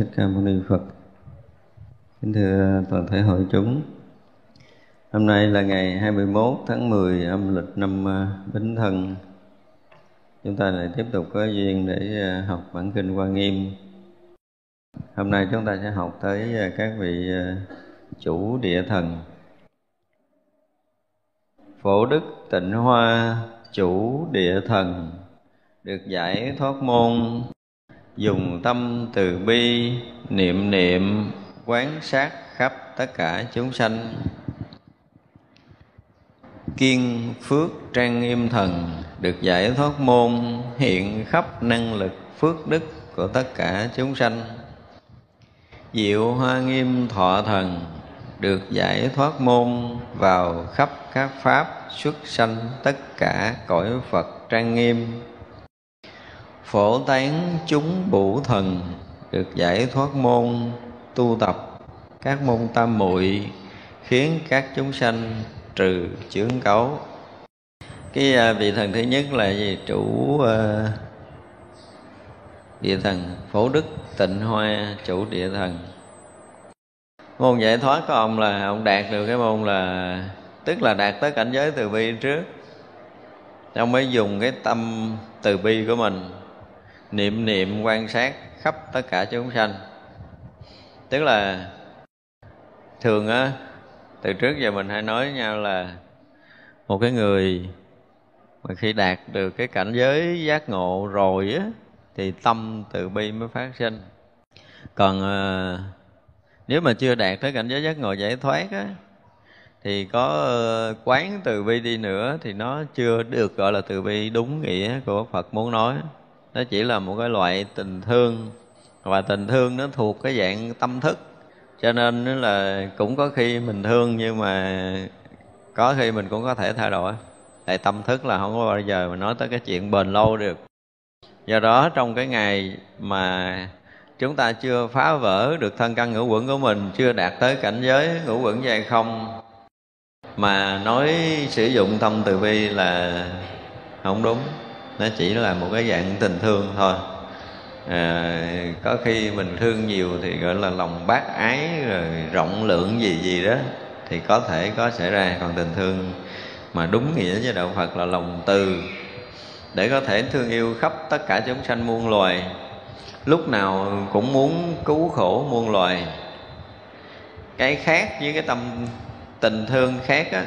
Thích ca mâu ni phật. Kính thưa toàn thể hội chúng, hôm nay là ngày 21 tháng 10 âm lịch năm à, bính thân. Chúng ta lại tiếp tục có duyên để à, học bản kinh hoa nghiêm. Hôm nay chúng ta sẽ học tới à, các vị chủ địa thần. Phổ đức tịnh hoa chủ địa thần, được giải thoát môn dùng tâm từ bi, niệm niệm, quán sát khắp tất cả chúng sanh. Kiên phước trang nghiêm thần, được giải thoát môn, hiện khắp năng lực phước đức của tất cả chúng sanh. Diệu hoa nghiêm thọ thần, được giải thoát môn, vào khắp các pháp xuất sanh tất cả cõi phật trang nghiêm phổ tán chúng bụ thần được giải thoát môn tu tập các môn tam muội khiến các chúng sanh trừ chướng cấu cái à, vị thần thứ nhất là gì? Chủ uh, địa thần phổ đức tịnh hoa chủ địa thần. Môn giải thoát của ông là ông đạt được cái môn là tức là đạt tới cảnh giới từ bi trước. Ông mới dùng cái tâm từ bi của mình niệm niệm quan sát khắp tất cả chúng sanh. Tức là thường á từ trước giờ mình hay nói với nhau là một cái người mà khi đạt được cái cảnh giới giác ngộ rồi á thì tâm từ bi mới phát sinh. Còn à, nếu mà chưa đạt tới cảnh giới giác ngộ giải thoát á thì có ờ, quán từ bi đi nữa thì nó chưa được gọi là từ bi đúng nghĩa của Phật muốn nói nó chỉ là một cái loại tình thương, và tình thương nó thuộc cái dạng tâm thức. Cho nên là cũng có khi mình thương, nhưng mà có khi mình cũng có thể thay đổi. Tại tâm thức là không có bao giờ mà nói tới cái chuyện bền lâu được. Do đó trong cái ngày mà chúng ta chưa phá vỡ được thân căn ngũ quẩn của mình, chưa đạt tới cảnh giới ngũ quẩn dài không, mà nói sử dụng tâm từ bi là không đúng nó chỉ là một cái dạng tình thương thôi. À, có khi mình thương nhiều thì gọi là lòng bác ái rồi rộng lượng gì gì đó thì có thể có xảy ra. Còn tình thương mà đúng nghĩa với đạo phật là lòng từ. Để có thể thương yêu khắp tất cả chúng sanh muôn loài lúc nào cũng muốn cứu khổ muôn loài. Cái khác với cái tâm tình thương khác á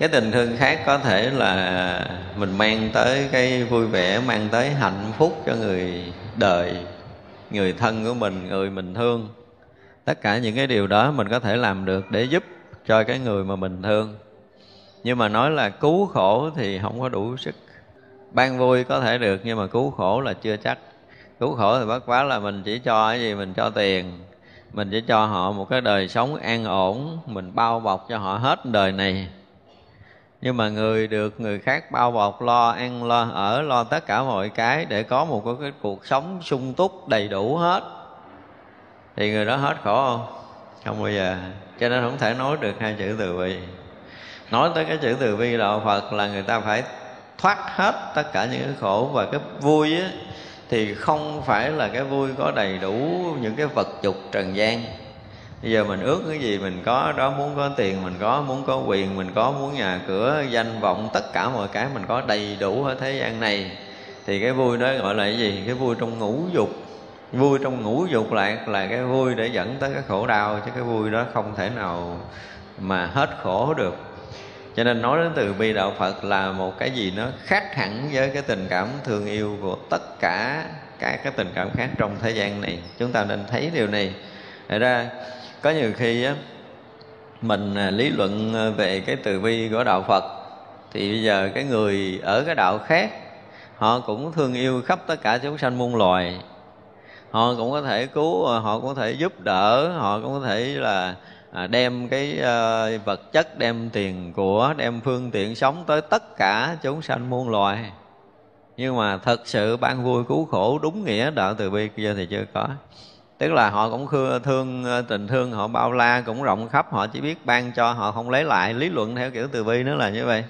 cái tình thương khác có thể là mình mang tới cái vui vẻ, mang tới hạnh phúc cho người đời, người thân của mình, người mình thương. Tất cả những cái điều đó mình có thể làm được để giúp cho cái người mà mình thương. Nhưng mà nói là cứu khổ thì không có đủ sức. Ban vui có thể được nhưng mà cứu khổ là chưa chắc. Cứu khổ thì bất quá là mình chỉ cho cái gì mình cho tiền. Mình chỉ cho họ một cái đời sống an ổn, mình bao bọc cho họ hết đời này nhưng mà người được người khác bao bọc, lo ăn, lo ở, lo tất cả mọi cái để có một cái cuộc sống sung túc, đầy đủ hết. Thì người đó hết khổ không? Không bao giờ. Cho nên không thể nói được hai chữ từ bi. Nói tới cái chữ từ bi đạo phật là người ta phải thoát hết tất cả những cái khổ và cái vui á, thì không phải là cái vui có đầy đủ những cái vật dục trần gian bây giờ mình ước cái gì? Mình có đó, muốn có tiền, mình có muốn có quyền, mình có muốn nhà cửa, danh vọng, tất cả mọi cái mình có đầy đủ ở thế gian này. Thì cái vui đó gọi là cái gì? Cái vui trong ngũ dục. Vui trong ngũ dục lại là cái vui để dẫn tới cái khổ đau, chứ cái vui đó không thể nào mà hết khổ được. Cho nên nói đến từ bi đạo phật là một cái gì nó khác hẳn với cái tình cảm thương yêu của tất cả các cái tình cảm khác trong thế gian này. Chúng ta nên thấy điều này. Thật ra có nhiều khi á, mình à, lý luận à, về cái từ bi của đạo phật, thì bây giờ cái người ở cái đạo khác, họ cũng thương yêu khắp tất cả chúng sanh muôn loài. Họ cũng có thể cứu à, họ cũng có thể giúp đỡ, họ cũng có thể là đem cái vật chất, đem tiền của, đem phương tiện sống tới tất cả chúng sanh muôn loài. Nhưng mà thật sự ban vui cứu khổ đúng nghĩa đạo từ bi kia thì chưa có tức là họ cũng thương ờ, tình thương họ bao la, cũng rộng khắp, họ chỉ biết ban cho, họ không lấy lại. Lý luận theo kiểu từ bi nữa là như vậy.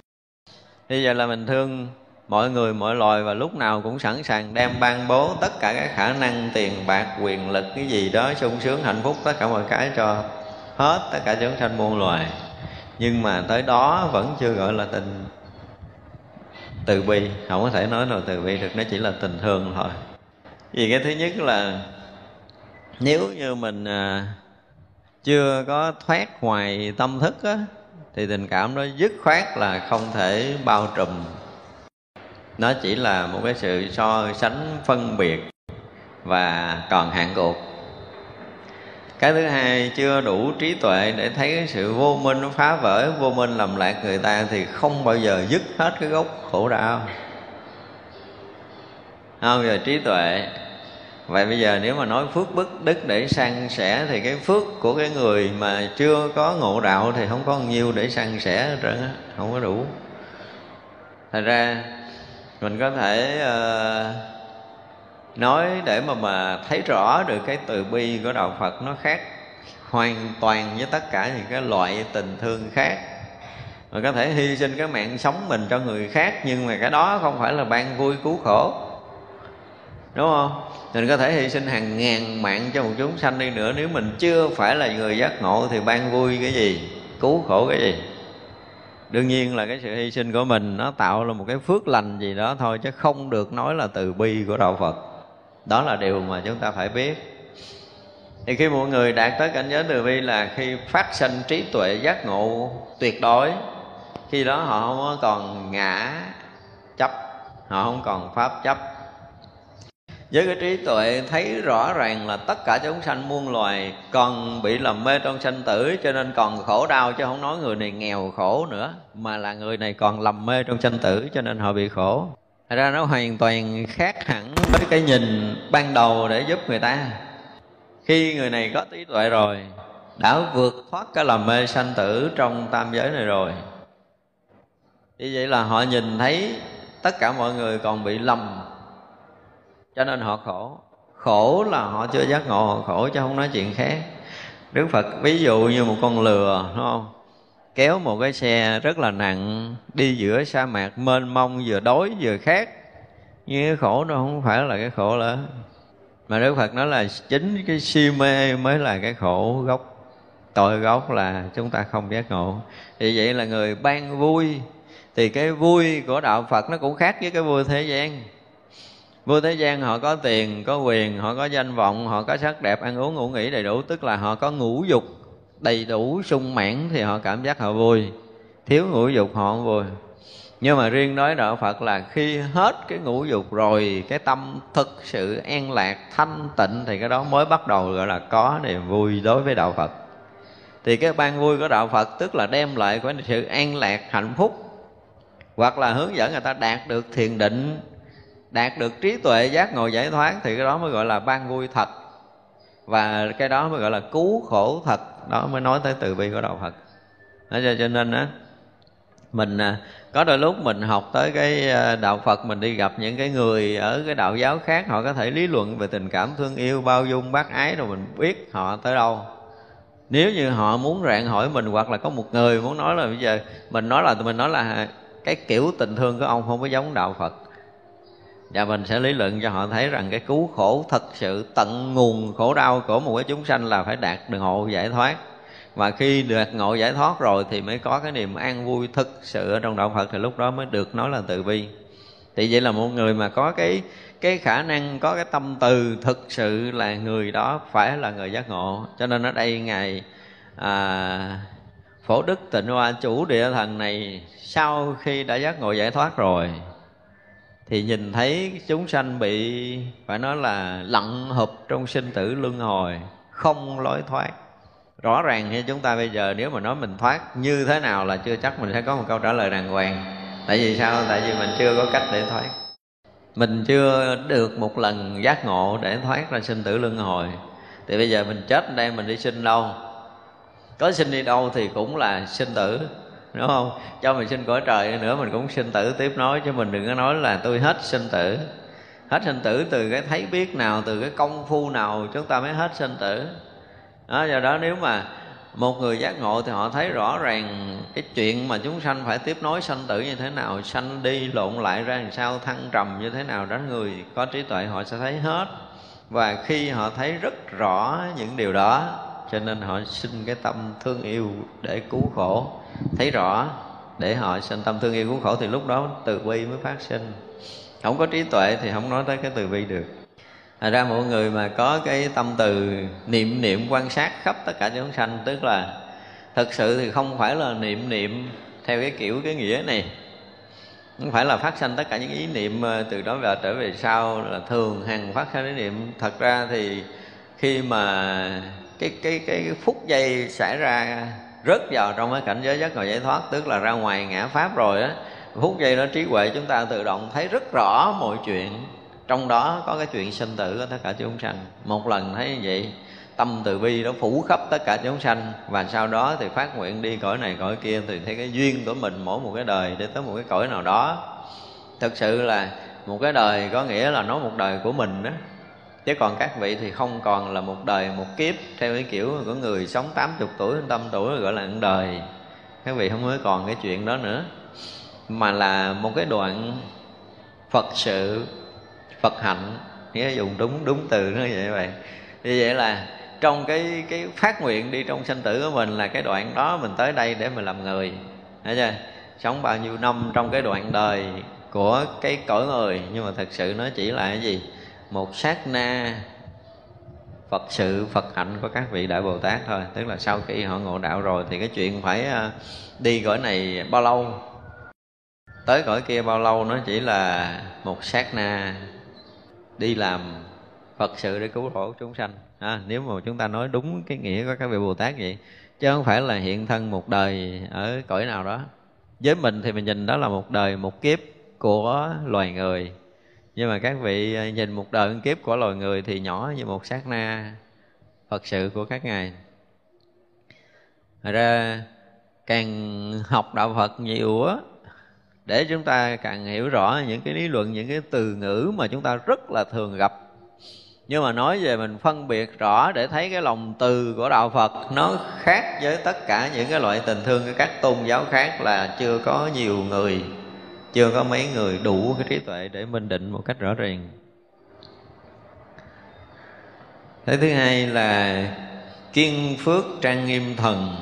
Bây giờ là mình thương mọi người, mọi loài và lúc nào cũng sẵn sàng đem ban bố tất cả các khả năng, tiền, bạc, quyền lực, cái gì đó sung sướng, hạnh phúc, tất cả mọi cái cho hết, tất cả chúng sanh muôn loài. Nhưng mà tới đó vẫn chưa gọi là tình từ bi. Không có thể nói là từ bi được, nó chỉ là tình thương thôi. Vì cái thứ nhất là nếu như mình à, chưa có thoát ngoài tâm thức á, thì tình cảm đó dứt khoát là không thể bao trùm. Nó chỉ là một cái sự so sánh phân biệt và còn hạn cuộc. Cái thứ hai chưa đủ trí tuệ để thấy cái sự vô minh nó phá vỡ vô minh làm lạc người ta thì không bao giờ dứt hết cái gốc khổ đau. Không giờ trí tuệ vậy bây giờ nếu mà nói phước bất đức để san sẻ thì cái phước của cái người mà chưa có ngộ đạo thì không có nhiều để san sẻ hết trơn á không có đủ. Thật ra mình có thể uh, nói để mà mà thấy rõ được cái từ bi của đạo Phật nó khác hoàn toàn với tất cả những cái loại tình thương khác. Mà có thể hy sinh cái mạng sống mình cho người khác nhưng mà cái đó không phải là ban vui cứu khổ đúng không? Mình có thể hy sinh hàng ngàn mạng cho một chúng sanh đi nữa. Nếu mình chưa phải là người giác ngộ thì ban vui cái gì? Cứu khổ cái gì? Đương nhiên là cái sự hy sinh của mình nó tạo ra một cái phước lành gì đó thôi, chứ không được nói là từ bi của đạo phật. Đó là điều mà chúng ta phải biết. Thì khi mọi người đạt tới cảnh giới từ bi là khi phát sinh trí tuệ giác ngộ tuyệt đối, khi đó họ không còn ngã chấp, họ không còn pháp chấp với cái trí tuệ thấy rõ ràng là tất cả chúng sanh muôn loài còn bị lầm mê trong sanh tử, cho nên còn khổ đau, chứ không nói người này nghèo khổ nữa, mà là người này còn lầm mê trong sanh tử, cho nên họ bị khổ. Thật ra nó hoàn toàn khác hẳn với cái nhìn ban đầu để giúp người ta. Khi người này có trí tuệ rồi, đã vượt thoát cái lầm mê sanh tử trong tam giới này rồi. Như vậy là họ nhìn thấy tất cả mọi người còn bị lầm cho nên họ khổ. Khổ là họ chưa giác ngộ, họ khổ chứ không nói chuyện khác. Đức phật, ví dụ như một con lừa, đúng không? Kéo một cái xe rất là nặng, đi giữa sa mạc, mênh mông, vừa đói vừa khát. Nhưng cái khổ nó không phải là cái khổ lớn mà đức phật nói là chính cái si mê mới là cái khổ gốc. Tội gốc là chúng ta không giác ngộ. Vì vậy là người ban vui. Thì cái vui của đạo phật nó cũng khác với cái vui thế gian vua thế gian họ có tiền, có quyền, họ có danh vọng, họ có sắc đẹp, ăn uống, ngủ nghỉ đầy đủ, tức là họ có ngũ dục đầy đủ sung mãn thì họ cảm giác họ vui. Thiếu ngũ dục họ không vui. Nhưng mà riêng nói đạo Phật là khi hết cái ngũ dục rồi, cái tâm thực sự an lạc, thanh tịnh thì cái đó mới bắt đầu gọi là có niềm vui đối với đạo Phật. Thì cái ban vui của đạo Phật tức là đem lại cái sự an lạc hạnh phúc, hoặc là hướng dẫn người ta đạt được thiền định đạt được trí tuệ giác ngộ giải thoát thì cái đó mới gọi là ban vui thật. Và cái đó mới gọi là cứu khổ thật. Đó mới nói tới từ bi của đạo Phật. Đó cho nên á, mình à, có đôi lúc mình học tới cái à, đạo Phật, mình đi gặp những cái người ở cái đạo giáo khác, họ có thể lý luận về tình cảm thương yêu, bao dung, bác ái rồi mình biết họ tới đâu. Nếu như họ muốn rạng hỏi mình hoặc là có một người muốn nói là bây giờ mình nói là, mình nói là cái kiểu tình thương của ông không có giống đạo Phật và mình sẽ lý luận cho họ thấy rằng cái cứu khổ thật sự tận nguồn khổ đau của một cái chúng sanh là phải đạt được ngộ giải thoát. Và khi được ngộ giải thoát rồi thì mới có cái niềm an vui thực sự ở trong đạo Phật thì lúc đó mới được nói là từ bi. Thì vậy là một người mà có cái cái khả năng có cái tâm từ thực sự là người đó phải là người giác ngộ. Cho nên ở đây ngài à, phổ đức tịnh hoa chủ địa thần này sau khi đã giác ngộ giải thoát rồi thì nhìn thấy chúng sanh bị, phải nói là lặn hụp trong sinh tử luân hồi, không lối thoát. Rõ ràng như chúng ta bây giờ, nếu mà nói mình thoát như thế nào là chưa chắc mình sẽ có một câu trả lời đàng hoàng. Tại vì sao? Tại vì mình chưa có cách để thoát. Mình chưa được một lần giác ngộ để thoát ra sinh tử luân hồi. Thì bây giờ mình chết đây mình đi sinh đâu? Có sinh đi đâu thì cũng là sinh tử đúng không? Cho mình sinh cõi trời nữa mình cũng sinh tử tiếp nối chứ mình đừng có nói là tôi hết sinh tử. Hết sinh tử từ cái thấy biết nào từ cái công phu nào chúng ta mới hết sinh tử. Đó, do đó nếu mà một người giác ngộ thì họ thấy rõ ràng cái chuyện mà chúng sanh phải tiếp nối sanh tử như thế nào sanh đi lộn lại ra làm sao thăng trầm như thế nào đó người có trí tuệ họ sẽ thấy hết. Và khi họ thấy rất rõ những điều đó cho nên họ sinh cái tâm thương yêu để cứu khổ. Thấy rõ, để họ sinh tâm thương yêu cứu khổ thì lúc đó từ bi mới phát sinh. Không có trí tuệ thì không nói tới cái từ bi được. Thật ra mọi người mà có cái tâm từ niệm niệm quan sát khắp tất cả chúng sanh, Tức là thực sự thì không phải là niệm niệm theo cái kiểu, cái nghĩa này. Không phải là phát sinh tất cả những ý niệm ờ, từ đó về trở về sau là thường hằng phát sinh ý niệm. Thật ra thì khi mà cái cái cái phút giây xảy ra rớt vào trong cái cảnh giới giác ngộ giải thoát, tức là ra ngoài ngã pháp rồi á, phút giây đó trí huệ chúng ta tự động thấy rất rõ mọi chuyện. Trong đó có cái chuyện sinh tử của tất cả chúng sanh. Một lần thấy như vậy, tâm từ bi nó phủ khắp tất cả chúng sanh, và sau đó thì phát nguyện đi cõi này cõi kia, thì thấy cái duyên của mình mỗi một cái đời để tới một cái cõi nào đó. Thực sự là một cái đời có nghĩa là nó một đời của mình đó chứ còn các vị thì không còn là một đời, một kiếp, theo cái kiểu của người sống 80 tuổi tâm tuổi, gọi là một đời. Các vị không mới còn cái chuyện đó nữa. Mà là một cái đoạn phật sự, phật hạnh, nghĩa dùng đúng đúng từ nó vậy vậy như vậy là trong cái cái phát nguyện đi trong sanh tử của mình là cái đoạn đó mình tới đây để mình làm người. Thấy chưa? Sống bao nhiêu năm trong cái đoạn đời của cái cõi người. Nhưng mà thật sự nó chỉ là cái gì? Một sát na Phật sự Phật hạnh của các vị Đại Bồ Tát thôi. Tức là sau khi họ ngộ đạo rồi Thì cái chuyện phải ờ, đi cõi này bao lâu? Tới cõi kia bao lâu nó chỉ là một sát na Đi làm Phật sự để cứu khổ chúng sanh. À, Nếu mà chúng ta nói đúng cái nghĩa của các vị Bồ Tát vậy Chứ không phải là hiện thân một đời ở cõi nào đó. Với mình thì mình nhìn đó là một đời một kiếp của loài người nhưng mà các vị à, nhìn một đời kiếp của loài người thì nhỏ như một sát na phật sự của các ngài. Thật ra, càng học đạo phật nhiều á, để chúng ta càng hiểu rõ những cái lý luận, những cái từ ngữ mà chúng ta rất là thường gặp. Nhưng mà nói về mình phân biệt rõ để thấy cái lòng từ của đạo phật, nó khác với tất cả những cái loại tình thương của các tôn giáo khác là chưa có nhiều người chưa có mấy người đủ cái trí tuệ để minh định một cách rõ ràng. Thế thứ hai là kiên phước trang nghiêm thần.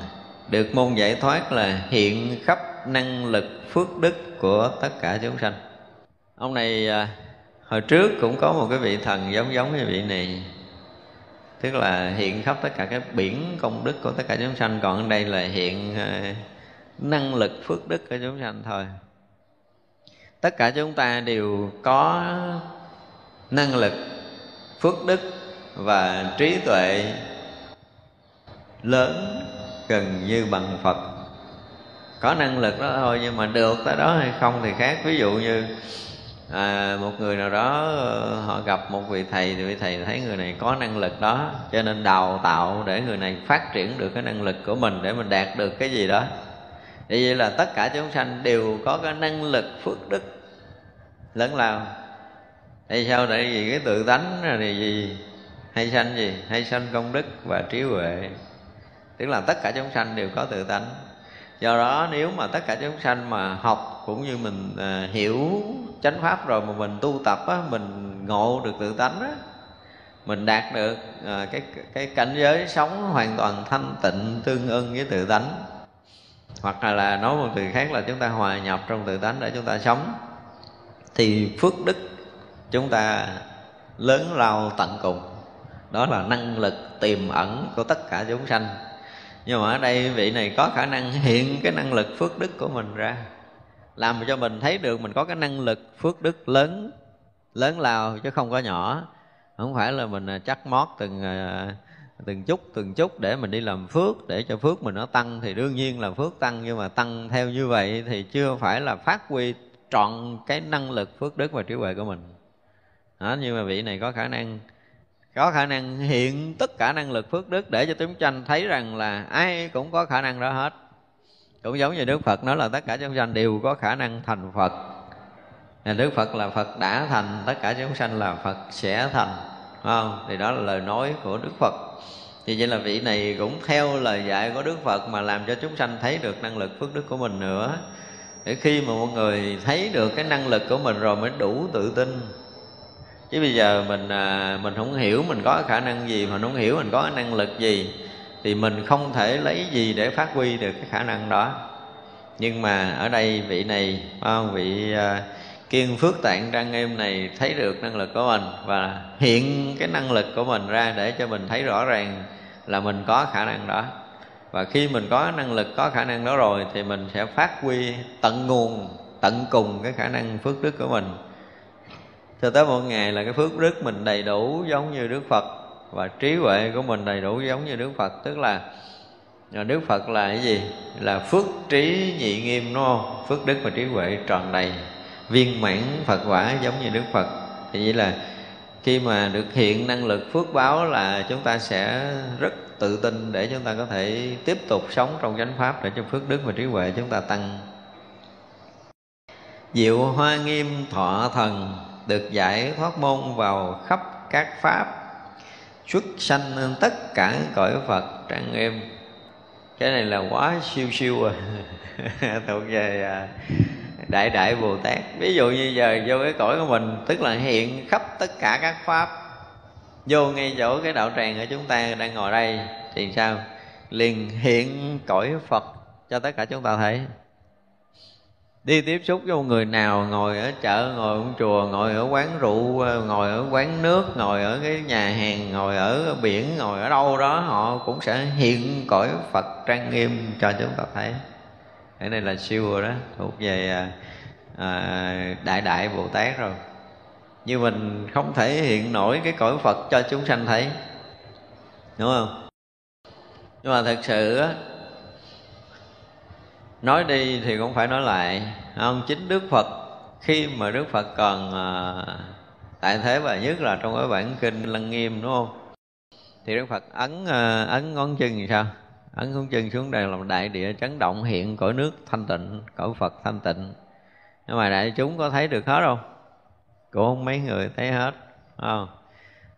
Được môn giải thoát là hiện khắp năng lực phước đức của tất cả chúng sanh. Ông này à, hồi trước cũng có một cái vị thần giống giống như vị này. Tức là hiện khắp tất cả cái biển công đức của tất cả chúng sanh, còn ở đây là hiện à, năng lực phước đức của chúng sanh thôi tất cả chúng ta đều có năng lực phước đức và trí tuệ lớn gần như bằng phật. Có năng lực đó thôi nhưng mà được tới đó hay không thì khác. Ví dụ như à, một người nào đó ờ, họ gặp một vị thầy thì vị thầy thấy người này có năng lực đó cho nên đào tạo để người này phát triển được cái năng lực của mình để mình đạt được cái gì đó vì vậy là tất cả chúng sanh đều có cái năng lực phước đức lớn lao. Tại sao tại vì cái tự tánh là gì? Hay sanh gì? Hay sanh công đức và trí huệ. Tức là tất cả chúng sanh đều có tự tánh. Do đó nếu mà tất cả chúng sanh mà học cũng như mình à, hiểu chánh pháp rồi mà mình tu tập á mình ngộ được tự tánh á mình đạt được à, cái cái cảnh giới sống hoàn toàn thanh tịnh tương ưng với tự tánh hoặc là, là nói một từ khác là chúng ta hòa nhập trong tự tánh để chúng ta sống. Thì phước đức chúng ta lớn lao tận cùng. Đó là năng lực tiềm ẩn của tất cả chúng sanh. Nhưng mà ở đây vị này có khả năng hiện cái năng lực phước đức của mình ra. Làm cho mình thấy được mình có cái năng lực phước đức lớn lớn lao chứ không có nhỏ. Không phải là mình à, chắc mót từng à, từng chút từng chút để mình đi làm phước để cho phước mình nó tăng thì đương nhiên là phước tăng nhưng mà tăng theo như vậy thì chưa phải là phát huy trọn cái năng lực phước đức và trí huệ của mình. Đó, nhưng mà vị này có khả năng có khả năng hiện tất cả năng lực phước đức để cho chúng sanh thấy rằng là ai cũng có khả năng đó hết. Cũng giống như đức phật nói là tất cả chúng sanh đều có khả năng thành phật. Đức phật là phật đã thành tất cả chúng sanh là phật sẽ thành. Không? Thì đó là lời nói của đức phật thì vậy là vị này cũng theo lời dạy của đức phật mà làm cho chúng sanh thấy được năng lực phước đức của mình nữa. Để khi mà một người thấy được cái năng lực của mình rồi mới đủ tự tin. Chứ bây giờ mình à, mình không hiểu mình có khả năng gì mà không hiểu mình có năng lực gì thì mình không thể lấy gì để phát huy được cái khả năng đó. Nhưng mà ở đây vị này không? Vị à, kiên phước tạng trang nghiêm này thấy được năng lực của mình và hiện cái năng lực của mình ra để cho mình thấy rõ ràng là mình có khả năng đó. Và khi mình có năng lực, có khả năng đó rồi thì mình sẽ phát huy tận nguồn, tận cùng cái khả năng phước đức của mình. Cho tới một ngày là cái phước đức mình đầy đủ giống như đức phật và trí huệ của mình đầy đủ giống như đức phật. Tức là à, đức phật là cái gì? Là phước trí nhị nghiêm, đúng không? Phước đức và trí huệ tròn đầy viên mãn phật quả giống như đức phật. Thì vậy là khi mà được hiện năng lực phước báo là chúng ta sẽ rất tự tin để chúng ta có thể tiếp tục sống trong chánh pháp để cho phước đức và trí huệ chúng ta tăng. Diệu hoa nghiêm thọ thần được giải thoát môn vào khắp các pháp. Xuất sanh tất cả cõi phật trang nghiêm. Cái này là quá siêu siêu rồi à. thuộc về à, đại đại bồ tát. Ví dụ như giờ vô cái cõi của mình, tức là hiện khắp tất cả các pháp, vô ngay chỗ cái đạo tràng ở chúng ta đang ngồi đây, thì sao? Liền hiện cõi phật cho tất cả chúng ta thấy. Đi tiếp xúc với một người nào, ngồi ở chợ, ngồi ở chùa, ngồi ở quán rượu, ngồi ở quán nước, ngồi ở cái nhà hàng, ngồi ở biển, ngồi ở đâu đó, họ cũng sẽ hiện cõi phật trang nghiêm cho chúng ta thấy cái này là siêu rồi đó thuộc về à, à đại đại bồ tát rồi. Như mình không thể hiện nổi cái cõi phật cho chúng sanh thấy đúng không? Nhưng mà thật sự á nói đi thì cũng phải nói lại không? Chính đức phật khi mà đức phật còn à, tại thế và nhất là trong cái bản kinh lăng nghiêm đúng không? Thì đức phật ấn à, ấn ngón chân thì sao? Ấn không chân xuống đây lòng đại địa chấn động, hiện cõi nước thanh tịnh, cõi phật thanh tịnh. Nhưng mà đại chúng có thấy được hết không? Cũng không mấy người thấy hết không?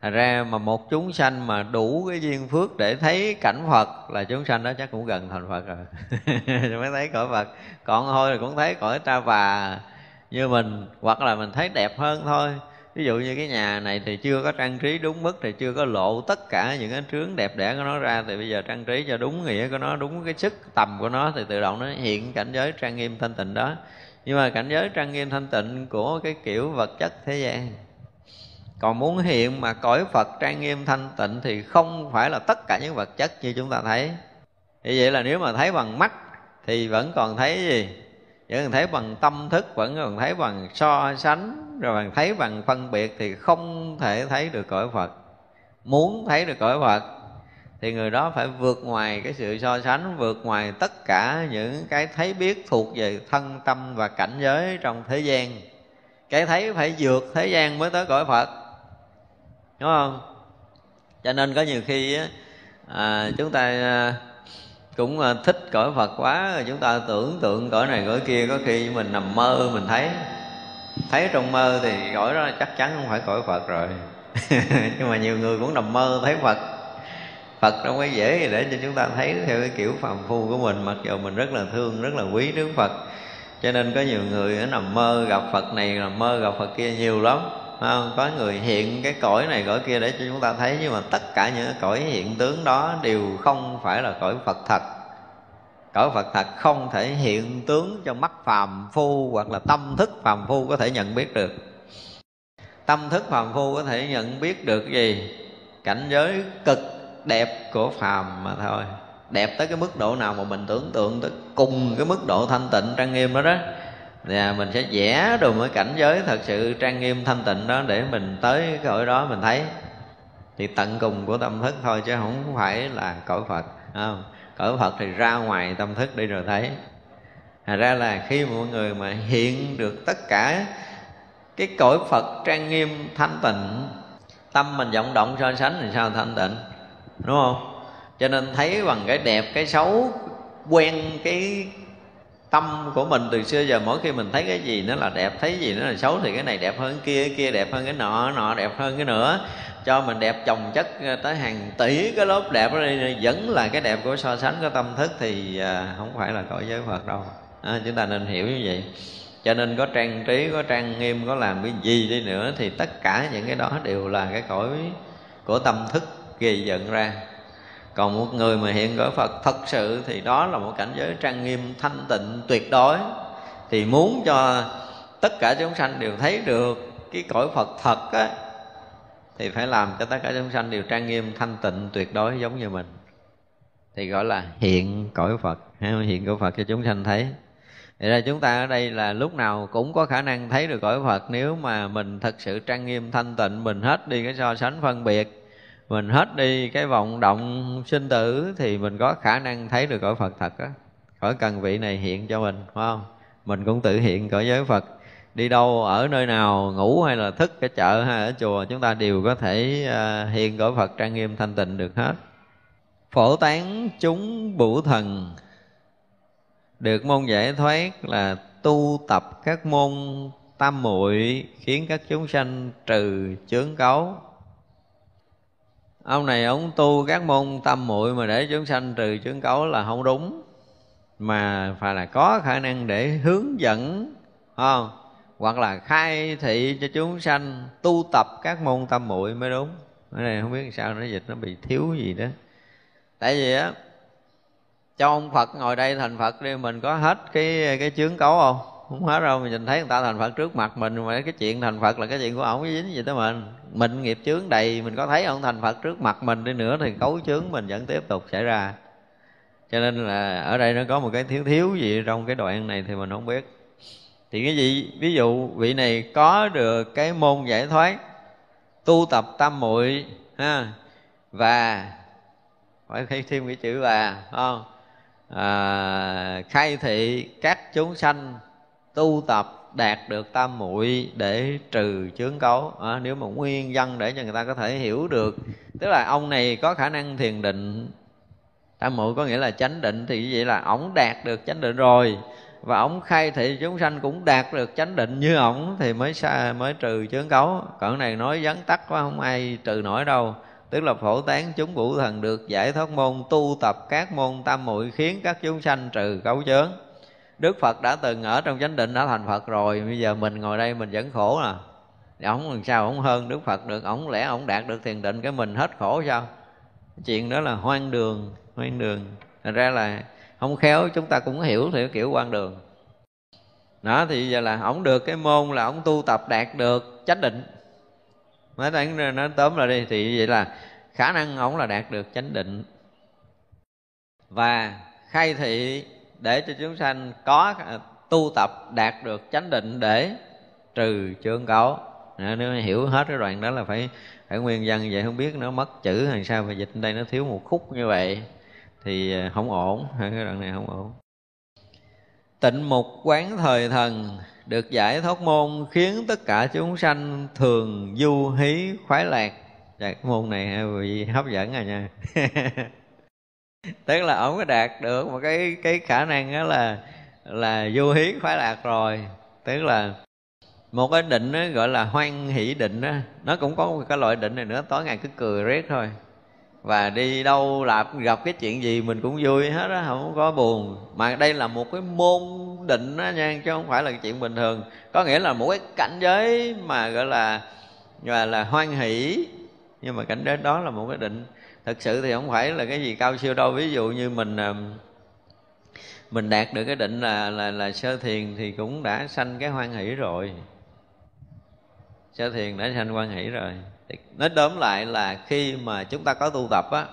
Thật ra mà một chúng sanh mà đủ cái duyên phước để thấy cảnh Phật là chúng sanh đó chắc cũng gần thành Phật rồi. Mới thấy cõi Phật. Còn thôi là cũng thấy cõi ta và như mình, hoặc là mình thấy đẹp hơn thôi ví dụ như cái nhà này thì chưa có trang trí đúng mức, thì chưa có lộ tất cả những cái trướng đẹp đẽ của nó ra, thì bây giờ trang trí cho đúng nghĩa của nó, đúng cái sức tầm của nó, thì tự động nó hiện cảnh giới trang nghiêm thanh tịnh đó. Nhưng mà cảnh giới trang nghiêm thanh tịnh của cái kiểu vật chất thế gian. Còn muốn hiện mà cõi phật trang nghiêm thanh tịnh thì không phải là tất cả những vật chất như chúng ta thấy. Như vậy là nếu mà thấy bằng mắt thì vẫn còn thấy gì? Vẫn còn thấy bằng tâm thức vẫn còn thấy bằng so sánh rồi bằng thấy bằng phân biệt thì không thể thấy được cõi phật. Muốn thấy được cõi phật thì người đó phải vượt ngoài cái sự so sánh vượt ngoài tất cả những cái thấy biết thuộc về thân tâm và cảnh giới trong thế gian. Cái thấy phải vượt thế gian mới tới cõi phật. Đúng không? Cho nên có nhiều khi à, chúng ta à, cũng à, thích cõi phật quá chúng ta tưởng tượng cõi này cõi kia có khi mình nằm mơ mình thấy. Thấy trong mơ thì cõi đó chắc chắn không phải cõi phật rồi. Nhưng mà nhiều người cũng nằm mơ thấy phật. Phật đâu có dễ gì để cho chúng ta thấy theo cái kiểu phàm phu của mình Mặc dù mình rất là thương, rất là quý Đức Phật. Cho nên có nhiều người ở nằm mơ gặp Phật này, nằm mơ gặp Phật kia nhiều lắm không? Có người hiện cái cõi này cõi kia để cho chúng ta thấy, Nhưng mà tất cả những cái cõi hiện tướng đó đều không phải là cõi Phật thật Cõi Phật thật không thể hiện tướng cho mắt phàm phu Hoặc là tâm thức phàm phu có thể nhận biết được Tâm thức phàm phu có thể nhận biết được gì? Cảnh giới cực đẹp của phàm mà thôi đẹp tới cái mức độ nào mà mình tưởng tượng tới cùng cái mức độ thanh tịnh trang nghiêm đó đó và mình sẽ vẽ đồ một cảnh giới thật sự trang nghiêm thanh tịnh đó để mình tới cái cõi đó mình thấy. Thì tận cùng của tâm thức thôi chứ không phải là cõi phật không? cõi phật thì ra ngoài tâm thức đi rồi thấy. Thật ra là khi mọi người mà hiện được tất cả cái cõi Phật trang nghiêm, thanh tịnh, Tâm mình vọng động so sánh thì sao thanh tịnh? Đúng không? Cho nên thấy bằng cái đẹp, cái xấu, quen cái tâm của mình từ xưa giờ mỗi khi mình thấy cái gì nó là đẹp thấy gì nó là xấu thì cái này đẹp hơn cái kia cái kia đẹp hơn cái nọ nọ đẹp hơn cái nữa. Cho mình đẹp chồng chất ờ, tới hàng tỷ cái lớp đẹp đó đi vẫn là cái đẹp của so sánh của tâm thức thì ờ, không phải là cõi giới phật đâu. À, chúng ta nên hiểu như vậy. Cho nên có trang trí có trang nghiêm có làm cái gì đi nữa thì tất cả những cái đó đều là cái cõi của tâm thức gây dựng ra còn một người mà hiện cõi Phật thật sự thì đó là một cảnh giới trang nghiêm, thanh tịnh, tuyệt đối. Thì muốn cho tất cả chúng sanh đều thấy được cái cõi Phật thật á, thì phải làm cho tất cả chúng sanh đều trang nghiêm, thanh tịnh, tuyệt đối giống như mình. Thì gọi là hiện cõi Phật hiện cõi Phật cho chúng sanh thấy. Vậy ra chúng ta ở đây là lúc nào cũng có khả năng thấy được cõi Phật nếu mà mình thật sự trang nghiêm, thanh tịnh, mình hết đi cái so sánh phân biệt mình hết đi cái vọng động sinh tử thì mình có khả năng thấy được cõi Phật thật á. Khỏi cần vị này hiện cho mình, phải không? Mình cũng tự hiện cõi giới Phật. Đi đâu, ở nơi nào, ngủ hay là thức ở chợ hay ở chùa, chúng ta đều có thể à, hiện cõi Phật trang nghiêm thanh tịnh được hết. Phổ tán chúng bủ thần. Được môn giải thoát là tu tập các môn tam muội khiến các chúng sanh trừ chướng cấu ông này ông tu các môn tâm muội mà để chúng sanh trừ chứng cấu là không đúng. Mà phải là có khả năng để hướng dẫn không? Hoặc là khai thị cho chúng sanh tu tập các môn tâm muội mới đúng. Cái này không biết sao nó dịch nó bị thiếu gì đó. Tại vì á, cho ông phật ngồi đây thành phật đi, mình có hết cái cái chướng cấu không? Không hết đâu, mình nhìn thấy người ta thành phật trước mặt mình, mà cái chuyện thành phật là cái chuyện của ổng dính gì tới mình mình nghiệp chướng đầy mình có thấy ông thành phật trước mặt mình đi nữa thì cấu chướng mình vẫn tiếp tục xảy ra. Cho nên là ở đây nó có một cái thiếu thiếu gì trong cái đoạn này thì mình không biết. Thì cái gì? Ví dụ vị này có được cái môn giải thoát tu tập tam muội ha và phải thêm thêm cái chữ và không? À, khai thị các chúng sanh tu tập đạt được tam muội để trừ chướng cấu. À, nếu mà nguyên văn để cho người ta có thể hiểu được. Tức là ông này có khả năng thiền định. Tam muội có nghĩa là chánh định thì vậy là ổng đạt được chánh định rồi. Và ổng khai thị chúng sanh cũng đạt được chánh định như ổng thì mới xa mới trừ chướng cấu. Còn này nói vắn tắt quá không ai trừ nổi đâu. Tức là phổ tán chúng vũ thần được giải thoát môn tu tập các môn tam muội khiến các chúng sanh trừ cấu chướng. Đức Phật đã từng ở trong chánh định đã thành Phật rồi, Bây giờ mình ngồi đây mình vẫn khổ nè thì ổng làm sao ổng hơn đức phật được, ổng lẽ ổng đạt được thiền định cái mình hết khổ sao? Chuyện đó là hoang đường hoang đường. Thành ra là không khéo, chúng ta cũng hiểu theo kiểu quan đường. Đó, thì giờ là ổng được cái môn là ổng tu tập đạt được chánh định. Nói tán nó tóm lại đi, thì vậy là khả năng ổng là đạt được chánh định. Và khai thị để cho chúng sanh có à, tu tập đạt được chánh định để trừ chướng cấu à, nếu hiểu hết cái đoạn đó là phải phải nguyên văn vậy không biết nó mất chữ hay sao mà dịch đây nó thiếu một khúc như vậy thì à, không ổn. Cái đoạn này không ổn. Tịnh mục quán thời thần được giải thoát môn khiến tất cả chúng sanh thường du hí khoái lạc. Dạ, cái môn này bị hấp dẫn rồi nha. tức là ổng có đạt được một cái cái khả năng đó là là vô hí khoái lạc rồi. Tức là một cái định đó, gọi là hoan hỷ định đó, nó cũng có một cái loại định này nữa tối ngày cứ cười riết thôi. Và đi đâu lạp gặp cái chuyện gì mình cũng vui hết á không có buồn. Mà đây là một cái môn định đó nha chứ không phải là chuyện bình thường. Có nghĩa là một cái cảnh giới mà gọi là gọi là hoan hỷ. Nhưng mà cảnh giới đó là một cái định thực sự thì không phải là cái gì cao siêu đâu. Ví dụ như mình ờ, mình đạt được cái định là là là sơ thiền thì cũng đã sanh cái hoan hỷ rồi. Sơ thiền đã sanh hoan hỷ rồi. Nói đốm lại là khi mà chúng ta có tu tập á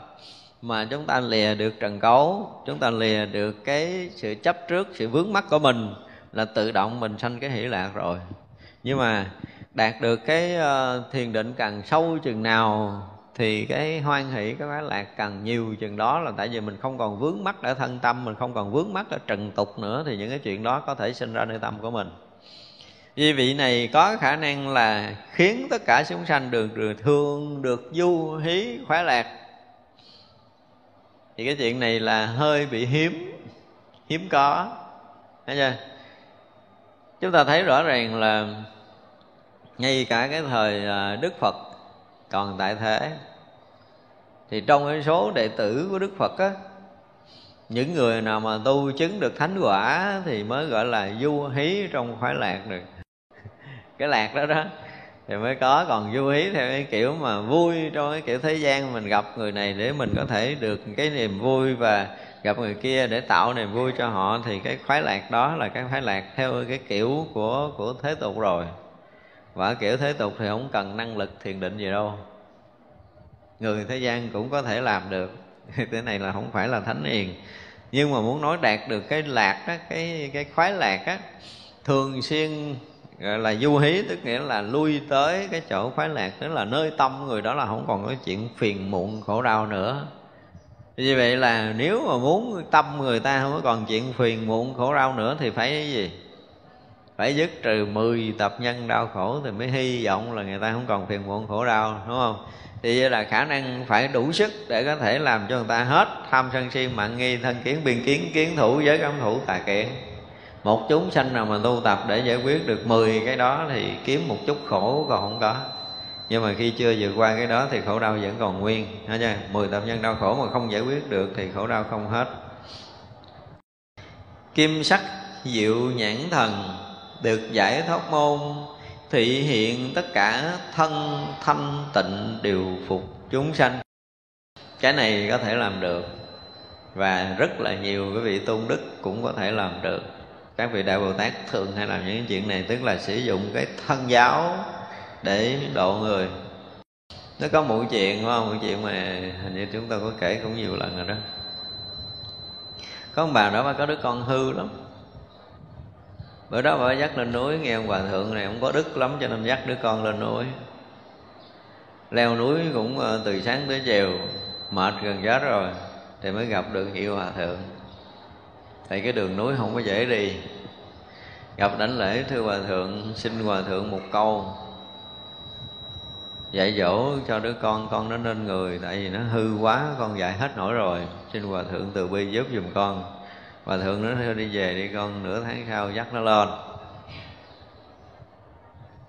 mà chúng ta lìa được trần cấu chúng ta lìa được cái sự chấp trước sự vướng mắc của mình là tự động mình sanh cái hỷ lạc rồi. Nhưng mà đạt được cái uh, thiền định càng sâu chừng nào thì cái hoan hỷ, cái khoái lạc càng nhiều chừng đó là tại vì mình không còn vướng mắc ở thân tâm, mình không còn vướng mắc ở trần tục nữa, thì những cái chuyện đó có thể sinh ra nơi tâm của mình. Vì vị này có khả năng là khiến tất cả chúng sanh được được thương, được du hí khoái lạc. Thì cái chuyện này là hơi bị hiếm hiếm có. Thấy chưa? Chúng ta thấy rõ ràng là ngay cả cái thời à, đức phật còn tại thế, thì trong cái số đệ tử của đức phật á, những người nào mà tu chứng được thánh quả thì mới gọi là du hí trong khoái lạc được. Cái lạc đó đó, thì mới có, còn vui hí theo cái kiểu mà vui trong cái kiểu thế gian, mình gặp người này để mình có thể được cái niềm vui và gặp người kia để tạo niềm vui cho họ, thì cái khoái lạc đó là cái khoái lạc theo cái kiểu của của thế tục rồi và kiểu thế tục thì không cần năng lực thiền định gì đâu. Người thế gian cũng có thể làm được. Thế này là không phải là thánh hiền. Nhưng mà muốn nói đạt được cái lạc đó cái cái khoái lạc á, thường xuyên, gọi là, du hí, tức nghĩa là lui tới cái chỗ khoái lạc, tức là nơi tâm người đó là không còn có chuyện phiền muộn, khổ đau nữa. Như vậy là nếu mà muốn tâm người ta không có còn chuyện phiền muộn, khổ đau nữa thì phải cái gì? Phải dứt trừ 10 tập nhân đau khổ thì mới hy vọng là người ta không còn phiền muộn khổ đau, đúng không? Thì vậy là khả năng phải đủ sức để có thể làm cho người ta hết tham sân si, mạng nghi, thân kiến, biên kiến kiến thủ, giới cấm thủ, tà kiện. Một chúng sanh nào mà tu tập để giải quyết được 10 cái đó thì kiếm một chút khổ còn không có. Nhưng mà khi chưa vượt qua cái đó thì khổ đau vẫn còn nguyên ha chưa mười tập nhân đau khổ mà không giải quyết được thì khổ đau không hết. Kim sắc diệu nhãn thần được giải thoát môn, thị hiện tất cả thân thanh tịnh đều phục chúng sanh. Cái này có thể làm được, và rất là nhiều cái vị tôn đức cũng có thể làm được. Các vị đại bồ tát thường hay làm những chuyện này, tức là sử dụng cái thân giáo để độ người. Nó có một chuyện không? Một chuyện mà hình như chúng ta có kể cũng nhiều lần rồi đó. Có ông bà đó mà có đứa con hư lắm bữa đó bà dắt lên núi, nghe ông hòa thượng này không có đức lắm cho nên dắt đứa con lên núi. Leo núi cũng ờ, từ sáng tới chiều, mệt gần chết rồi, thì mới gặp được hiệu hòa thượng. Tại cái đường núi không có dễ đi. Gặp đảnh lễ, thưa hòa thượng, xin hòa thượng một câu. Dạy dỗ cho đứa con con nó nên người, tại vì nó hư quá, con dạy hết nổi rồi. Xin hòa thượng từ bi giúp giùm con hòa thượng nó theo đi về đi con, nửa tháng sau dắt nó lên.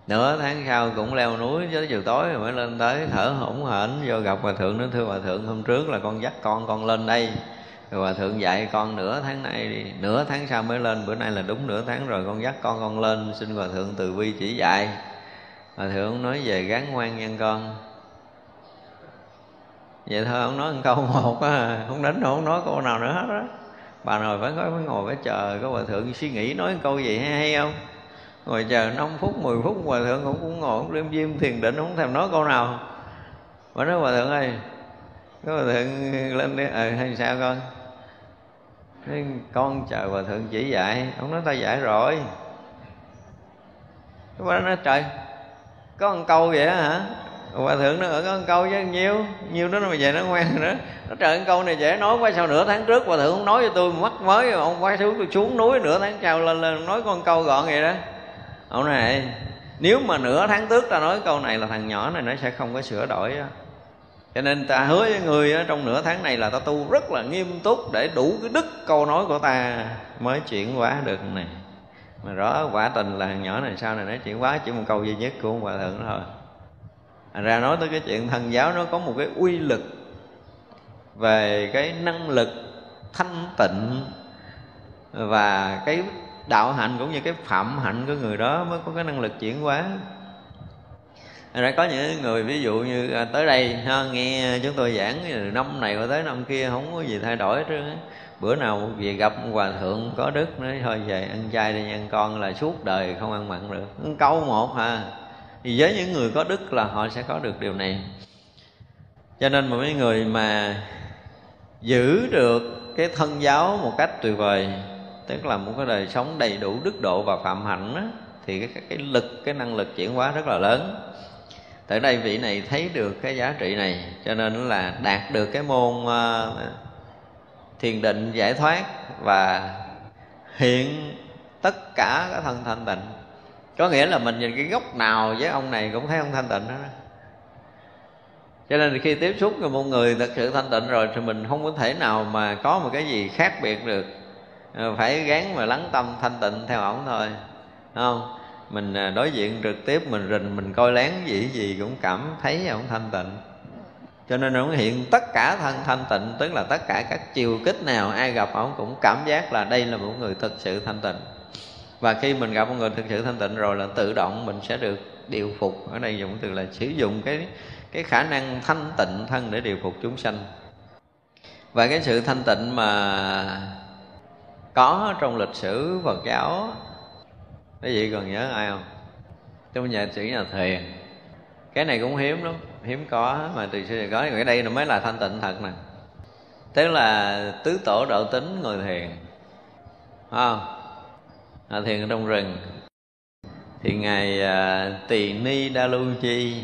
Nửa tháng sau cũng leo núi tới chiều tối rồi mới lên tới, thở hổn hển vô gặp hòa thượng. Nó thưa hòa thượng, hôm trước là con dắt con con lên đây. Rồi hòa thượng dạy con, nửa tháng nay đi, nửa tháng sau mới lên, bữa nay là đúng nửa tháng rồi, con dắt con con lên. Xin hòa thượng từ bi chỉ dạy. Hòa thượng nói về gắn ngoan nhân con. Vậy thôi, ông nói một câu một á, không đánh, không nói câu nào nữa hết đó bà nội phải có phải ngồi phải chờ có hòa thượng suy nghĩ nói một câu gì hay, hay không? Ngồi chờ 5 phút 10 phút hòa thượng cũng cũng ngồi cũng liêm diêm thiền định không thèm nói câu nào. Bà nói hòa thượng ơi có hòa thượng lên đi. Ờ hay sao con? Nói, con chờ hòa thượng chỉ dạy ông nói ta dạy rồi. Cái bà nói trời có một câu vậy hả? Hòa thượng nó ở có câu chứ nhiêu nhiêu đó nó về nó ngoan nữa nó trời câu này dễ nói quá sao nửa tháng trước hòa thượng không nói cho tôi mắc mới ông quay xuống tôi xuống núi nửa tháng sau lên lên nói con câu gọn vậy đó. Ông này nếu mà nửa tháng trước ta nói câu này là thằng nhỏ này nó sẽ không có sửa đổi đó. cho nên ta hứa với người đó, trong nửa tháng này là ta tu rất là nghiêm túc để đủ cái đức câu nói của ta mới chuyển hóa được này. Mà rõ quả tình là thằng nhỏ này sau này nó chuyển hóa chỉ một câu duy nhất của ông hòa thượng thôi. Thành ra nói tới cái chuyện thân giáo nó có một cái uy lực về cái năng lực thanh tịnh và cái đạo hạnh cũng như cái phạm hạnh của người đó mới có cái năng lực chuyển hóa ra có những người ví dụ như à, tới đây ha, nghe chúng tôi giảng năm này qua tới năm kia không có gì thay đổi chứ. bữa nào về gặp hòa thượng có đức nói thôi về ăn chay đi ăn con là suốt đời không ăn mặn được câu một ha thì với những người có đức là họ sẽ có được điều này. Cho nên mà mấy người mà giữ được cái thân giáo một cách tuyệt vời tức là một cái đời sống đầy đủ đức độ và phạm hạnh đó, thì cái, cái lực cái năng lực chuyển hóa rất là lớn. Tại đây vị này thấy được cái giá trị này cho nên là đạt được cái môn uh, thiền định giải thoát và hiện tất cả cái thân thanh tịnh có nghĩa là mình nhìn cái góc nào với ông này cũng thấy ông thanh tịnh đó. Cho nên khi tiếp xúc với một người thật sự thanh tịnh rồi thì mình không có thể nào mà có một cái gì khác biệt được. Ờ, phải gán mà lắng tâm thanh tịnh theo ổng thôi không? Mình à, đối diện trực tiếp mình rình, mình coi lén gì gì cũng cảm thấy ổng thanh tịnh. Cho nên ổng hiện tất cả thân thanh tịnh, tức là tất cả các chiều kích nào ai gặp ổng cũng cảm giác là đây là một người thực sự thanh tịnh và khi mình gặp một người thực sự thanh tịnh rồi là tự động mình sẽ được điều phục. Ở đây dùng từ là sử dụng cái cái khả năng thanh tịnh thân để điều phục chúng sanh. Và cái sự thanh tịnh mà có trong lịch sử Phật giáo quý vị còn nhớ ai không? Trong nhà sĩ nhà thiền cái này cũng hiếm lắm, hiếm có mà từ xưa giờ có. Cái đây nó mới là thanh tịnh thật nè. Tức là tứ tổ độ tính ngồi thiền. Không? À, thiền ở trong rừng. Thì ngài à, tỳ ni đa lu chi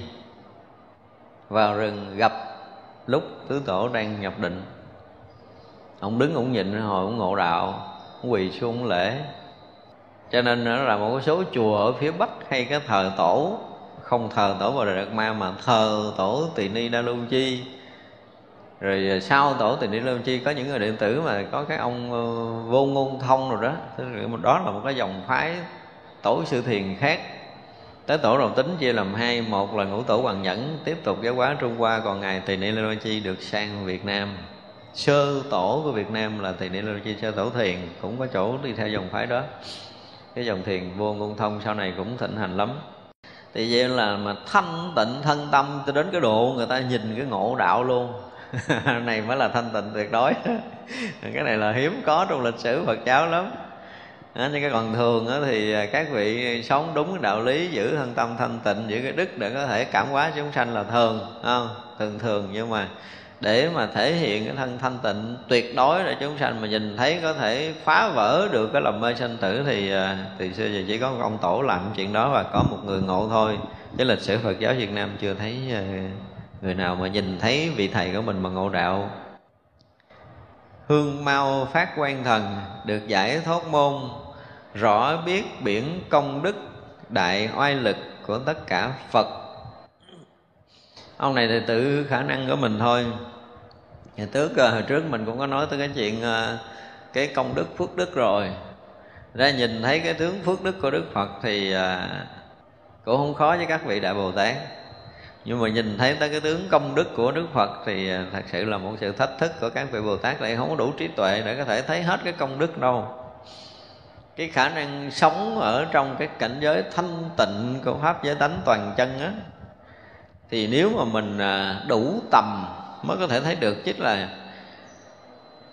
vào rừng gặp lúc tứ tổ đang nhập định. Ông đứng ông nhịn hồi ông ngộ đạo ông quỳ xuống lễ. Cho nên nó là một số chùa ở phía bắc hay cái thờ tổ không thờ tổ bà đề đạt ma mà thờ tổ tỳ ni đa lu chi rồi à, sau tổ tỳ ni đa chi có những người điện tử mà có cái ông ờ, vô ngôn thông rồi đó. Đó là một cái dòng phái tổ sư thiền khác. Tới tổ đồng tính chia làm hai, một là ngũ tổ hoàng nhẫn, tiếp tục giáo hóa trung hoa, còn ngài tỳ ni lê chi được sang việt nam. Sơ tổ của việt nam là tỳ ni lê chi sơ tổ thiền, cũng có chỗ đi theo dòng phái đó. Cái dòng thiền vô ngôn thông sau này cũng thịnh hành lắm. Thì vậy là mà thanh tịnh thân tâm, cho đến cái độ người ta nhìn cái ngộ đạo luôn. này mới là thanh tịnh tuyệt đối. Cái này là hiếm có trong lịch sử phật giáo lắm. Đó, nhưng cái còn thường đó thì các vị sống đúng cái đạo lý giữ thân tâm thanh tịnh giữ cái đức để có thể cảm hóa chúng sanh là thường không? Thường thường nhưng mà để mà thể hiện cái thân thanh tịnh tuyệt đối để chúng sanh mà nhìn thấy có thể phá vỡ được cái lòng mê sanh tử thì à, từ xưa giờ chỉ có một ông tổ làm chuyện đó và có một người ngộ thôi. Chứ lịch sử Phật giáo Việt Nam chưa thấy à, người nào mà nhìn thấy vị thầy của mình mà ngộ đạo, hương mau phát quan thần, được giải thoát môn, rõ biết biển công đức, đại oai lực của tất cả Phật. Ông này thì tự khả năng của mình thôi. Ngày trước ờ, hồi trước mình cũng có nói tới cái chuyện ờ, cái công đức phước đức rồi. Ra nhìn thấy cái tướng phước đức của đức phật thì ờ, cũng không khó với các vị đại bồ tát nhưng mà nhìn thấy tới cái tướng công đức của đức phật thì à, thật sự là một sự thách thức của các vị bồ tát lại không có đủ trí tuệ để có thể thấy hết cái công đức đâu. Cái khả năng sống ở trong cái cảnh giới thanh tịnh của pháp giới tánh toàn chân á, thì nếu mà mình à, đủ tầm mới có thể thấy được. Chứ là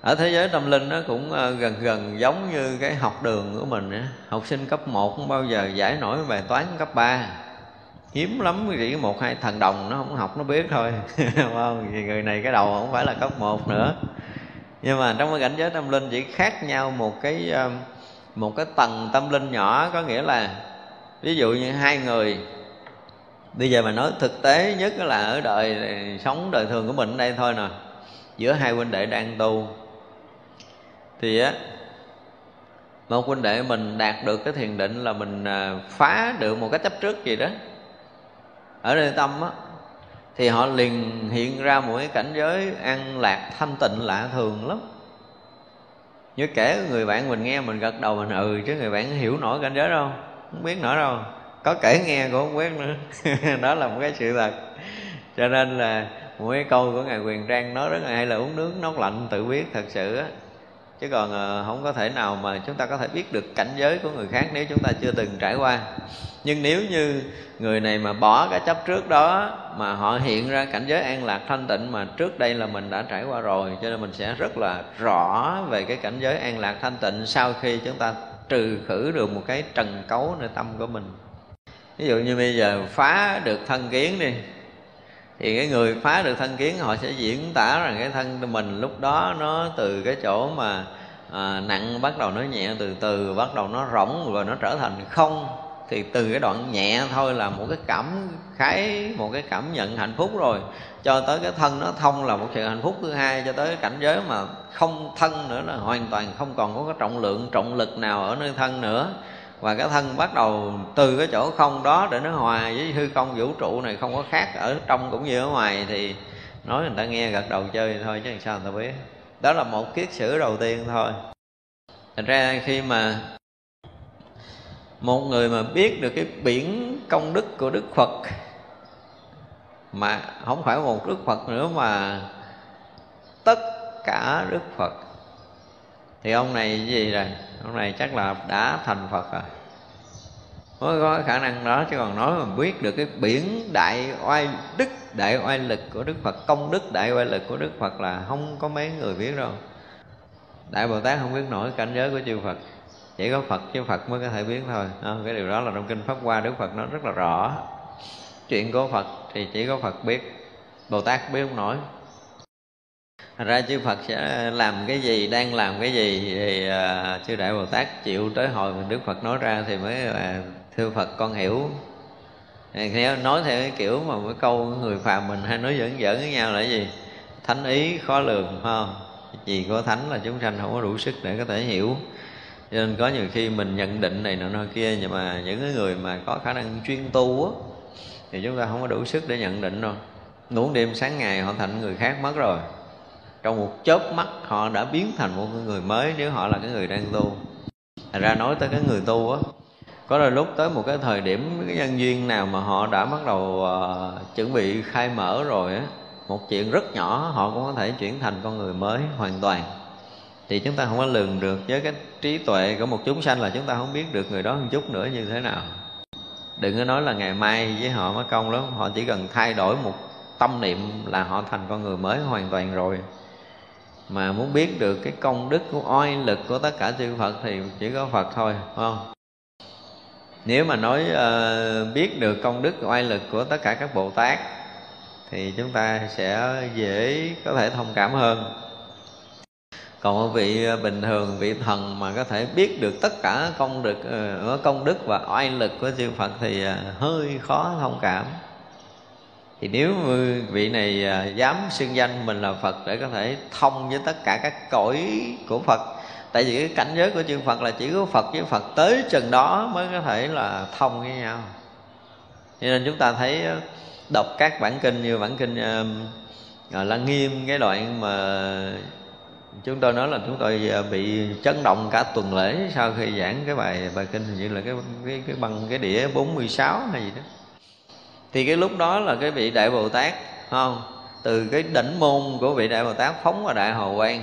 ở thế giới tâm linh nó cũng à, gần gần giống như cái học đường của mình á. Học sinh cấp 1 không bao giờ giải nổi bài toán cấp 3 hiếm lắm chỉ một, hai thần đồng nó không học, nó biết thôi. Không? Vì người này cái đầu không phải là cấp một nữa. Nhưng mà trong cái cảnh giới tâm linh chỉ khác nhau một cái um, một cái tầng tâm linh nhỏ, có nghĩa là ví dụ như hai người, bây giờ mà nói thực tế nhất là ở đời, sống đời thường của mình ở đây thôi nè, giữa hai huynh đệ đang tu, thì á, một huynh đệ mình đạt được cái thiền định là mình à, phá được một cái chấp trước gì đó ở nơi tâm á, thì họ liền hiện ra một cái cảnh giới an lạc thanh tịnh lạ thường lắm. Như kể người bạn mình nghe mình gật đầu mình ừ chứ người bạn hiểu nổi cảnh giới đâu, không biết nổi đâu. Có kể nghe cũng không biết nữa. Đó là một cái sự thật. Cho nên là một cái câu của ngài quyền trang nói rất là hay là uống nước nóng lạnh tự biết thật sự á chứ còn ờ, không có thể nào mà chúng ta có thể biết được cảnh giới của người khác nếu chúng ta chưa từng trải qua. Nhưng nếu như người này mà bỏ cái chấp trước đó, mà họ hiện ra cảnh giới an lạc thanh tịnh mà trước đây là mình đã trải qua rồi, cho nên mình sẽ rất là rõ về cái cảnh giới an lạc thanh tịnh sau khi chúng ta trừ khử được một cái trần cấu nơi tâm của mình. Ví dụ như bây giờ phá được thân kiến đi thì cái người phá được thân kiến họ sẽ diễn tả rằng cái thân mình lúc đó nó từ cái chỗ mà à, nặng bắt đầu nó nhẹ từ từ bắt đầu nó rỗng rồi nó trở thành không. Thì từ cái đoạn nhẹ thôi là một cái cảm khái một cái cảm nhận hạnh phúc rồi. Cho tới cái thân nó thông là một sự hạnh phúc thứ hai cho tới cái cảnh giới mà không thân nữa là hoàn toàn không còn có cái trọng lượng trọng lực nào ở nơi thân nữa và cái thân bắt đầu từ cái chỗ không đó để nó hòa với hư không, vũ trụ này không có khác ở trong cũng như ở ngoài thì nói người ta nghe gật đầu chơi thôi chứ làm sao người ta biết. Đó là một kiết sử đầu tiên thôi. Thành ra khi mà một người mà biết được cái biển công đức của đức phật, mà không phải một đức phật nữa mà tất cả đức phật thì ông này gì rồi? Ông này chắc là đã thành phật rồi. Mới có khả năng đó chứ còn nói mà biết được cái biển đại oai đức đại oai lực của đức phật công đức đại oai lực của đức phật là không có mấy người biết đâu. Đại bồ tát không biết nổi cảnh giới của chư phật. Chỉ có phật Chư phật mới có thể biết thôi. À, cái điều đó là trong kinh pháp hoa đức phật nó rất là rõ. Chuyện của phật thì chỉ có phật biết bồ tát biết không nổi. Thành ra chư Phật sẽ làm cái gì, đang làm cái gì thì uh, chư Đại Bồ Tát chịu tới hồi Đức Phật nói ra thì mới là thưa Phật con hiểu. Theo nói theo cái kiểu mà cái câu người phàm mình hay nói giỡn giỡn với nhau là gì? Thánh ý khó lường phải không? vì có thánh là chúng sanh không có đủ sức để có thể hiểu. Cho nên có nhiều khi mình nhận định này nọ nọ kia nhưng mà những cái người mà có khả năng chuyên tu á thì chúng ta không có đủ sức để nhận định đâu. Ngủ đêm sáng ngày họ thành người khác mất rồi trong một chớp mắt họ đã biến thành một người mới nếu họ là cái người đang tu. Thành ra nói tới cái người tu á có đôi lúc tới một cái thời điểm cái nhân duyên nào mà họ đã bắt đầu uh, chuẩn bị khai mở rồi á một chuyện rất nhỏ họ cũng có thể chuyển thành con người mới hoàn toàn. Thì chúng ta không có lường được với cái trí tuệ của một chúng sanh là chúng ta không biết được người đó một chút nữa như thế nào. Đừng có nói là ngày mai với họ mất công lắm họ chỉ cần thay đổi một tâm niệm là họ thành con người mới hoàn toàn rồi mà muốn biết được cái công đức của oai lực của tất cả chư Phật thì chỉ có Phật thôi phải không? Nếu mà nói uh, biết được công đức oai lực của tất cả các Bồ Tát thì chúng ta sẽ dễ có thể thông cảm hơn. Còn một vị ờ, bình thường vị thần mà có thể biết được tất cả công đức uh, công đức và oai lực của chư Phật thì uh, hơi khó thông cảm thì nếu vị này à, dám xưng danh mình là phật để có thể thông với tất cả các cõi của phật. Tại vì cái cảnh giới của chư phật là chỉ có phật với phật tới chừng đó mới có thể là thông với nhau. Cho nên chúng ta thấy à, đọc các bản kinh như bản kinh à, uh, lăng nghiêm cái đoạn mà chúng tôi nói là chúng tôi bị chấn động cả tuần lễ sau khi giảng cái bài bài kinh hình như là cái cái cái bằng cái đĩa 46 hay gì đó thì cái lúc đó là cái vị đại bồ tát không? Từ cái đỉnh môn của vị đại bồ tát phóng vào đại hồ quang,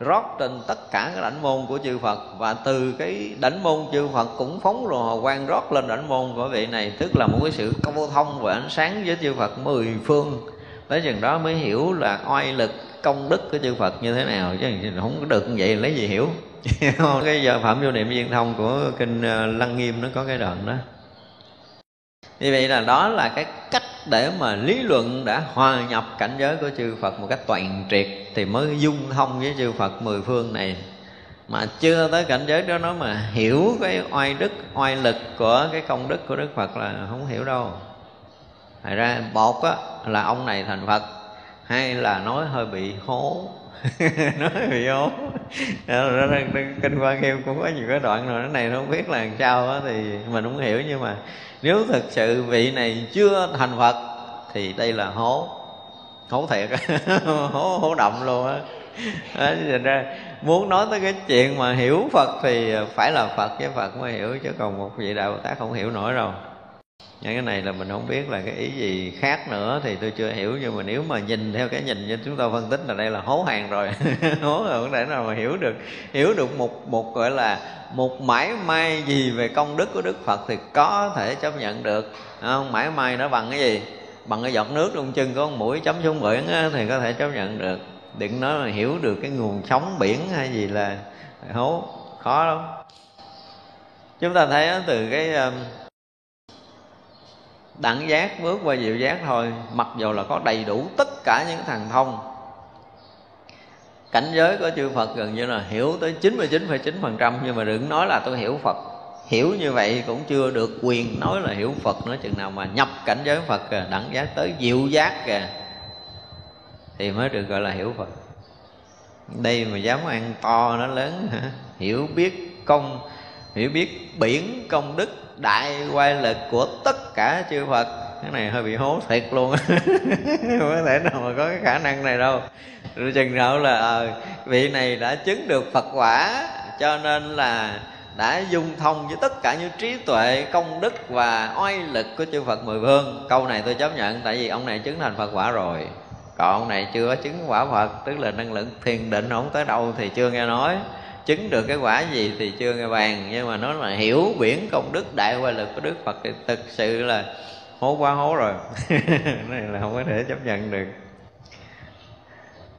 rót trên tất cả cái đảnh môn của chư Phật. Và từ cái đảnh môn chư Phật cũng phóng rồi hào quang rót lên đảnh môn của vị này. Tức là một cái sự câu thông và ánh sáng với chư Phật mười phương. Tới chừng đó mới hiểu là oai lực, công đức của chư Phật như thế nào. Chứ không có được như vậy, lấy gì hiểu? Cái giờ phạm vô niệm viên thông của kinh ờ, lăng nghiêm nó có cái đoạn đó như vậy là đó là cái cách để mà lý luận đã hòa nhập cảnh giới của chư Phật một cách toàn triệt thì mới dung thông với chư Phật mười phương này. Mà chưa tới cảnh giới đó nó mà hiểu cái oai đức oai lực của cái công đức của Đức Phật là không hiểu đâu. Thật ra một á, là ông này thành Phật Hai là nói hơi bị hố. nói bị hố kinh quan nghiêm cũng có nhiều cái đoạn rồi cái này nó không biết là làm sao đó, thì mình không hiểu nhưng mà nếu thực sự vị này chưa thành phật thì đây là hố hố thiệt hố hố động luôn á. Thành ra muốn nói tới cái chuyện mà hiểu phật thì phải là phật với phật mới hiểu chứ còn một vị đạo bồ tát không hiểu nổi đâu những cái này là mình không biết là cái ý gì khác nữa thì tôi chưa hiểu nhưng mà nếu mà nhìn theo cái nhìn như chúng tôi phân tích là đây là hố hàng rồi. Hố rồi không thể nào mà hiểu được hiểu được một một gọi là một mãi may gì về công đức của đức phật thì có thể chấp nhận được. Không? Mãi may nó bằng cái gì? Bằng cái giọt nước trong chân có một mũi chấm xuống biển á, thì có thể chấp nhận được. Đừng nói là hiểu được cái nguồn sống biển hay gì là hố khó lắm. Chúng ta thấy từ cái đẳng giác bước qua diệu giác thôi mặc dù là có đầy đủ tất cả những thần thông. Cảnh giới của chư Phật gần như là hiểu tới 99,9% nhưng mà đừng nói là tôi hiểu Phật. Hiểu như vậy cũng chưa được quyền nói là hiểu Phật nữa chừng nào mà nhập cảnh giới Phật kìa, đẳng giác tới diệu giác kìa thì mới được gọi là hiểu Phật. Đây mà dám ăn to nó lớn hả? hiểu biết công hiểu biết biển công đức đại quay lực của tất cả chư Phật. Cái này hơi bị hố thiệt luôn. Không có thể nào mà có cái khả năng này đâu. Rồi chừng nào là à, vị này đã chứng được Phật quả cho nên là đã dung thông với tất cả những trí tuệ công đức và oai lực của chư Phật mười phương. Câu này tôi chấp nhận tại vì ông này chứng thành Phật quả rồi. Còn ông này chưa có chứng quả Phật tức là năng lượng thiền định không tới đâu thì chưa nghe nói chứng được cái quả gì thì chưa nghe bàn, nhưng mà nó là hiểu biển công đức, đại qua lực của đức phật thì thực sự là hố quá hố rồi. Này là không có thể chấp nhận được.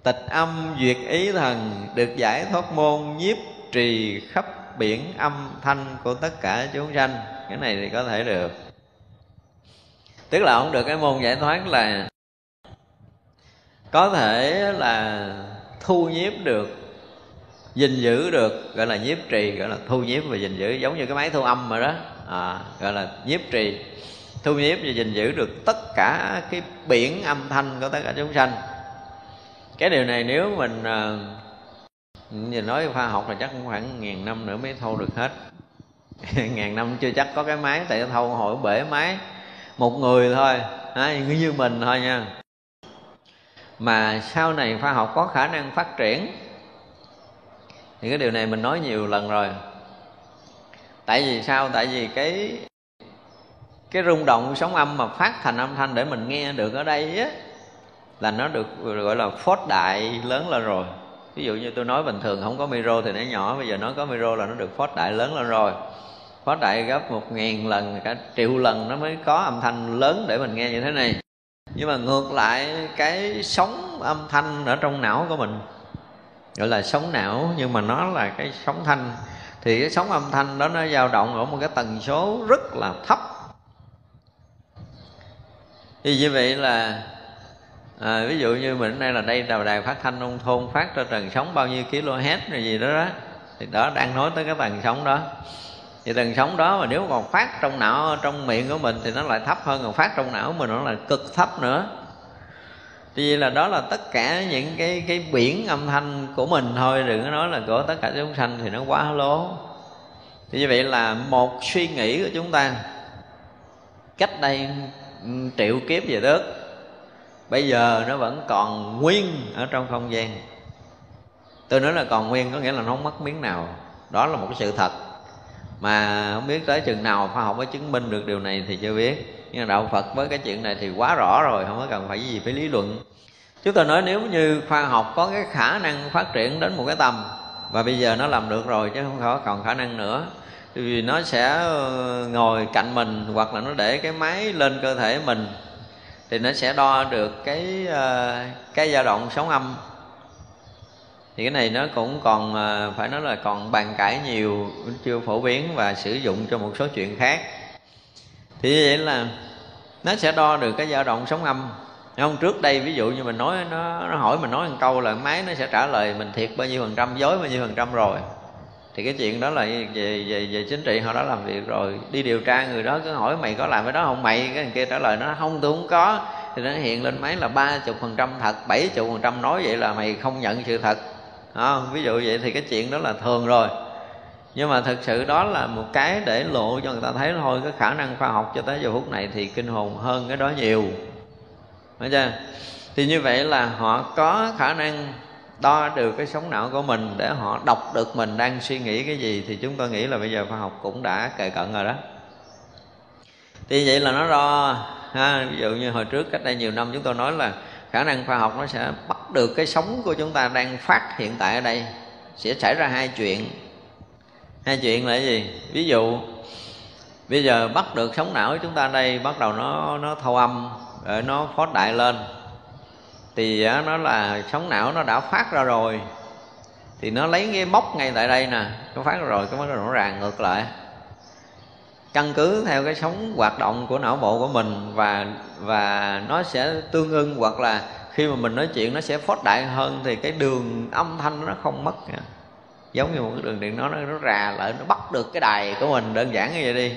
Tịch âm duyệt ý thần được giải thoát môn, nhiếp trì khắp biển âm thanh của tất cả chúng sanh. Cái này thì có thể được. Tức là không được cái môn giải thoát là có thể là thu nhiếp được gìn giữ được gọi là nhiếp trì gọi là thu nhiếp và gìn giữ giống như cái máy thu âm mà đó. À, gọi là nhiếp trì thu nhiếp và gìn giữ được tất cả cái biển âm thanh của tất cả chúng sanh. Cái điều này nếu mình à, nhìn nói khoa học là chắc cũng khoảng ngàn năm nữa mới thâu được hết. Ngàn năm chưa chắc có cái máy tại thâu hội bể máy một người thôi à, như mình thôi nha. Mà sau này khoa học có khả năng phát triển thì cái điều này mình nói nhiều lần rồi. Tại vì sao? Tại vì cái cái rung động sóng âm mà phát thành âm thanh để mình nghe được ở đây á, là nó được gọi là phốt đại lớn lên rồi. Ví dụ như tôi nói bình thường, không có micro thì nó nhỏ, bây giờ nó có micro là nó được phốt đại lớn lên rồi. Phốt đại gấp một ngàn lần, cả triệu lần nó mới có âm thanh lớn để mình nghe như thế này. Nhưng mà ngược lại, cái sóng âm thanh ở trong não của mình gọi là sóng não nhưng mà nó là cái sóng thanh. Thì cái sóng âm thanh đó nó dao động ở một cái tần số rất là thấp. Thì như vậy là à, ví dụ như mình nay là đây là đài phát thanh nông thôn phát ra tần sóng bao nhiêu kHz rồi gì đó đó thì đó đang nói tới cái tần sóng đó. Thì tần sóng đó mà nếu còn phát trong não trong miệng của mình thì nó lại thấp hơn còn phát trong não mình nó là cực thấp nữa vì là đó là tất cả những cái cái biển âm thanh của mình thôi, đừng có nói là của tất cả chúng sanh thì nó quá lố. Thì như vậy là một suy nghĩ của chúng ta, cách đây triệu kiếp về đất bây giờ nó vẫn còn nguyên ở trong không gian. Tôi nói là còn nguyên có nghĩa là nó không mất miếng nào. Đó là một cái sự thật. Mà không biết tới chừng nào khoa học mới chứng minh được điều này thì chưa biết nhưng mà đạo phật với cái chuyện này thì quá rõ rồi, không có cần phải gì phải lý luận. Chúng tôi nói nếu như khoa học có cái khả năng phát triển đến một cái tầm, và bây giờ nó làm được rồi chứ không có còn khả năng nữa vì nó sẽ ờ, ngồi cạnh mình hoặc là nó để cái máy lên cơ thể mình, thì nó sẽ đo được cái ờ, cái dao động sóng âm. Thì cái này nó cũng còn ờ, phải nói là còn bàn cãi nhiều, chưa phổ biến và sử dụng cho một số chuyện khác thì vậy là nó sẽ đo được cái dao động sóng âm. Không trước đây ví dụ như mình nói nó, nó hỏi mình nói một câu là máy nó sẽ trả lời mình thiệt bao nhiêu phần trăm dối bao nhiêu phần trăm rồi. Thì cái chuyện đó là về về về chính trị họ đã làm việc rồi. Đi điều tra người đó cứ hỏi mày có làm cái đó không? Mày cái thằng kia trả lời nó không tôi không có. Thì nó hiện lên máy là ba chục phần trăm thật bảy chục phần trăm nói vậy là mày không nhận sự thật. À, ví dụ vậy thì cái chuyện đó là thường rồi nhưng mà thực sự đó là một cái để lộ cho người ta thấy thôi, cái khả năng khoa học cho tới giờ phút này thì kinh hồn hơn cái đó nhiều. Phải chưa? Thì như vậy là họ có khả năng đo được cái sống não của mình để họ đọc được mình đang suy nghĩ cái gì thì chúng tôi nghĩ là bây giờ khoa học cũng đã kề cận rồi đó. Thì vậy là nó đo, ha, ví dụ như hồi trước cách đây nhiều năm chúng tôi nói là khả năng khoa học nó sẽ bắt được cái sống của chúng ta đang phát hiện tại ở đây, sẽ xảy ra hai chuyện hai chuyện là cái gì? Ví dụ, bây giờ bắt được sóng não của chúng ta đây, bắt đầu nó nó thâu âm, rồi nó phóng đại lên. Thì nó là sóng não nó đã phát ra rồi. Thì nó lấy cái móc ngay tại đây nè, nó phát ra rồi, cái bắt đầu nó ràng ngược lại. Căn cứ theo cái sóng hoạt động của não bộ của mình và và nó sẽ tương ưng, hoặc là khi mà mình nói chuyện nó sẽ phót đại hơn, thì cái đường âm thanh nó không mất giống như một cái đường điện nó nó rà lại, nó bắt được cái đài của mình, đơn giản như vậy đi.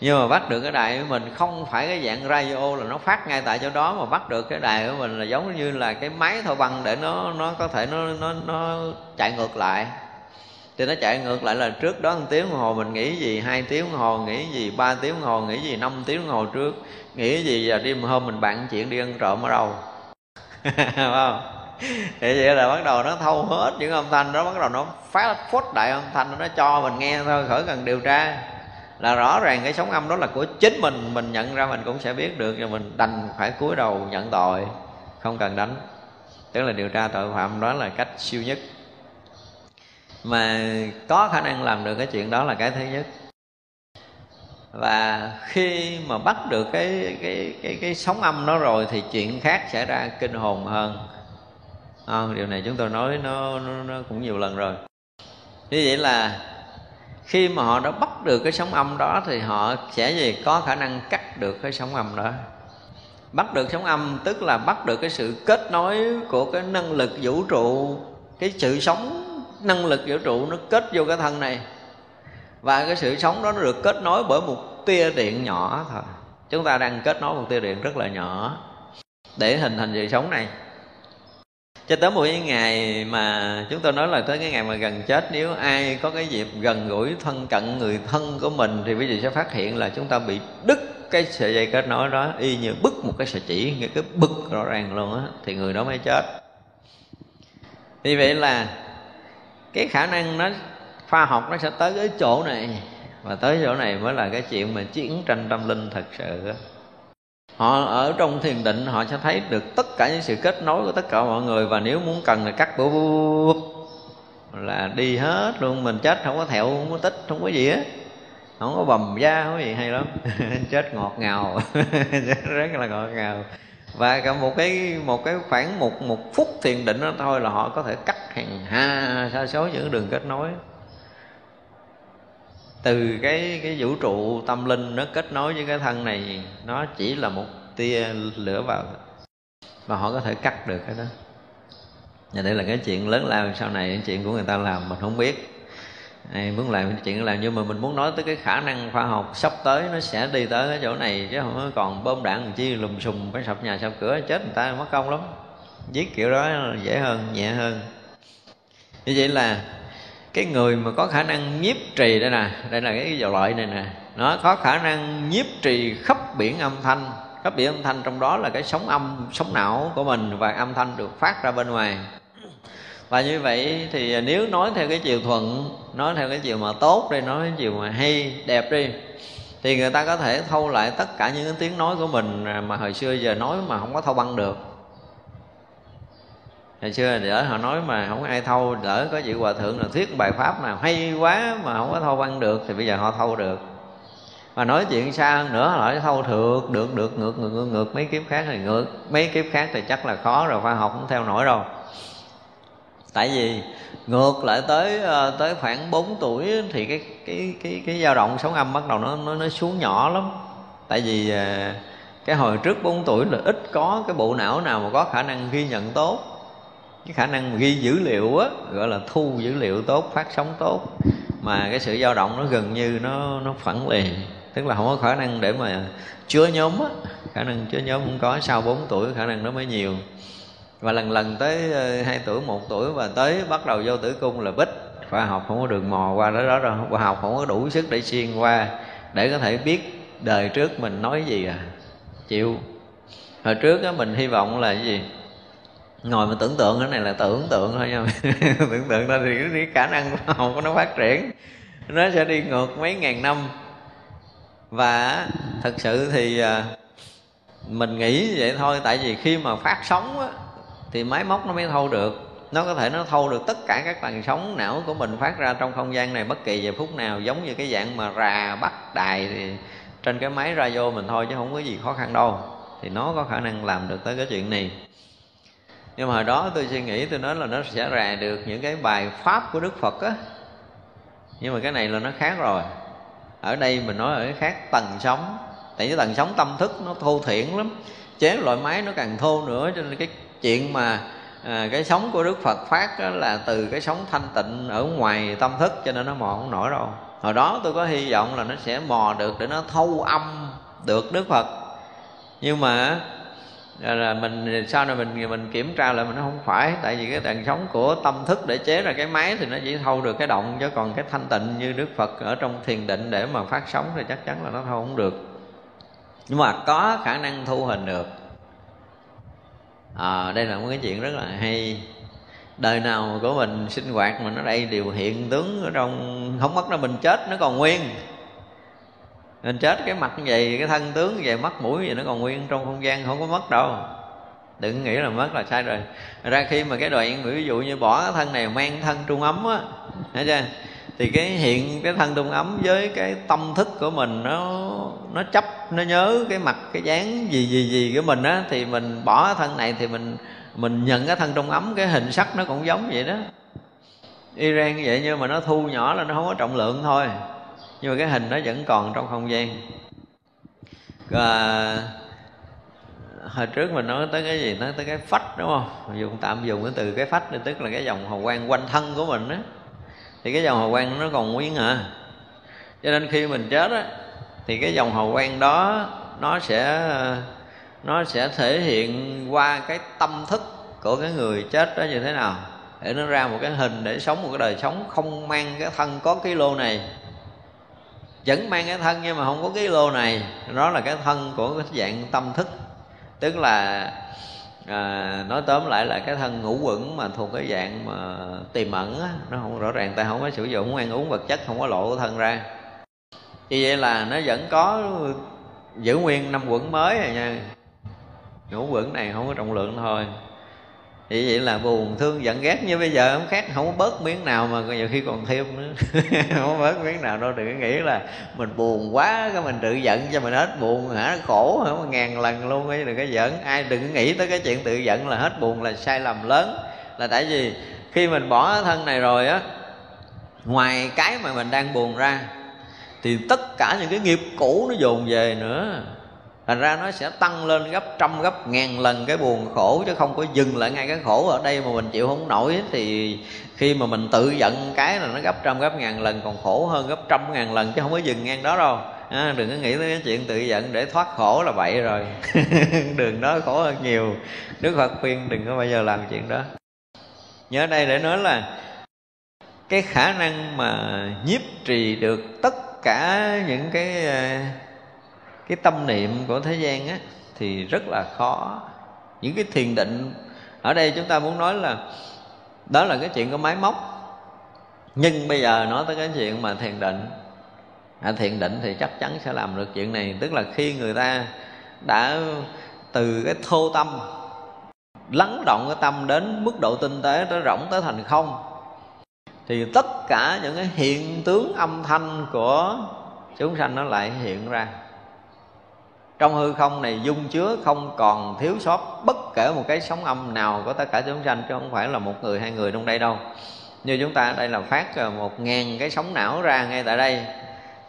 Nhưng mà bắt được cái đài của mình không phải cái dạng radio là nó phát ngay tại chỗ đó, mà bắt được cái đài của mình là giống như là cái máy thổi băng để nó nó có thể nó nó nó chạy ngược lại. Thì nó chạy ngược lại là trước đó một tiếng đồng hồ mình nghĩ gì, hai tiếng đồng hồ nghĩ gì, ba tiếng đồng hồ nghĩ gì, năm tiếng đồng hồ trước nghĩ gì và đêm hôm mình bạn chuyện đi ăn trộm ở đâu. Phải không? thì vậy là bắt đầu nó thâu hết những âm thanh đó, bắt đầu nó phát phốt đại âm thanh, nó cho mình nghe thôi, khỏi cần điều tra. Là rõ ràng cái sóng âm đó là của chính mình mình nhận ra mình cũng sẽ biết được rồi mình đành phải cúi đầu nhận tội, không cần đánh. Tức là điều tra tội phạm đó là cách siêu nhất. Mà có khả năng làm được cái chuyện đó là cái thứ nhất. Và khi mà bắt được cái cái cái cái sóng âm đó rồi thì chuyện khác xảy ra kinh hồn hơn à, điều này chúng tôi nói nó, nó, nó cũng nhiều lần rồi. Như vậy là khi mà họ đã bắt được cái sóng âm đó thì họ sẽ gì? Có khả năng cắt được cái sóng âm đó. Bắt được sóng âm tức là bắt được cái sự kết nối của cái năng lực vũ trụ cái sự sống năng lực vũ trụ nó kết vô cái thân này. Và cái sự sống đó nó được kết nối bởi một tia điện nhỏ thôi. Chúng ta đang kết nối một tia điện rất là nhỏ để hình thành sự sống này cho tới một cái ngày mà chúng tôi nói là tới cái ngày mà gần chết, nếu ai có cái dịp gần gũi thân cận người thân của mình thì quý vị sẽ phát hiện là chúng ta bị đứt cái sợi dây kết nối đó, y như bứt một cái sợi chỉ nghe cái bứt rõ ràng luôn á, thì người đó mới chết. Vì vậy là cái khả năng nó, khoa học nó sẽ tới cái chỗ này, và tới chỗ này mới là cái chuyện mà chiến tranh tâm linh thật sự họ ở trong thiền định, họ sẽ thấy được tất cả những sự kết nối của tất cả mọi người và nếu muốn cần là cắt bút bút là đi hết luôn, mình chết không có thẹo, không có tích, không có gì á không có bầm da, không có gì hay lắm. Chết ngọt ngào. Rất là ngọt ngào. Và cả một cái một cái khoảng một một phút thiền định đó thôi là họ có thể cắt hàng ha, sa số những đường kết nối từ cái cái vũ trụ tâm linh nó kết nối với cái thân này, nó chỉ là một tia lửa vào mà họ có thể cắt được cái đó. Và đây là cái chuyện lớn lao sau này, cái chuyện của người ta làm, mình không biết. Ai muốn làm cái chuyện làm, nhưng mà mình muốn nói tới cái khả năng khoa học sắp tới, nó sẽ đi tới cái chỗ này, chứ không còn bom đạn làm chi lùm xùm, phải sập nhà sập cửa, chết người ta mất công lắm. Giết kiểu đó dễ hơn, nhẹ hơn. Như vậy là cái người mà có khả năng nhiếp trì đây nè, đây là cái dầu loại này nè, nó có khả năng nhiếp trì khắp biển âm thanh, khắp biển âm thanh trong đó là cái sóng âm, sóng não của mình và âm thanh được phát ra bên ngoài. Và như vậy thì nếu nói theo cái chiều thuận, nói theo cái chiều mà tốt đi, nói cái chiều mà hay, đẹp đi, thì người ta có thể thâu lại tất cả những cái tiếng nói của mình mà hồi xưa giờ nói mà không có thâu băng được hồi xưa lỡ họ nói mà không ai thâu đỡ có vị hòa thượng nào thuyết bài pháp nào hay quá mà không có thâu văn được thì bây giờ họ thâu được. Mà nói chuyện xa hơn nữa họ nói thâu được được được ngược ngược ngược, ngược mấy kiếp khác thì ngược mấy kiếp khác thì chắc là khó rồi khoa học không theo nổi đâu. Tại vì ngược lại tới ờ, tới khoảng 4 tuổi thì cái cái cái cái dao động sóng âm bắt đầu nó nó nó xuống nhỏ lắm. Tại vì ờ, cái hồi trước 4 tuổi là ít có cái bộ não nào mà có khả năng ghi nhận tốt cái khả năng ghi dữ liệu á gọi là thu dữ liệu tốt phát sóng tốt mà cái sự dao động nó gần như nó nó phẳng lì tức là không có khả năng để mà chứa nhóm á khả năng chứa nhóm không có sau 4 tuổi khả năng nó mới nhiều. Và lần lần tới ờ, hai tuổi một tuổi và tới bắt đầu vô tử cung là bích khoa học không có đường mò qua đó đó đâu khoa học không có đủ sức để xuyên qua để có thể biết đời trước mình nói gì à chịu. Hồi trước á mình hy vọng là cái gì? Ngồi mà tưởng tượng cái này là tưởng tượng thôi nha. Tưởng tượng thôi thì cái khả năng khoa học của nó phát triển. Nó sẽ đi ngược mấy ngàn năm. Và thật sự thì à, mình nghĩ vậy thôi. Tại vì khi mà phát sóng á, thì máy móc nó mới thâu được. Nó có thể nó thâu được tất cả các tầng sóng não của mình phát ra trong không gian này bất kỳ giờ phút nào. Giống như cái dạng mà rà bắt đài thì trên cái máy ra vô mình thôi chứ không có gì khó khăn đâu. Thì nó có khả năng làm được tới cái chuyện này nhưng mà hồi đó tôi suy nghĩ tôi nói là nó sẽ rà được những cái bài pháp của đức phật á. Nhưng mà cái này là nó khác rồi. Ở đây mình nói ở cái khác tầng sóng tại vì tầng sóng tâm thức nó thô thiển lắm. Chế loại máy nó càng thô nữa cho nên cái chuyện mà à, cái sống của đức phật phát là từ cái sống thanh tịnh ở ngoài tâm thức cho nên nó mò không nổi đâu. Hồi đó tôi có hy vọng là nó sẽ mò được để nó thâu âm được đức phật. Nhưng mà là mình sau này mình mình kiểm tra lại mình nó không phải tại vì cái đàn sống của tâm thức để chế ra cái máy thì nó chỉ thâu được cái động chứ còn cái thanh tịnh như đức phật ở trong thiền định để mà phát sóng thì chắc chắn là nó thâu không được. Nhưng mà có khả năng thu hình được. À, đây là một cái chuyện rất là hay. Đời nào của mình sinh hoạt mà nó đây đều hiện tướng ở trong không mất nó mình chết nó còn nguyên mình chết cái mặt như vậy, cái thân tướng như vậy, mắt mũi vậy nó còn nguyên trong không gian, không có mất đâu. Đừng nghĩ là mất là sai rồi. Ra khi mà cái đoạn ví dụ như bỏ cái thân này, mang thân trung ấm á, thấy chưa? Thì cái hiện cái thân trung ấm với cái tâm thức của mình nó nó chấp, nó nhớ cái mặt, cái dáng gì gì gì của mình á, thì mình bỏ cái thân này thì mình mình nhận cái thân trung ấm, cái hình sắc nó cũng giống vậy đó. Iran như vậy nhưng mà nó thu nhỏ là nó không có trọng lượng thôi nhưng mà cái hình nó vẫn còn trong không gian. Và hồi trước mình nói tới cái gì? Nói tới cái phách, đúng không? Dùng, tạm dùng cái từ cái phách thì tức là cái dòng hào quang quanh thân của mình á. Thì cái dòng hào quang nó còn nguyên à. Cho nên khi mình chết á, thì cái dòng hào quang đó, nó sẽ nó sẽ thể hiện qua cái tâm thức của cái người chết đó như thế nào. Để nó ra một cái hình để sống một cái đời sống không mang cái thân có cái lô này vẫn mang cái thân nhưng mà không có cái lô này. Đó là cái thân của cái dạng tâm thức. Tức là à, nói tóm lại là cái thân ngũ quẩn mà thuộc cái dạng mà tiềm ẩn á, nó không rõ ràng. Ta không có sử dụng ăn uống vật chất không có lộ thân ra. Như vậy là nó vẫn có giữ nguyên năm quẩn mới rồi nha. Ngũ quẩn này không có trọng lượng thôi thì vậy là buồn, thương, giận, ghét như bây giờ không khác, không có bớt miếng nào mà nhiều khi còn thêm nữa. Không có bớt miếng nào đâu, đừng có nghĩ là mình buồn quá, cái mình tự giận cho mình hết buồn, hả? Khổ, hả? Ngàn lần luôn ấy, đừng có giận. Ai đừng có nghĩ tới cái chuyện tự giận là hết buồn là sai lầm lớn. Là tại vì khi mình bỏ thân này rồi á, ngoài cái mà mình đang buồn ra, thì tất cả những cái nghiệp cũ nó dồn về nữa thành ra nó sẽ tăng lên gấp trăm gấp ngàn lần cái buồn khổ chứ không có dừng lại ngay cái khổ. Ở đây mà mình chịu không nổi thì khi mà mình tự giận cái là nó gấp trăm gấp ngàn lần còn khổ hơn gấp trăm ngàn lần chứ không có dừng ngang đó đâu. À, đừng có nghĩ tới cái chuyện tự giận để thoát khổ là vậy rồi. Đường đó khổ hơn nhiều. Đức phật khuyên đừng có bao giờ làm chuyện đó. Nhớ đây để nói là cái khả năng mà nhiếp trì được tất cả những cái à, cái tâm niệm của thế gian á thì rất là khó. Những cái thiền định ở đây chúng ta muốn nói là đó là cái chuyện của máy móc. Nhưng bây giờ nói tới cái chuyện mà thiền định à, thiền định thì chắc chắn sẽ làm được chuyện này. Tức là khi người ta đã từ cái thô tâm lắng động cái tâm đến mức độ tinh tế tới rộng tới thành không thì tất cả những cái hiện tướng âm thanh của chúng sanh nó lại hiện ra trong hư không này dung chứa không còn thiếu sót bất kể một cái sóng âm nào của tất cả chúng sanh chứ không phải là một người hai người trong đây đâu. Như chúng ta ở đây là phát một ngàn cái sóng não ra ngay tại đây.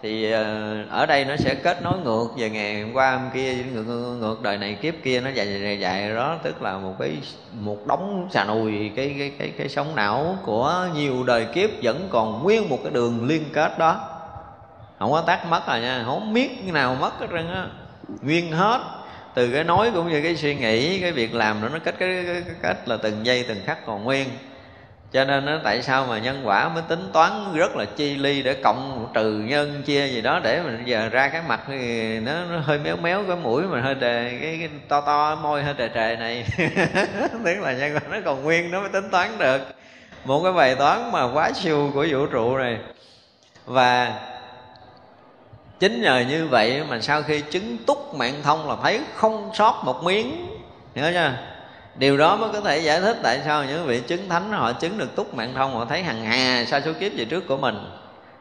Thì ờ, ở đây nó sẽ kết nối ngược về ngày hôm qua hôm kia ngược, ngược đời này kiếp kia nó dài dài dài đó tức là một cái một đống xà nùi cái cái cái cái sóng não của nhiều đời kiếp vẫn còn nguyên một cái đường liên kết đó. Không có tắt mất rồi nha không biết nào mất hết trơn á nguyên hết. Từ cái nói cũng như cái suy nghĩ cái việc làm nó nó kết cái, cái, cái kết là từng giây từng khắc còn nguyên. Cho nên nó tại sao mà nhân quả mới tính toán rất là chi ly để cộng trừ nhân chia gì đó để mình giờ ra cái mặt thì nó, nó hơi méo méo cái mũi mà hơi đề cái, cái to to môi hơi trề trề này. Tức là nhân quả nó còn nguyên nó mới tính toán được. Một cái bài toán mà quá siêu của vũ trụ này. Và chính nhờ như vậy mà sau khi chứng túc mạng thông là thấy không sót một miếng. Nhớ chưa? Điều đó mới có thể giải thích tại sao những vị chứng thánh họ chứng được túc mạng thông, họ thấy hằng hà sa số kiếp về trước của mình.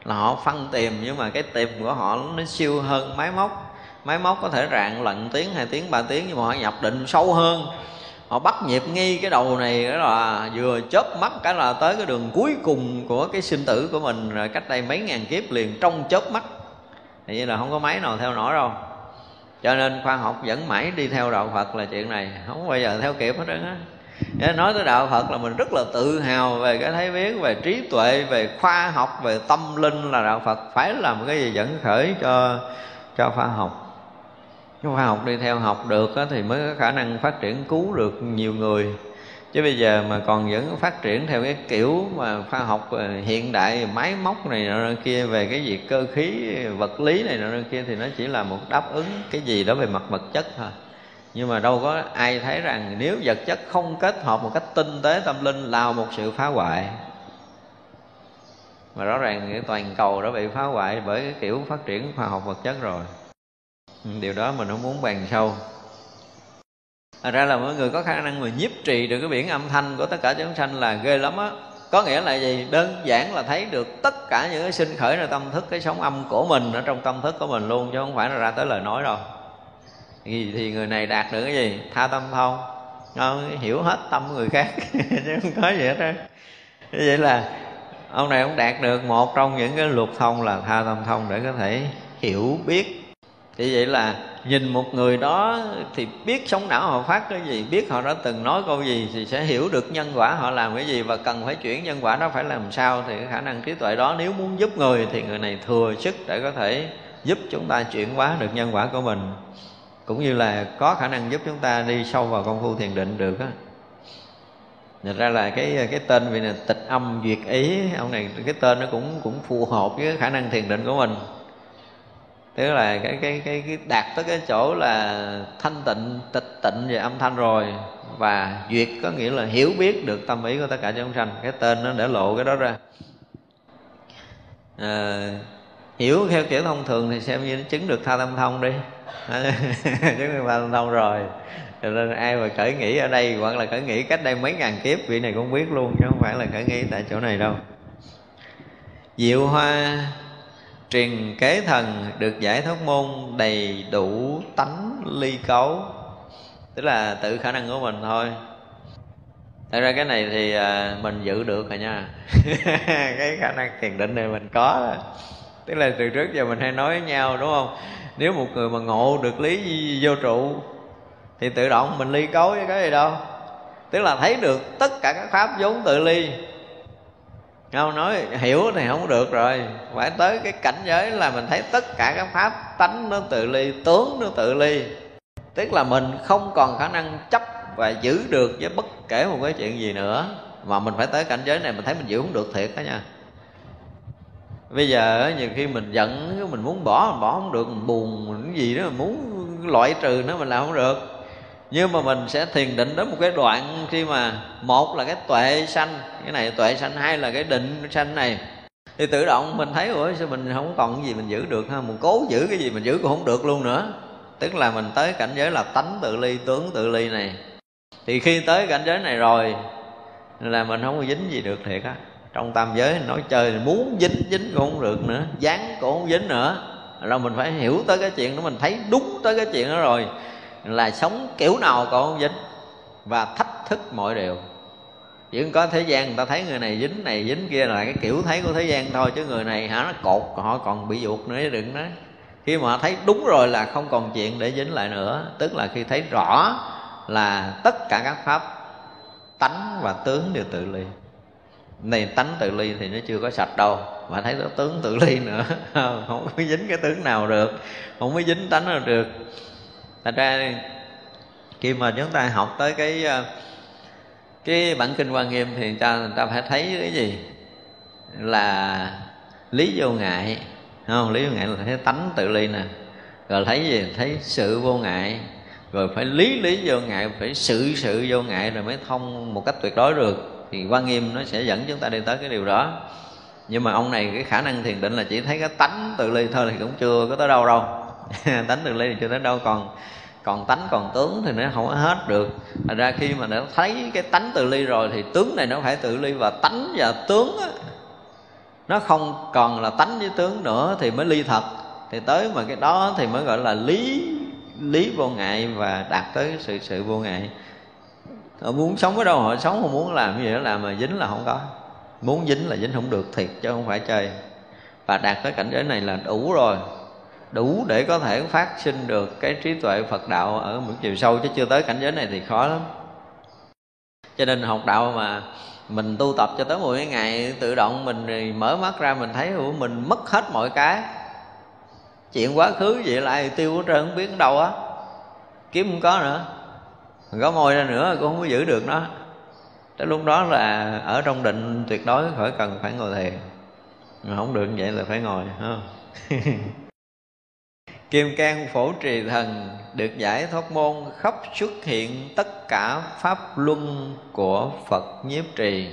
Là họ phân tìm, nhưng mà cái tìm của họ nó siêu hơn máy móc. Máy móc có thể rạng lận tiếng, hai tiếng, ba tiếng, nhưng mà họ nhập định sâu hơn. Họ bắt nhịp nghi cái đầu này đó là vừa chớp mắt cái là tới cái đường cuối cùng của cái sinh tử của mình. Rồi cách đây mấy ngàn kiếp liền trong chớp mắt thì như là không có máy nào theo nổi đâu. Cho nên khoa học vẫn mãi đi theo đạo phật là chuyện này. Không bao giờ theo kịp hết trơn á. Nói tới đạo phật là mình rất là tự hào về cái thấy biết, về trí tuệ, về khoa học, về tâm linh là đạo phật. Phải làm cái gì dẫn khởi cho cho khoa học. Khoa học đi theo học được thì mới có khả năng phát triển cứu được nhiều người chứ bây giờ mà còn vẫn phát triển theo cái kiểu mà khoa học ờ, hiện đại, máy móc này nọ kia về cái gì cơ khí, vật lý này nọ kia thì nó chỉ là một đáp ứng cái gì đó về mặt vật chất thôi. Nhưng mà đâu có ai thấy rằng nếu vật chất không kết hợp một cách tinh tế tâm linh là một sự phá hoại. Mà rõ ràng cái toàn cầu đã bị phá hoại bởi cái kiểu phát triển khoa học vật chất rồi. Điều đó mình không muốn bàn sâu. Thật ra là mọi người có khả năng mà nhiếp trì được cái biển âm thanh của tất cả chúng sanh là ghê lắm á. Có nghĩa là gì? Đơn giản là thấy được tất cả những cái sinh khởi ra tâm thức cái sóng âm của mình ở trong tâm thức của mình luôn chứ không phải là ra tới lời nói đâu. Thì, thì người này đạt được cái gì? Tha tâm thông không hiểu hết tâm người khác chứ không có gì hết á vậy là ông này ông đạt được một trong những cái luật thông là tha tâm thông để có thể hiểu biết thì vậy là nhìn một người đó thì biết sống não họ phát cái gì, biết họ đã từng nói câu gì thì sẽ hiểu được nhân quả họ làm cái gì và cần phải chuyển nhân quả đó phải làm sao thì khả năng trí tuệ đó nếu muốn giúp người thì người này thừa sức để có thể giúp chúng ta chuyển hóa được nhân quả của mình. Cũng như là có khả năng giúp chúng ta đi sâu vào công phu thiền định được á. Thật ra là cái cái tên vì là tịch âm duyệt ý, ông này, cái tên nó cũng cũng phù hợp với khả năng thiền định của mình tức là cái cái cái, cái đạt tới cái chỗ là thanh tịnh tịch tịnh về âm thanh rồi. Và duyệt có nghĩa là hiểu biết được tâm ý của tất cả chúng sanh. Cái tên nó để lộ cái đó ra. À, hiểu theo kiểu thông thường thì xem như nó chứng được tha tâm thông đi. Chứng được tha tâm thông rồi. Cho nên ai mà khởi nghĩ ở đây hoặc là khởi nghĩ cách đây mấy ngàn kiếp vị này cũng biết luôn chứ không phải là khởi nghĩ tại chỗ này đâu. Diệu hoa truyền kế thần được giải thoát môn đầy đủ tánh ly cấu. Tức là tự khả năng của mình thôi. Thật ra cái này thì à, mình giữ được rồi nha. Cái khả năng thiền định này mình có. Tức là từ trước giờ mình hay nói với nhau, đúng không? Nếu một người mà ngộ được lý vô trụ, Thì tự động mình ly cấu với cái gì đâu. Tức là thấy được tất cả các pháp vốn tự ly không, nói hiểu thì không được rồi. Phải tới cái cảnh giới là mình thấy tất cả các pháp tánh nó tự ly, tướng nó tự ly. Tức là mình không còn khả năng chấp và giữ được với bất kể một cái chuyện gì nữa. Mà mình phải tới cảnh giới này, mình thấy mình giữ không được thiệt đó nha. Bây giờ nhiều khi mình giận, mình muốn bỏ, mình bỏ không được, mình buồn, mình cái gì đó, mình muốn loại trừ nó, mình làm không được nhưng mà mình sẽ thiền định đến một cái đoạn khi mà một là cái tuệ sanh, cái này tuệ sanh, hai là cái định sanh này. Thì tự động mình thấy, ủa, sao mình không còn cái gì mình giữ được ha? Mình cố giữ cái gì mình giữ cũng không được luôn nữa. Tức là mình tới cảnh giới là tánh tự ly, tướng tự ly này. Thì khi tới cảnh giới này rồi, là mình không có dính gì được thiệt á. Trong tam giới nói chơi muốn dính dính cũng không được nữa, dán cũng không dính nữa. Rồi mình phải hiểu tới cái chuyện đó, mình thấy đúng tới cái chuyện đó rồi là sống kiểu nào cũng không dính. Và thách thức mọi điều. Chỉ có thế gian người ta thấy người này dính này dính kia là cái kiểu thấy của thế gian thôi. Chứ người này hả, nó cột, họ còn bị ruột nữa đừng nói. Khi mà thấy đúng rồi là không còn chuyện để dính lại nữa. Tức là khi thấy rõ là tất cả các pháp tánh và tướng đều tự ly. Này tánh tự ly thì nó chưa có sạch đâu. Mà thấy nó tướng tự ly nữa, không có dính cái tướng nào được. Không có dính tánh nào được thành ra khi mà chúng ta học tới cái ờ, cái bản kinh quan nghiêm thì ta người ta phải thấy cái gì? Là lý vô ngại không? Lý vô ngại là thấy tánh tự ly nè. Rồi thấy gì? Thấy sự vô ngại. Rồi phải lý lý vô ngại, phải sự sự vô ngại rồi mới thông một cách tuyệt đối được. Thì quan nghiêm nó sẽ dẫn chúng ta đi tới cái điều đó. Nhưng mà ông này cái khả năng thiền định là chỉ thấy cái tánh tự ly thôi thì cũng chưa có tới đâu đâu. Tánh tự ly thì chưa tới đâu còn còn tánh còn tướng thì nó không có hết được. Thành ra khi mà nó thấy cái tánh tự ly rồi thì tướng này nó phải tự ly và tánh và tướng á, nó không còn là tánh với tướng nữa thì mới ly thật. Thì tới mà cái đó thì mới gọi là lý lý vô ngại và đạt tới sự sự vô ngại. Họ muốn sống ở đâu họ sống không muốn làm gì đó làm mà dính là không có. Muốn dính là dính không được thiệt chứ không phải chơi. Và đạt tới cảnh giới này là đủ rồi đủ để có thể phát sinh được cái trí tuệ Phật đạo ở một chiều sâu, chứ chưa tới cảnh giới này thì khó lắm. Cho nên học đạo mà mình tu tập cho tới 10 ngày, tự động mình mở mắt ra mình thấy của mình mất hết mọi cái. Chuyện quá khứ vậy lại tiêu hết trơn không biết đâu á. Kiếm không có nữa. Có môi ra nữa cũng không có giữ được nó. Tới lúc đó là ở trong định tuyệt đối khỏi cần phải ngồi thiền. Mà không được vậy là phải ngồi ha Kim can phổ trì thần được giải thoát môn khắp xuất hiện tất cả pháp luân của Phật nhiếp trì.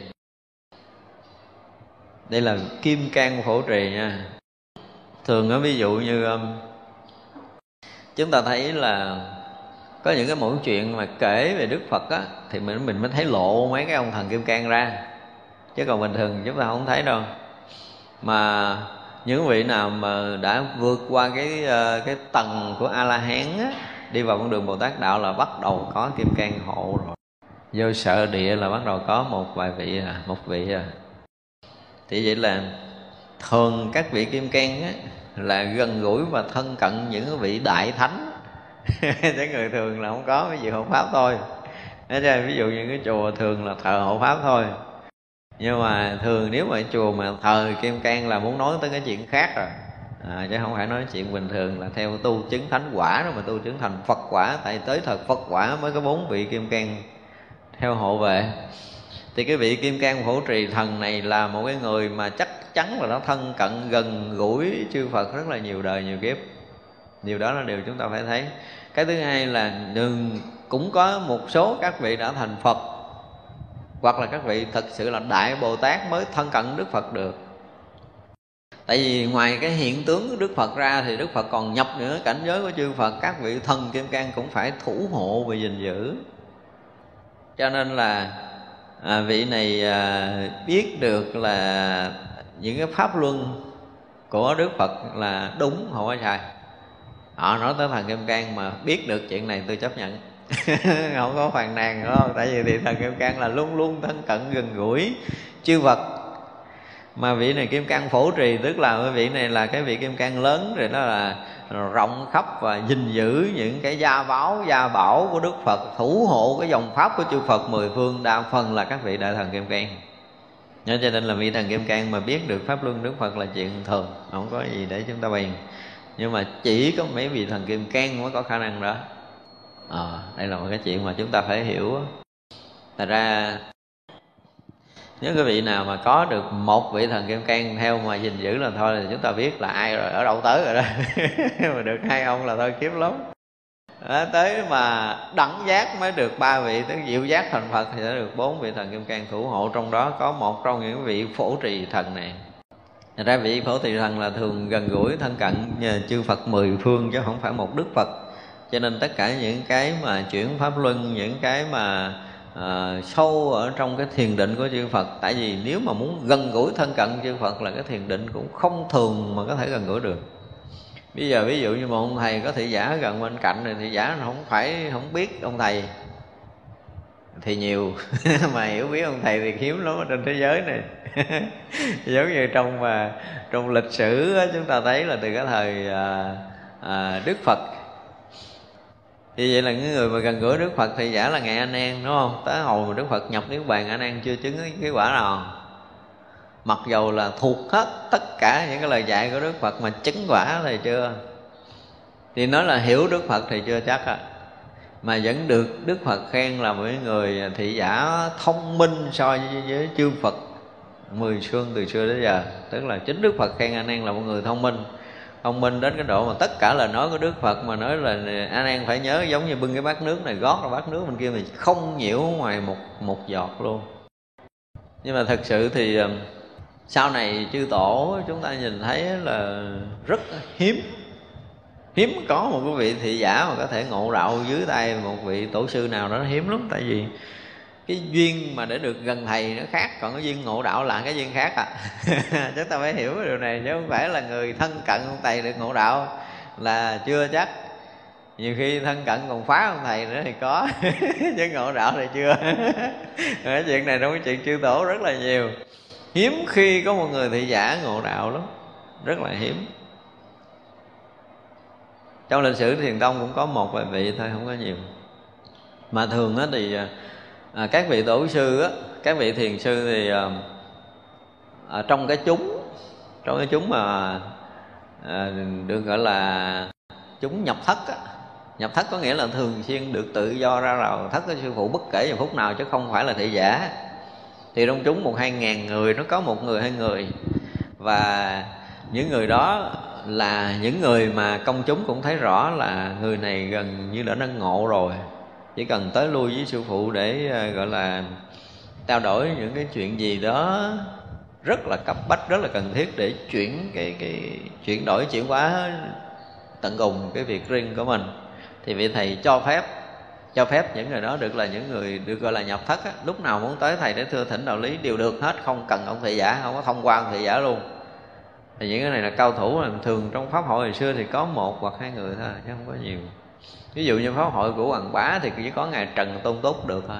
Đây là kim can phổ trì nha. Thường ở ví dụ như um, chúng ta thấy là có những cái mẫu chuyện mà kể về Đức Phật á, thì mình mình mới thấy lộ mấy cái ông thần kim cang ra. Chứ còn bình thường chúng ta không thấy đâu. Mà những vị nào mà đã vượt qua cái ờ, cái tầng của a la hán á, đi vào con đường bồ tát đạo là bắt đầu có kim cang hộ rồi. Vô sợ địa là bắt đầu có một vài vị à một vị à. Thì vậy là thường các vị kim cang á, là gần gũi và thân cận những vị đại thánh. Chứ người thường là không có cái gì hộ pháp thôi. Ví dụ như cái chùa thường là thờ hộ pháp thôi nhưng mà thường nếu mà chùa mà thờ kim cang là muốn nói tới cái chuyện khác rồi. À, chứ không phải nói chuyện bình thường là theo tu chứng thánh quả rồi mà tu chứng thành phật quả. Tại tới thật phật quả mới có bốn vị kim cang theo hộ vệ. Thì cái vị kim cang phổ trì thần này là một cái người mà chắc chắn là nó thân cận gần gũi chư phật rất là nhiều đời nhiều kiếp. Điều đó là điều chúng ta phải thấy. Cái thứ hai là đừng cũng có một số các vị đã thành phật hoặc là các vị thật sự là đại bồ tát mới thân cận đức phật được. Tại vì ngoài cái hiện tướng của đức phật ra thì đức phật còn nhập nữa cảnh giới của chư phật các vị thần kim cang cũng phải thủ hộ và gìn giữ. Cho nên là à, vị này à, biết được là những cái pháp luân của đức phật là đúng không có sai. Họ nói tới thần kim cang mà biết được chuyện này tôi chấp nhận. không có phàn nàn đúng không? Tại vì thì thần kim cang là luôn luôn thân cận gần gũi, chư vật mà vị này kim cang phổ trì, tức là cái vị này là cái vị kim cang lớn, rồi đó là rộng khắp và gìn giữ những cái gia báo, gia bảo của đức phật, thủ hộ cái dòng pháp của chư phật mười phương, đa phần là các vị đại thần kim cang. Nên cho nên là vị thần kim cang mà biết được pháp luân đức phật là chuyện thường, không có gì để chúng ta bàn nhưng mà chỉ có mấy vị thần kim cang mới có khả năng đó à, đây là một cái chuyện mà chúng ta phải hiểu thật ra nếu quý vị nào mà có được một vị thần kim cang theo mà gìn giữ là thôi thì chúng ta biết là ai rồi ở đâu tới rồi đó. Mà được hai ông là thôi kiếp lắm. Đó, tới mà đẳng giác mới được ba vị tới diệu giác thành phật thì sẽ được bốn vị thần kim cang thủ hộ. Trong đó có một trong những vị phổ trì thần này. Thật ra vị phổ trì thần là thường gần gũi thân cận nhờ chư Phật mười phương chứ không phải một đức Phật cho nên tất cả những cái mà chuyển pháp luân những cái mà à, sâu ở trong cái thiền định của chư Phật. Tại vì nếu mà muốn gần gũi thân cận chư Phật là cái thiền định cũng không thường mà có thể gần gũi được. Bây giờ ví dụ như một ông thầy có thị giả gần bên cạnh thì thị giả không phải không biết ông thầy. Thì nhiều mà hiểu biết ông thầy thì hiếm lắm ở trên thế giới này. Giống như trong mà trong lịch sử đó, chúng ta thấy là từ cái thời à, à, đức phật thì vậy là những người mà gần gũi đức phật thì giả là ngày anh an đúng không? Tới hồi mà đức phật nhập niết bàn anh an chưa chứng cái quả nào. Mặc dầu là thuộc hết tất cả những cái lời dạy của đức phật mà chứng quả thì chưa. Thì nói là hiểu đức phật thì chưa chắc à mà vẫn được đức phật khen là một người thị giả thông minh so với, với chư phật mười xương từ xưa đến giờ. Tức là chính đức phật khen anh An là một người thông minh thông minh đến cái độ mà tất cả lời nói của đức phật mà nói là anh em phải nhớ giống như bưng cái bát nước này, gót ra bát nước bên kia thì không nhiễu ngoài một một giọt luôn. Nhưng mà thật sự thì um, sau này chư tổ chúng ta nhìn thấy là rất hiếm. Hiếm có một cái vị thị giả mà có thể ngộ đạo dưới tay một vị tổ sư nào đó hiếm lắm, tại vì cái duyên mà để được gần thầy nó khác, còn cái duyên ngộ đạo là cái duyên khác à. Chúng ta phải hiểu điều này, chứ không phải là người thân cận ông thầy được ngộ đạo là chưa chắc. Nhiều khi thân cận còn phá ông thầy nữa thì có, chứ ngộ đạo thì chưa. Cái chuyện này trong cái chuyện chư tổ rất là nhiều. Hiếm khi có một người thị giả ngộ đạo lắm, rất là hiếm. Trong lịch sử thiền tông cũng có một vài vị thôi, không có nhiều. Mà thường á thì à, à, các vị tổ sư á các vị thiền sư thì à, à, trong cái chúng trong cái chúng mà à, được gọi là chúng nhập thất á nhập thất có nghĩa là thường xuyên được tự do ra rào thất của sư phụ bất kể giờ phút nào chứ không phải là thị giả. Thì trong chúng một hai ngàn người nó có một người hai người. Và những người đó là những người mà công chúng cũng thấy rõ là người này gần như đã nâng ngộ rồi chỉ cần tới lui với sư phụ để ờ, gọi là trao đổi những cái chuyện gì đó rất là cấp bách rất là cần thiết để chuyển cái cái chuyển đổi chuyển hóa tận cùng cái việc riêng của mình. Thì vị thầy cho phép cho phép những người đó được là những người được gọi là nhập thất á, lúc nào muốn tới thầy để thưa thỉnh đạo lý đều được hết không cần ông thầy giả không có thông qua ông thầy giả luôn. Thì những cái này là cao thủ là thường trong pháp hội hồi xưa thì có một hoặc hai người thôi chứ không có nhiều ví dụ như pháp hội của hoàng bá thì chỉ có ngài trần tôn túc được thôi.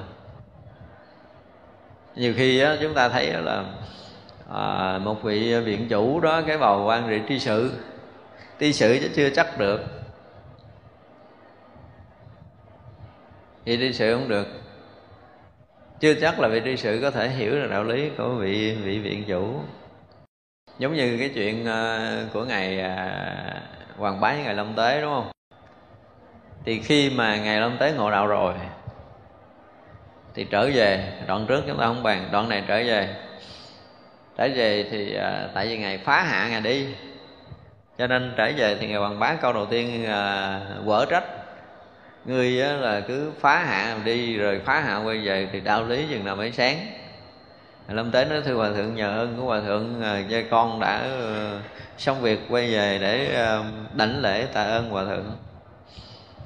Nhiều khi á, chúng ta thấy là à, một vị viện chủ đó cái bầu quan trị tri sự. Tri sự chứ chưa chắc được. Vị tri sự không được. Chưa chắc là vị tri sự có thể hiểu được đạo lý của vị vị viện chủ. Giống như cái chuyện à, của ngày à, hoàng hoàng với ngày lâm tế đúng không? Thì khi mà ngày lâm tế ngộ đạo rồi thì trở về đoạn trước chúng ta không bàn đoạn này trở về. Trở về thì à, tại vì ngày phá hạ ngày đi cho nên trở về thì ngày bằng bá câu đầu tiên à, quở trách. Ngươi là cứ phá hạ đi rồi phá hạ quay về thì đạo lý chừng nào mới sáng. Lâm tế nói thưa hòa thượng nhờ ơn của hòa thượng à, cho con đã ờ, xong việc quay về để à, đảnh lễ tạ ơn hòa thượng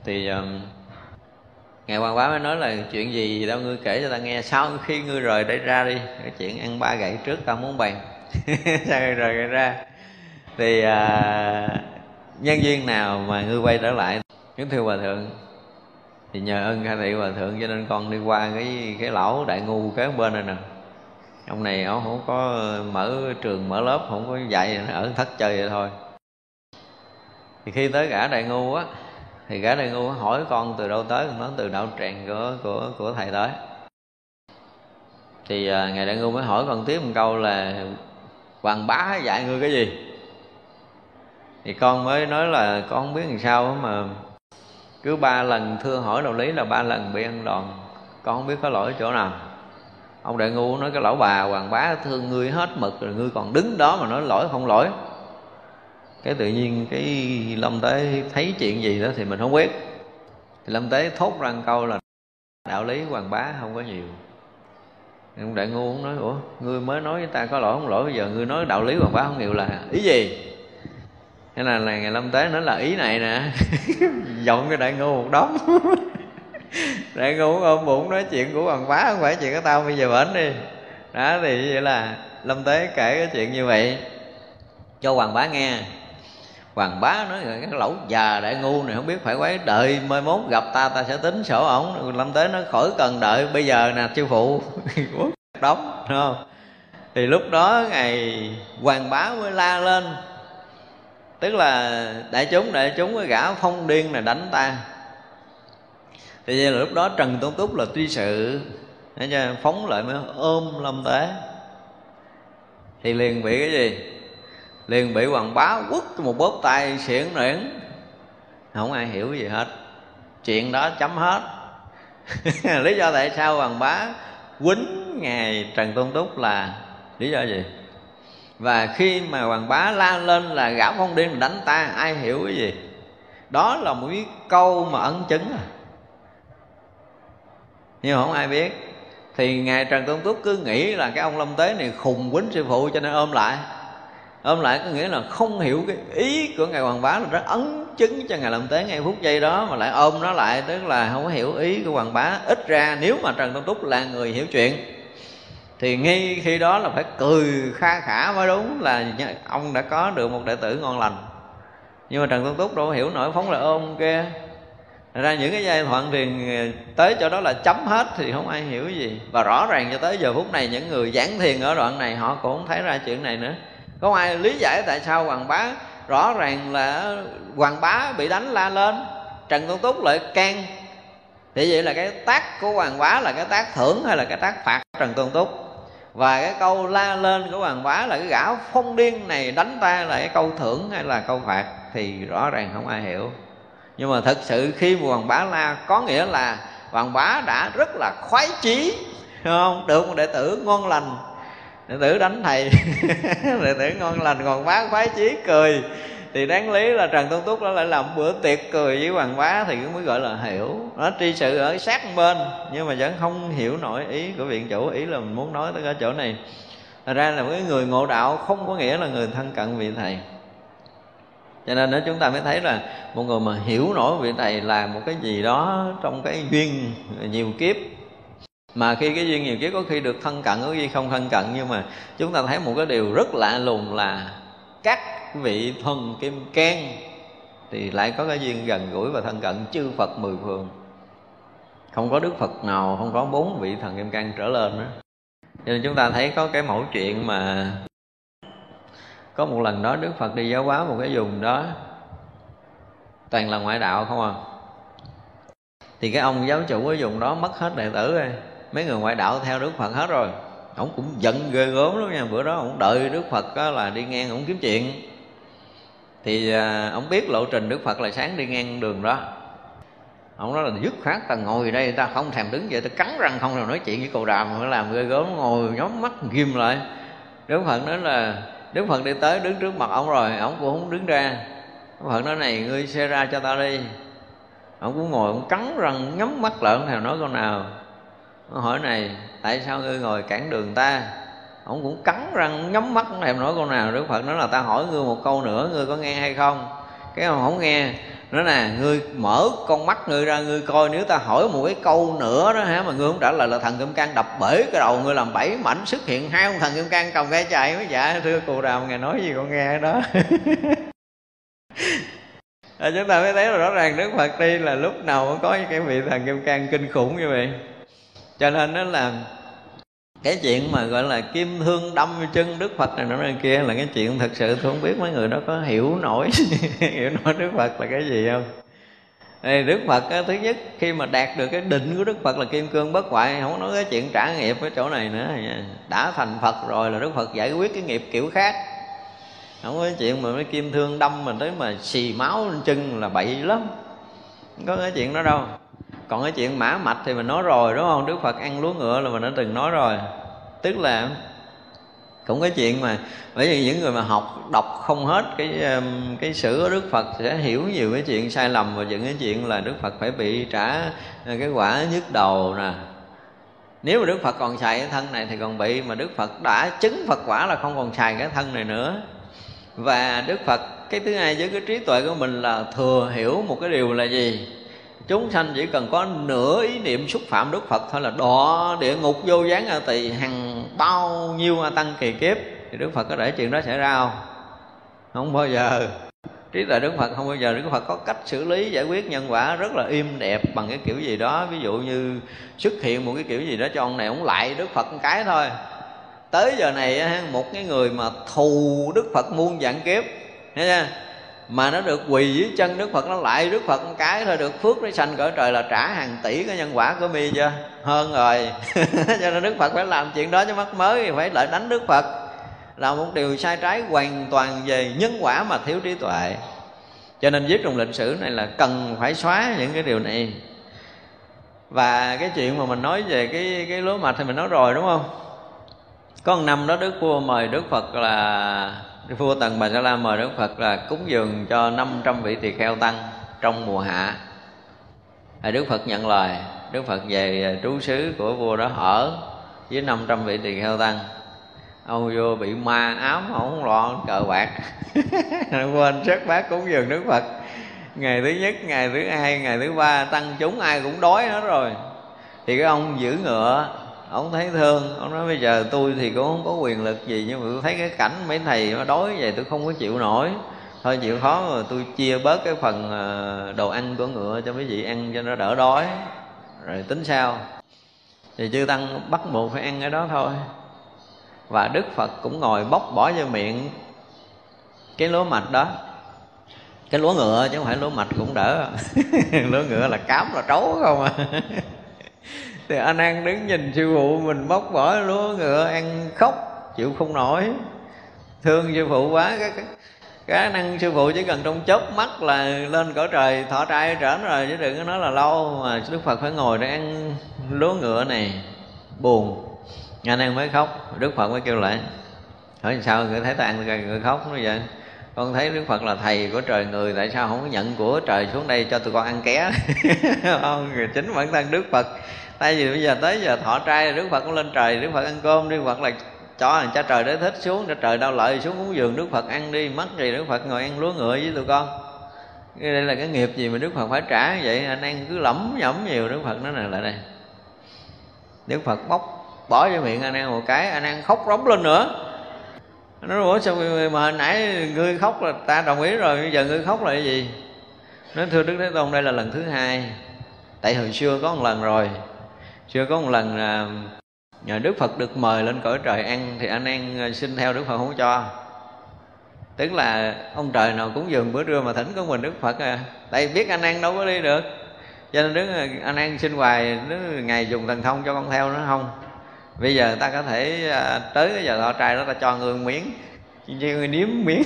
thì um, ngài quan bá mới nói là chuyện gì đâu ngươi kể cho ta nghe. Sau khi ngươi rời đây ra đi cái chuyện ăn ba gậy trước ta muốn bàn. Sao rồi rời ra thì uh, nhân duyên nào mà ngươi quay trở lại? Kính thưa hòa thượng thì nhờ ơn khai thị hòa thượng cho nên con đi qua cái cái lão đại ngu kế bên này nè. Ông này ông không có mở trường mở lớp không có dạy ở thất chơi vậy thôi. Thì khi tới gã đại ngu á thì gã đại ngu hỏi con từ đâu tới nói từ đạo tràng của của của thầy tới. Thì à, ngài đại ngu mới hỏi con tiếp một câu là hoàng bá dạy ngươi cái gì? Thì con mới nói là con không biết làm sao mà cứ ba lần thưa hỏi đạo lý là ba lần bị ăn đòn con không biết có lỗi chỗ nào. Ông đại ngu nói cái lão bà hoàng bá thương ngươi hết mực rồi ngươi còn đứng đó mà nói lỗi không lỗi cái tự nhiên cái lâm tế thấy chuyện gì đó thì mình không biết. Thì lâm tế thốt ra một câu là đạo lý hoàng bá không có nhiều. Ông đại ngu cũng nói ủa ngươi mới nói với ta có lỗi không lỗi bây giờ ngươi nói đạo lý hoàng bá không nhiều là ý gì? Thế là, là ngày lâm tế nói là ý này nè. Dọn cái đại ngu một đống. Đại ngô ôm bụng nói chuyện của hoàng bá không phải chuyện của tao bây giờ bệnh đi. Đó thì vậy là lâm tế kể cái chuyện như vậy. Cho hoàng bá nghe hoàng bá nói, cái lẩu già đại ngu này không biết phải quấy đợi mai mốt gặp ta ta sẽ tính sổ ổng. Lâm tế nó khỏi cần đợi, bây giờ nè, sư phụ. Đóng, đúng không? Thì lúc đó ngày hoàng bá mới la lên. Tức là đại chúng đại chúng cái gã phong điên này đánh ta. Thì vậy là lúc đó trần tôn túc là tuy sự phóng lại mới ôm lâm tế. Thì liền bị cái gì? Liền bị hoàng bá quất một bóp tay xiển nuyễn không ai hiểu gì hết. Chuyện đó chấm hết. Lý do tại sao hoàng bá quýnh ngài trần tôn túc là lý do gì? Và khi mà hoàng bá la lên là gã phong điên đánh ta, ai hiểu cái gì? Đó là một cái câu mà ấn chứng à. Nhưng mà không ai biết. Thì ngài trần tôn túc cứ nghĩ là cái ông lâm tế này khùng quýnh sư phụ cho nên ôm lại ôm lại có nghĩa là không hiểu cái ý của ngài hoàng bá là rất ấn chứng cho ngài làm tế ngay phút giây đó, mà lại ôm nó lại, tức là không có hiểu ý của hoàng bá. Ít ra nếu mà trần tông túc là người hiểu chuyện, thì ngay khi đó là phải cười kha khả mới đúng là ông đã có được một đệ tử ngon lành. Nhưng mà trần tông túc đâu hiểu nổi phóng là ôm kia. Ra những cái giai đoạn thì tới chỗ đó là chấm hết thì không ai hiểu gì. Và rõ ràng cho tới giờ phút này, những người giảng thiền ở đoạn này, họ cũng không thấy ra chuyện này nữa không ai lý giải tại sao hoàng bá rõ ràng là hoàng bá bị đánh la lên, trần tôn túc lại can thì vậy là cái tác của hoàng bá là cái tác thưởng hay là cái tác phạt trần tôn túc? Và cái câu la lên của hoàng bá là cái gã phong điên này đánh ta là cái câu thưởng hay là câu phạt thì rõ ràng không ai hiểu. Nhưng mà thật sự khi mà hoàng bá la, có nghĩa là hoàng bá đã rất là khoái chí không? Được một đệ tử ngon lành đệ tử đánh thầy. Đệ tử ngon lành còn bá, khoái chí, cười. Thì đáng lý là trần tôn túc đó lại làm bữa tiệc cười với hoàng bá thì cũng mới gọi là hiểu. Nó tri sự ở sát bên, nhưng mà vẫn không hiểu nổi ý của viện chủ. Ý là mình muốn nói tới cái chỗ này. Thật ra là cái người ngộ đạo không có nghĩa là người thân cận vị thầy. Cho nên đó chúng ta mới thấy là một người mà hiểu nổi vị thầy là một cái gì đó trong cái duyên, nhiều kiếp mà khi cái duyên nhiều kiếp có khi được thân cận, có khi không thân cận, nhưng mà chúng ta thấy một cái điều rất lạ lùng là các vị thần kim can thì lại có cái duyên gần gũi và thân cận chư Phật mười phương không có Đức Phật nào, không có bốn vị thần kim can trở lên đó cho nên chúng ta thấy có cái mẫu chuyện mà có một lần đó Đức Phật đi giáo hóa một cái vùng đó, toàn là ngoại đạo không à. Thì cái ông giáo chủ ở vùng đó mất hết đệ tử rồi mấy người ngoại đạo theo Đức Phật hết rồi. Ông cũng giận ghê gớm lắm nha. Bữa đó ông đợi Đức Phật là đi ngang ông kiếm chuyện. Thì à, ông biết lộ trình Đức Phật là sáng đi ngang đường đó. Ông nói là dứt khoát ta ngồi đây ta không thèm đứng vậy ta cắn răng không thèm nói chuyện với cậu đàm nó làm ghê gớm ngồi nhóm mắt ghim lại. Đức Phật nói là Đức Phật đi tới đứng trước mặt ông rồi ông cũng không đứng ra. Đức Phật nói này ngươi xe ra cho ta đi. Ông cũng ngồi ông cắn răng nhắm mắt lại không thèm nói câu nào hỏi này tại sao ngươi ngồi cản đường ta? Ông cũng cắn răng nhắm mắt thèm nói câu nào. Đức phật nói là ta hỏi ngươi một câu nữa ngươi có nghe hay không? Cái ông không nghe. Nói nè ngươi mở con mắt ngươi ra ngươi coi nếu ta hỏi một cái câu nữa đó hả mà ngươi không trả lời là thần kim cang đập bể cái đầu ngươi làm bảy mảnh xuất hiện hai ông thần kim cang cầm cái chạy mới dạ thưa cụ đàm ngài nói gì con nghe đó. À, chúng ta mới thấy là rõ ràng đức phật đi là lúc nào cũng có cái vị thần kim cang kinh khủng như vậy cho nên nó là cái chuyện mà gọi là kim thương đâm chân đức phật này nó kia là cái chuyện thật sự tôi không biết mấy người đó có hiểu nổi. Hiểu nổi đức phật là cái gì không? Thì Đức Phật thứ nhất, khi mà đạt được cái định của Đức Phật là kim cương bất hoại, Không nói cái chuyện trả nghiệp ở chỗ này nữa. Đã thành Phật rồi là Đức Phật giải quyết cái nghiệp kiểu khác. Không có cái chuyện mà mấy kim thương đâm mình tới mà xì máu lên chân là bậy lắm. Không có cái chuyện đó đâu còn cái chuyện mã mạch thì mình nói rồi, đúng không? Đức phật ăn lúa ngựa là mình đã từng nói rồi. Tức là cũng cái chuyện mà bởi vì những người mà học, đọc không hết cái um, cái sử của Đức Phật sẽ hiểu nhiều cái chuyện sai lầm và những cái chuyện là Đức Phật phải bị trả uh, cái quả nhức đầu nè. Nếu mà Đức Phật còn xài cái thân này thì còn bị, mà Đức Phật đã chứng Phật quả là không còn xài cái thân này nữa. Và Đức Phật, cái thứ hai với cái trí tuệ của mình là thừa hiểu một cái điều là gì? Chúng sanh chỉ cần có nửa ý niệm xúc phạm đức phật thôi là đọa địa ngục vô gián a tỳ hàng bao nhiêu a tăng kỳ kiếp. Thì đức phật có để chuyện đó xảy ra không? Không bao giờ. Trí tuệ đức phật không bao giờ. Đức phật có cách xử lý, giải quyết nhân quả rất là im đẹp bằng cái kiểu gì đó. Ví dụ như xuất hiện một cái kiểu gì đó cho ông này, ông lại đức phật một cái thôi. Tới giờ này một cái người mà thù đức phật muôn vạn kiếp, thấy chưa? Mà nó được quỳ dưới chân đức phật, nó lại đức phật một cái thôi, được phước nó sanh cõi trời là trả hàng tỷ cái nhân quả của mi chưa? Hơn rồi. Cho nên đức phật phải làm chuyện đó cho mắc mới thì phải lại đánh đức phật. Là một điều sai trái hoàn toàn về nhân quả mà thiếu trí tuệ. Cho nên viết trong lịch sử này là cần phải xóa những cái điều này. Và cái chuyện mà mình nói về cái cái lúa mạch thì mình nói rồi, đúng không? Có một năm đó đức vua mời đức phật là đức vua tần bà sa la mời đức phật là cúng dường cho 500 vị tỳ kheo tăng trong mùa hạ. Thì đức phật nhận lời. Đức phật về à, trú xứ của vua đó ở với 500 vị tỳ kheo tăng. Ông vô bị ma ám không lo cờ bạc. Quên rất bác cúng dường đức phật. Ngày thứ nhất, ngày thứ hai, ngày thứ ba, tăng chúng ai cũng đói hết rồi. Thì cái ông giữ ngựa ông thấy thương. Ông nói bây giờ tôi thì cũng không có quyền lực gì, nhưng mà tôi thấy cái cảnh mấy thầy nó đói vậy tôi không có chịu nổi. Thôi chịu khó rồi tôi chia bớt cái phần ờ, đồ ăn của ngựa cho mấy vị ăn cho nó đỡ đói. Rồi tính sao? Thì chư tăng bắt buộc phải ăn cái đó thôi. Và đức phật cũng ngồi bóc bỏ vô miệng cái lúa mạch đó. Cái lúa ngựa chứ không phải lúa mạch cũng đỡ. Lúa ngựa là cám là trấu không à. thì anh ăn đứng nhìn sư phụ mình bóc bỏ lúa ngựa ăn khóc chịu không nổi. Thương sư phụ quá cái, cái, năng sư phụ chỉ cần trong chớp mắt là lên cõi trời thọ trai trở rồi chứ đừng có nói là lâu mà đức phật phải ngồi để ăn lúa ngựa này. Buồn. Anh em mới khóc đức phật mới kêu lại hỏi sao người thấy ta ăn người khóc nó vậy? Con thấy đức phật là thầy của trời người tại sao không có nhận của trời xuống đây cho tụi con ăn ké? Không chính bản thân đức phật tại vì bây giờ tới giờ thọ trai, đức phật cũng lên trời, đức phật ăn cơm, đức phật là cho thằng cha trời để thích xuống cho trời đau lợi xuống cúng giường, đức phật ăn đi mất gì đức phật ngồi ăn lúa ngựa với tụi con. Đây là cái nghiệp gì mà đức phật phải trả vậy? Anh ăn cứ lẩm nhẩm nhiều, đức phật nói này lại đây. Đức phật bóc, bỏ vô miệng anh ăn một cái, anh ăn khóc rống lên nữa. Nó nói, ủa, sao mà hồi nãy ngươi khóc là ta đồng ý rồi, bây giờ ngươi khóc là cái gì? Nói, thưa đức thế tôn, đây là lần thứ hai. Tại hồi xưa có một lần rồi xưa có một lần là nhờ đức phật được mời lên cõi trời ăn thì anh ăn à, xin theo đức phật không cho. Tức là ông trời nào cũng dừng bữa trưa mà thỉnh có mình đức phật à. Tại biết anh ăn đâu có đi được. Cho nên đứng à, anh ăn xin hoài đứng ngày dùng thần thông cho con theo nó không. Bây giờ ta có thể à, tới cái giờ thọ trai đó ta cho người miếng. Như người nếm miếng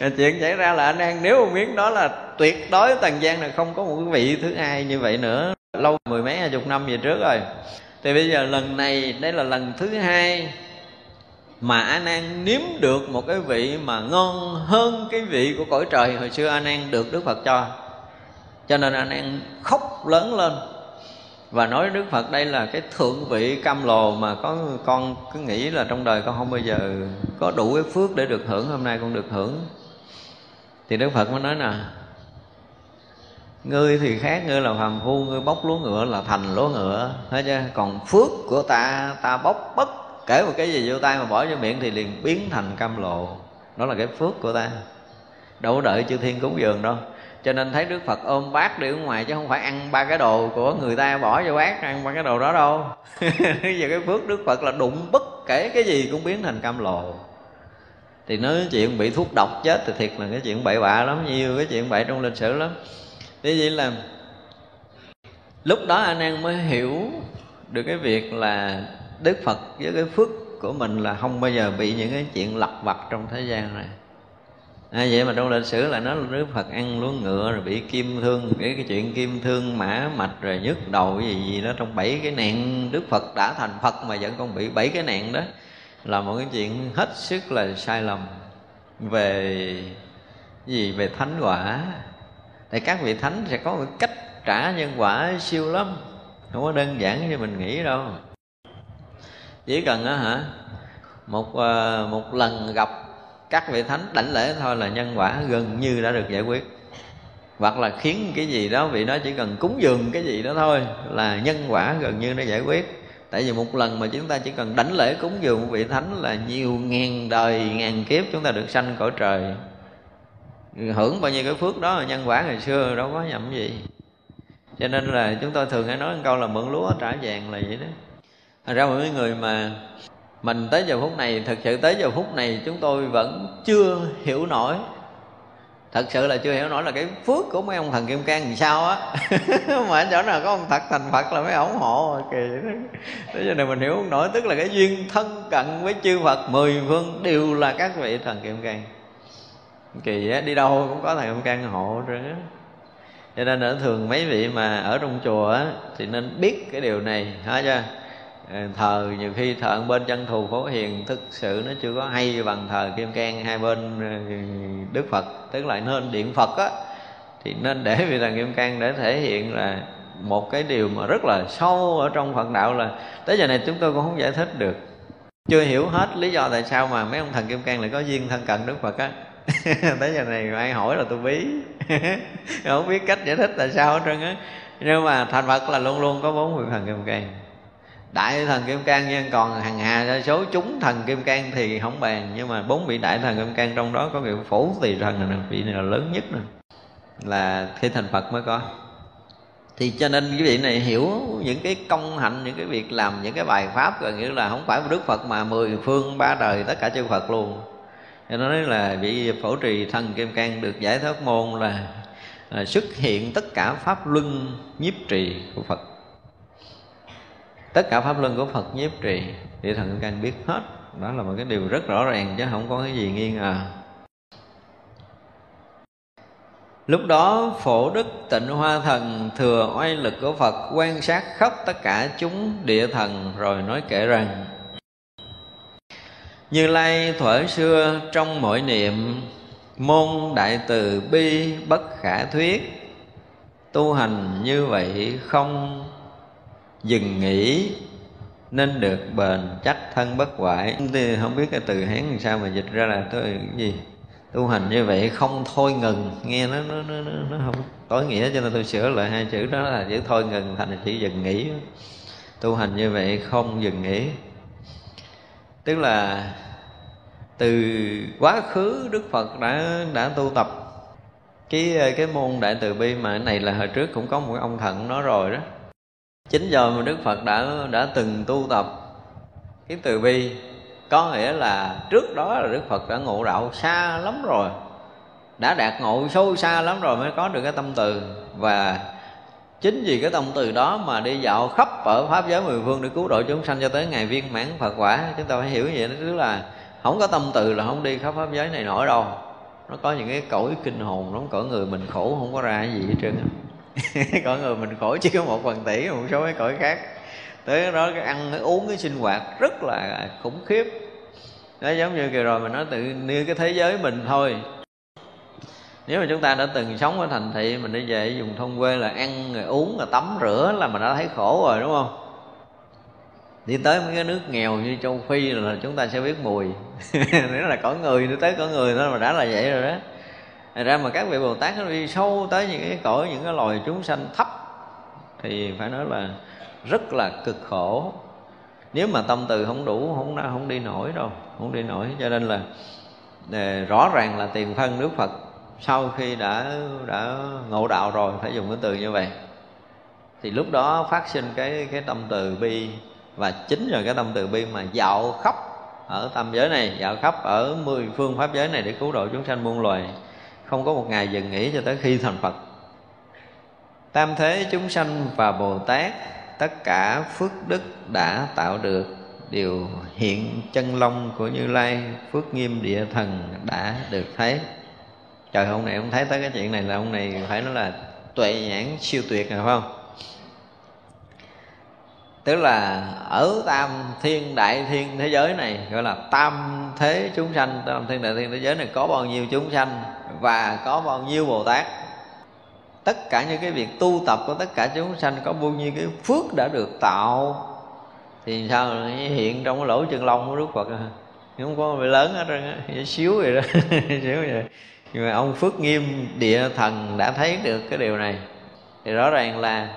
chuyện xảy ra là anh ăn, nếu một miếng đó là tuyệt đối tần gian là không có một cái vị thứ hai như vậy nữa lâu mười mấy, hai chục năm về trước rồi thì bây giờ lần này, đây là lần thứ hai mà A Nan nếm được một cái vị mà ngon hơn cái vị của cõi trời hồi xưa A Nan được Đức Phật cho. Cho nên A Nan khóc lớn lên và nói Đức Phật đây là cái thượng vị cam lồ mà có, con cứ nghĩ là trong đời con không bao giờ có đủ cái phước để được hưởng, hôm nay con được hưởng thì Đức Phật mới nói nè ngươi thì khác, ngươi là phàm phu, ngươi bốc lúa ngựa là thành lúa ngựa. Thấy chưa? Còn phước của ta ta bốc bất kể một cái gì vô tay mà bỏ vô miệng thì liền biến thành cam lộ. Đó là cái phước của ta. Đâu đợi chư thiên cúng dường đâu. Cho nên thấy đức phật ôm bát đi ở ngoài chứ không phải ăn ba cái đồ của người ta bỏ vô bát ăn ba cái đồ đó đâu. Bây giờ cái phước đức phật là đụng bất kể cái gì cũng biến thành cam lộ. Thì nói chuyện bị thuốc độc chết thì thiệt là cái chuyện bậy bạ lắm, nhiều cái chuyện bậy trong lịch sử lắm thế vậy là lúc đó anh em mới hiểu được cái việc là đức phật với cái phước của mình là không bao giờ bị những cái chuyện lặt vặt trong thế gian này. À, vậy mà trong lịch sử là nó là đức phật ăn lúa ngựa rồi bị kim thương cái cái chuyện kim thương mã mạch rồi nhức đầu gì gì đó trong bảy cái nạn đức phật đã thành phật mà vẫn còn bị bảy cái nạn đó là một cái chuyện hết sức là sai lầm về gì về thánh quả thì các vị thánh sẽ có một cách trả nhân quả siêu lắm. Không có đơn giản như mình nghĩ đâu. Chỉ cần á hả, một ờ, một lần gặp các vị thánh đảnh lễ thôi là nhân quả gần như đã được giải quyết. Hoặc là khiến cái gì đó, vị đó chỉ cần cúng dường cái gì đó thôi là nhân quả gần như nó giải quyết. Tại vì một lần mà chúng ta chỉ cần đảnh lễ cúng dường một vị thánh là nhiều ngàn đời, ngàn kiếp chúng ta được sanh cõi trời hưởng bao nhiêu cái phước đó, nhân quả ngày xưa đâu có nhầm gì. Cho nên là chúng tôi thường hay nói một câu là mượn lúa trả vàng là vậy đó. Thành ra mọi người mà, mình tới giờ phút này, thực sự tới giờ phút này chúng tôi vẫn chưa hiểu nổi. Thật sự là chưa hiểu nổi là cái phước của mấy ông thần kim cang làm sao á. Mà chỗ nào có ông thật thành phật là mấy ổng hộ à, kỳ. Thế cho nên mình hiểu không nổi, tức là cái duyên thân cận với chư phật mười phương đều là các vị thần kim cang kỳ á, đi đâu cũng có thầy kim can hộ rồi á cho nên ở thường mấy vị mà ở trong chùa á, thì nên biết cái điều này hả chưa ờ, thờ, nhiều khi thờ bên chân thù phổ hiền, thực sự nó chưa có hay bằng thờ kim cang hai bên ờ, đức phật. Tức là nên điện phật á, thì nên để vì thằng kim cang để thể hiện là một cái điều mà rất là sâu ở trong phật đạo là tới giờ này chúng tôi cũng không giải thích được. Chưa hiểu hết lý do tại sao mà mấy ông thần kim cang lại có duyên thân cận đức phật á. tới giờ này ai hỏi là tôi bí. Không biết cách giải thích tại sao hết trơn á. Nhưng mà thành phật là luôn luôn có bốn vị thần kim cang. Đại thần kim cang nhưng còn hàng hà số chúng thần kim cang thì không bàn. Nhưng mà bốn vị đại thần kim cang trong đó có vị phổ tỳ thần là vị này là lớn nhất nè. Là khi thành phật mới có. Thì cho nên quý vị này hiểu những cái công hạnh, những cái việc làm, những cái bài pháp gần như là không phải đức phật mà mười phương ba đời tất cả chư phật luôn cho nó nói là vị phổ trì thần kim cang được giải thoát môn là, là xuất hiện tất cả pháp luân nhiếp trì của phật. Tất cả pháp luân của phật nhiếp trì thì thần kim cang biết hết. Đó là một cái điều rất rõ ràng chứ không có cái gì nghi ngờ. Lúc đó phổ đức tịnh hoa thần thừa oai lực của Phật quan sát khắp tất cả chúng địa thần rồi nói kể rằng như Lai thuở xưa trong mỗi niệm môn đại từ bi bất khả thuyết. Tu hành như vậy không dừng nghỉ nên được bền chắc thân bất hoại. Thì không biết cái từ hán làm sao mà dịch ra là tôi cái gì? Tu hành như vậy không thôi ngừng. Nghe nó nó nó, nó không tối nghĩa cho nên tôi sửa lại hai chữ đó là chữ thôi ngừng thành là chữ dừng nghỉ. Tu hành như vậy không dừng nghỉ tức là từ quá khứ đức phật đã đã tu tập. Cái cái môn đại từ bi mà cái này là hồi trước cũng có một ông thận nói rồi đó. Chính giờ mà đức phật đã đã từng tu tập cái từ bi, có nghĩa là trước đó là đức phật đã ngộ đạo xa lắm rồi, đã đạt ngộ sâu xa lắm rồi mới có được cái tâm từ. Và chính vì cái tâm từ đó mà đi dạo khắp ở pháp giới mười phương để cứu độ chúng sanh cho tới ngày viên mãn phật quả. Chúng ta phải hiểu như vậy đó, tức là không có tâm từ là không đi khắp pháp giới này nổi đâu. Nó có những cái cõi kinh hồn, nó cõi người mình khổ, không có ra cái gì hết trơn cõi người mình khổ chỉ có một phần tỷ, một số cái cõi khác. Tới đó cái ăn, cái uống, cái sinh hoạt rất là khủng khiếp. Đó, giống như kỳ rồi mình nói tự như cái thế giới mình thôi nếu mà chúng ta đã từng sống ở thành thị, mình đi về dùng thôn quê là ăn, rồi uống, rồi tắm rửa là mình đã thấy khổ rồi, đúng không? Đi tới mấy cái nước nghèo như châu phi là chúng ta sẽ biết mùi. Nếu là cõi người đi tới cõi người thôi mà đã là vậy rồi đó. Thật ra mà các vị Bồ Tát nó đi sâu tới những cái cõi, những cái loài chúng sanh thấp, thì phải nói là rất là cực khổ. Nếu mà tâm từ không đủ, không không đi nổi đâu, không đi nổi. Cho nên là ờ, rõ ràng là tiền thân nước Phật sau khi đã đã ngộ đạo rồi, phải dùng cái từ như vậy. Thì lúc đó phát sinh cái cái tâm từ bi, và chính là cái tâm từ bi mà dạo khắp ở tam giới này, dạo khắp ở mười phương pháp giới này để cứu độ chúng sanh muôn loài. Không có một ngày dừng nghỉ cho tới khi thành phật. Tam thế chúng sanh và bồ tát, tất cả phước đức đã tạo được đều hiện chân long của như lai, phước nghiêm địa thần đã được thấy trời, ông này ông thấy tới cái chuyện này là ông này phải nói là tuệ nhãn siêu tuyệt rồi, phải không? Tức là ở tam thiên đại thiên thế giới này, gọi là tam thế chúng sanh, tam thiên đại thiên thế giới này có bao nhiêu chúng sanh và có bao nhiêu bồ tát? Tất cả những cái việc tu tập của tất cả chúng sanh có bao nhiêu cái phước đã được tạo? Thì sao hiện trong cái lỗ chân lông của đức phật? Không có bị lớn hết trơn á xíu vậy đó, xíu vậy nhưng mà ông phước nghiêm, địa thần đã thấy được cái điều này. Thì rõ ràng là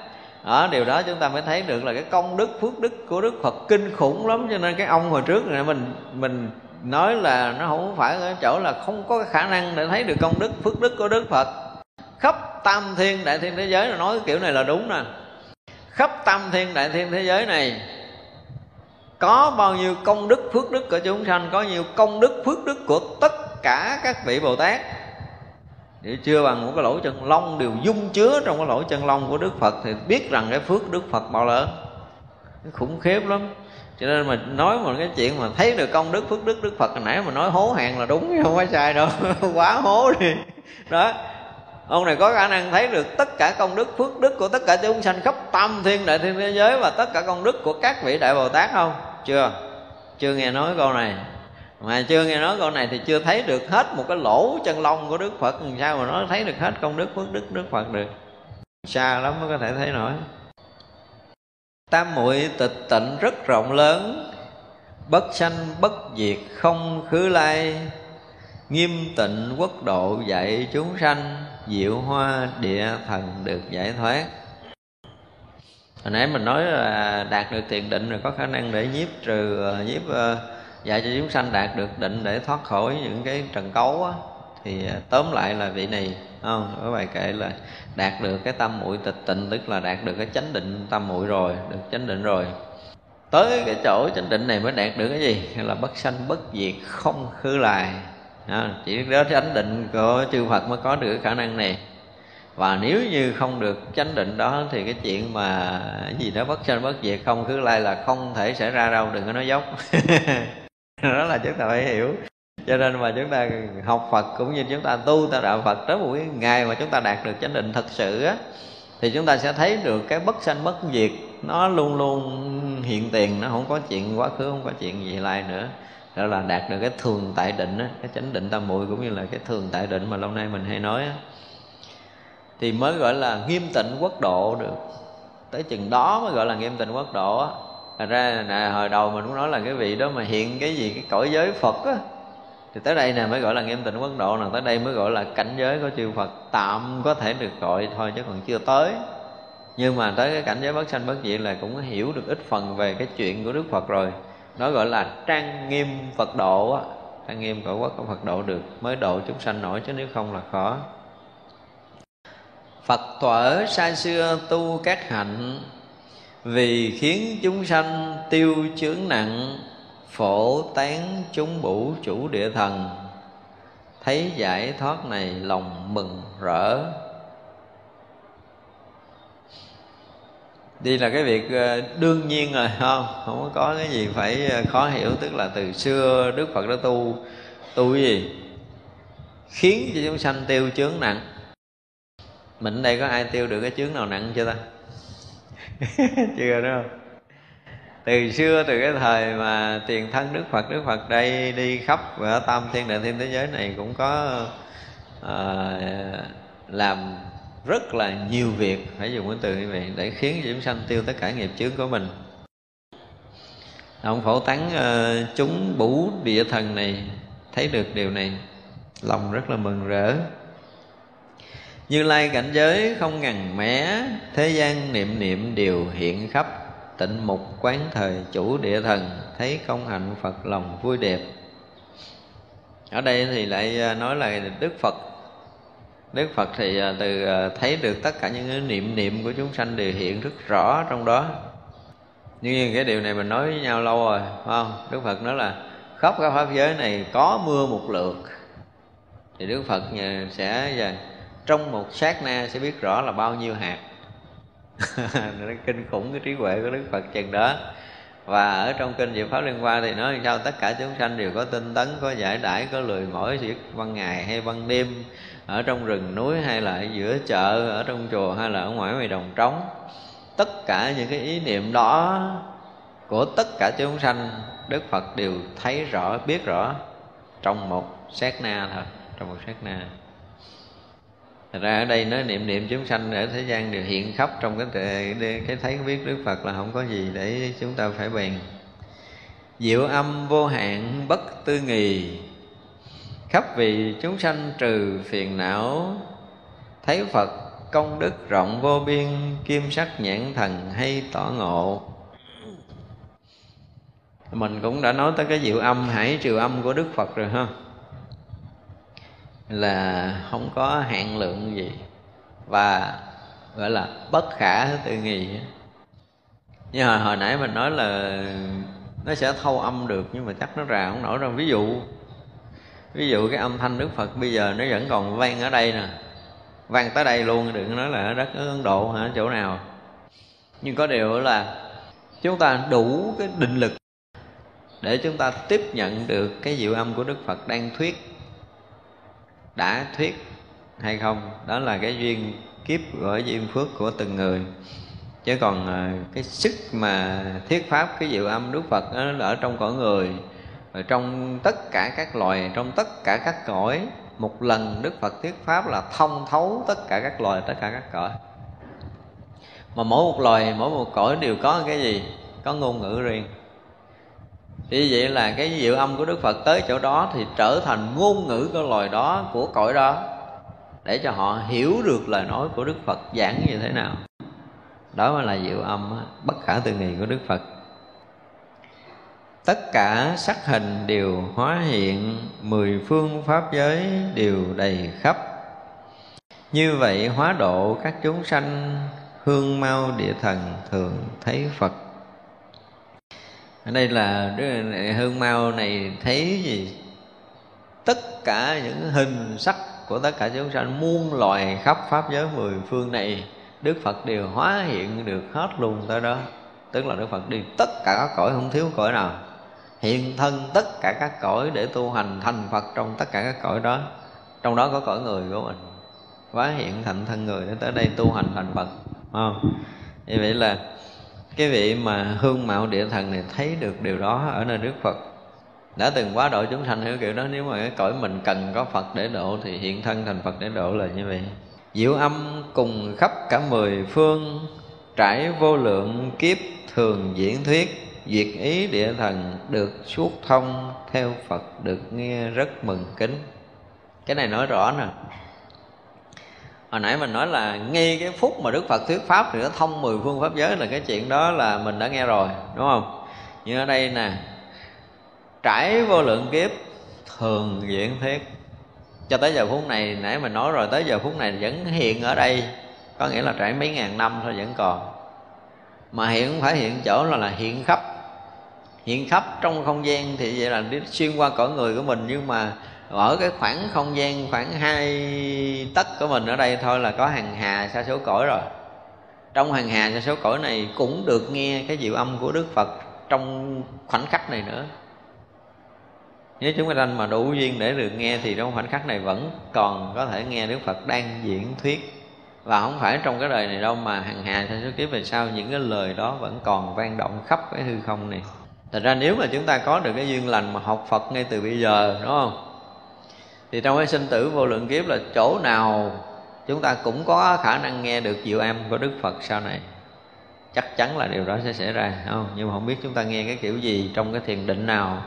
ở điều đó chúng ta mới thấy được là cái công đức, phước đức của đức phật kinh khủng lắm. Cho nên cái ông hồi trước này, mình mình nói là nó không phải ở chỗ là không có khả năng để thấy được công đức, phước đức của đức phật. Khắp tam thiên đại thiên thế giới là nói cái kiểu này là đúng nè. Khắp tam thiên đại thiên thế giới này, có bao nhiêu công đức, phước đức của chúng sanh, có nhiều công đức, phước đức của tất cả các vị bồ tát nếu chưa bằng một cái lỗ chân lông đều dung chứa trong cái lỗ chân lông của đức phật thì biết rằng cái phước đức phật bao lớn khủng khiếp lắm. Cho nên mà nói một cái chuyện mà thấy được công đức, phước đức đức phật hồi nãy mà nói hố hàng là đúng không có sai đâu. Quá hố đi. Đó. Ông này có khả năng thấy được tất cả công đức, phước đức của tất cả chúng sanh khắp tam thiên đại thiên thế giới và tất cả công đức của các vị đại bồ tát không? Chưa. Chưa nghe nói câu này mà chưa nghe nói câu này thì chưa thấy được hết một cái lỗ chân lông của đức phật. Làm sao mà nó thấy được hết công đức phước đức đức phật được? Xa lắm mới có thể thấy nổi. Tam muội tịch tịnh rất rộng lớn. Bất sanh bất diệt không khứ lai. Nghiêm tịnh quốc độ dạy chúng sanh. Diệu hoa địa thần được giải thoát. Hồi nãy mình nói là đạt được tiền định rồi có khả năng để nhiếp trừ ờ, nhiếp uh, dạy cho chúng sanh đạt được định để thoát khỏi những cái trần cấu á thì à, tóm lại là vị này không? Ở bài kệ là đạt được cái tâm muội tịch tịnh tức là đạt được cái chánh định tâm muội rồi được chánh định rồi. Tới cái chỗ chánh định này mới đạt được cái gì? Là bất sanh bất diệt không khứ lại. À, chỉ đó chánh định của chư Phật mới có được cái khả năng này. Và nếu như không được chánh định đó thì cái chuyện mà cái gì đó bất sanh bất diệt không khứ lai là không thể xảy ra đâu đừng có nói dốc. đó là chúng ta phải hiểu. Cho nên mà chúng ta học Phật cũng như chúng ta tu, ta đạo Phật tới một cái ngày mà chúng ta đạt được chánh định thật sự á, thì chúng ta sẽ thấy được cái bất sanh bất diệt nó luôn luôn hiện tiền, nó không có chuyện quá khứ, không có chuyện gì lại nữa. Đó là đạt được cái thường tại định á, cái chánh định tam muội cũng như là cái thường tại định mà lâu nay mình hay nói á. Thì mới gọi là nghiêm tịnh quốc độ được. Tới chừng đó mới gọi là nghiêm tịnh quốc độ á. Thật ra là hồi đầu mình cũng nói là cái vị đó mà hiện cái gì, cái cõi giới Phật á. Thì tới đây nè mới gọi là nghiêm tịnh quốc độ nè, tới đây mới gọi là cảnh giới của chư Phật tạm có thể được gọi thôi chứ còn chưa tới. Nhưng mà tới cái cảnh giới bất sanh bất diệt là cũng hiểu được ít phần về cái chuyện của Đức Phật rồi. Nó gọi là trang nghiêm Phật độ á. Trang nghiêm cõi quốc của Phật độ được, mới độ chúng sanh nổi chứ nếu không là khó. Phật thuở xa xưa tu các hạnh. Vì khiến chúng sanh tiêu chướng nặng, Phổ tán chúng bủ chủ địa thần. Thấy giải thoát này lòng mừng rỡ. Đây là cái việc ờ, đương nhiên rồi không Không có cái gì phải ờ, khó hiểu, Tức là từ xưa Đức Phật đã tu Tu cái gì? Khiến cho chúng sanh tiêu chướng nặng. Mình đây có ai tiêu được cái chướng nào nặng chưa ta? Chưa đúng không? Từ xưa từ cái thời mà tiền thân đức phật đức phật đây đi khắp ở tam thiên đại thiên thế giới này cũng có à, làm rất là nhiều việc phải dùng cái từ như vậy để khiến chúng sanh tiêu tất cả nghiệp chướng của mình. Ông phổ tán uh, ờ, chúng bủ địa thần này thấy được điều này lòng rất là mừng rỡ như lai cảnh giới không ngần mẻ thế gian niệm niệm đều hiện khắp. Tịnh mục quán thời chủ địa thần, thấy công hạnh phật lòng vui đẹp. Ở đây thì lại à, nói là đức phật. Đức phật thì à, từ à, thấy được tất cả những cái niệm niệm của chúng sanh đều hiện rất rõ trong đó. Nhưng cái điều này mình nói với nhau lâu rồi, phải không? Đức phật nói là, khắp các pháp giới này có mưa một lượt. Thì đức phật sẽ trong một sát na sẽ biết rõ là bao nhiêu hạt. Nó kinh khủng cái trí huệ của đức phật chừng đó. Và ở trong kinh diệu pháp liên hoa thì nói sao, tất cả chúng sanh đều có tinh tấn, có giải đãi, có lười mỏi việc ban ngày hay ban đêm, ở trong rừng núi hay là ở giữa chợ, ở trong chùa hay là ở ngoài ngoài đồng trống. Tất cả những cái ý niệm đó của tất cả chúng sanh, đức phật đều thấy rõ, biết rõ trong một sát na thôi, trong một sát na. Thật ra ở đây nói niệm niệm chúng sanh ở thế gian đều hiện khắp trong cái cái thấy biết Đức Phật là không có gì để chúng ta phải bèn. Diệu âm vô hạn bất tư nghì. Khắp vì chúng sanh trừ phiền não, thấy phật công đức rộng vô biên, kim sắc nhãn thần hay tỏ ngộ. Mình cũng đã nói tới cái diệu âm, hải triều âm của đức phật rồi ha là không có hạn lượng gì và gọi là bất khả tư nghị như hồi, hồi nãy mình nói là nó sẽ thâu âm được nhưng mà chắc nó ra không nổi đâu. Ví dụ ví dụ cái âm thanh đức phật bây giờ nó vẫn còn vang ở đây nè. Vang tới đây luôn đừng nói là ở đất ấn độ hả chỗ nào. Nhưng có điều là chúng ta đủ cái định lực để chúng ta tiếp nhận được cái diệu âm của đức phật đang thuyết đã thuyết hay không? Đó là cái duyên kiếp gọi duyên phước của từng người. Chứ còn ờ, cái sức mà thuyết pháp, cái diệu âm đức phật đó ở trong cõi người. Và trong tất cả các loài, trong tất cả các cõi, một lần đức phật thuyết pháp là thông thấu tất cả các loài, tất cả các cõi. Mà mỗi một loài, mỗi một cõi đều có cái gì? Có ngôn ngữ riêng thì vậy là cái diệu âm của đức phật tới chỗ đó thì trở thành ngôn ngữ của loài đó, của cõi đó, để cho họ hiểu được lời nói của đức phật giảng như thế nào. Đó mới là diệu âm bất khả tư nghị của đức phật. Tất cả sắc hình đều hóa hiện, mười phương pháp giới đều đầy khắp. Như vậy hóa độ các chúng sanh, hương mau địa thần thường thấy phật ở đây là hương mau này thấy gì? Tất cả những hình sắc của tất cả chúng sanh muôn loài khắp pháp giới mười phương này, đức phật đều hóa hiện được hết luôn tới đó. Tức là đức phật đi, tất cả các cõi, không thiếu cõi nào. Hiện thân tất cả các cõi để tu hành, thành phật trong tất cả các cõi đó. Trong đó có cõi người của mình. Hóa hiện thành thân người để tới đây tu hành thành phật. Không? Như vậy là cái vị mà hương mạo địa thần này thấy được điều đó ở nơi đức phật. Đã từng quá độ chúng sanh theo kiểu đó, nếu mà cái cõi mình cần có phật để độ thì hiện thân thành phật để độ là như vậy. Diệu âm cùng khắp cả mười phương, trải vô lượng kiếp thường diễn thuyết duyệt ý địa thần được suốt thông theo phật được nghe rất mừng kính. Cái này nói rõ nè hồi nãy mình nói là ngay cái phút mà đức phật thuyết pháp thì nó thông mười phương pháp giới là cái chuyện đó là mình đã nghe rồi, đúng không? Nhưng ở đây nè, trải vô lượng kiếp thường diễn thuyết. Cho tới giờ phút này, nãy mình nói rồi, tới giờ phút này vẫn hiện ở đây. Có nghĩa là trải mấy ngàn năm thôi vẫn còn. Mà hiện không phải hiện chỗ là là hiện khắp. Hiện khắp trong không gian thì vậy là đi xuyên qua cõi người của mình, nhưng mà ở cái khoảng không gian, khoảng hai tấc của mình ở đây thôi là có hàng hà sa số cõi rồi. Trong hàng hà sa số cõi này cũng được nghe cái diệu âm của đức phật trong khoảnh khắc này nữa. Nếu chúng sanh mà đủ duyên để được nghe thì trong khoảnh khắc này vẫn còn có thể nghe đức phật đang diễn thuyết. Và không phải trong cái đời này đâu mà hàng hà sa số kiếp về sau những cái lời đó vẫn còn vang động khắp cái hư không này. Thật ra nếu mà chúng ta có được cái duyên lành mà học Phật ngay từ bây giờ, đúng không? Thì trong cái sinh tử vô lượng kiếp là chỗ nào chúng ta cũng có khả năng nghe được diệu âm của Đức Phật sau này. Chắc chắn là điều đó sẽ xảy ra không? Nhưng mà không biết chúng ta nghe cái kiểu gì trong cái thiền định nào.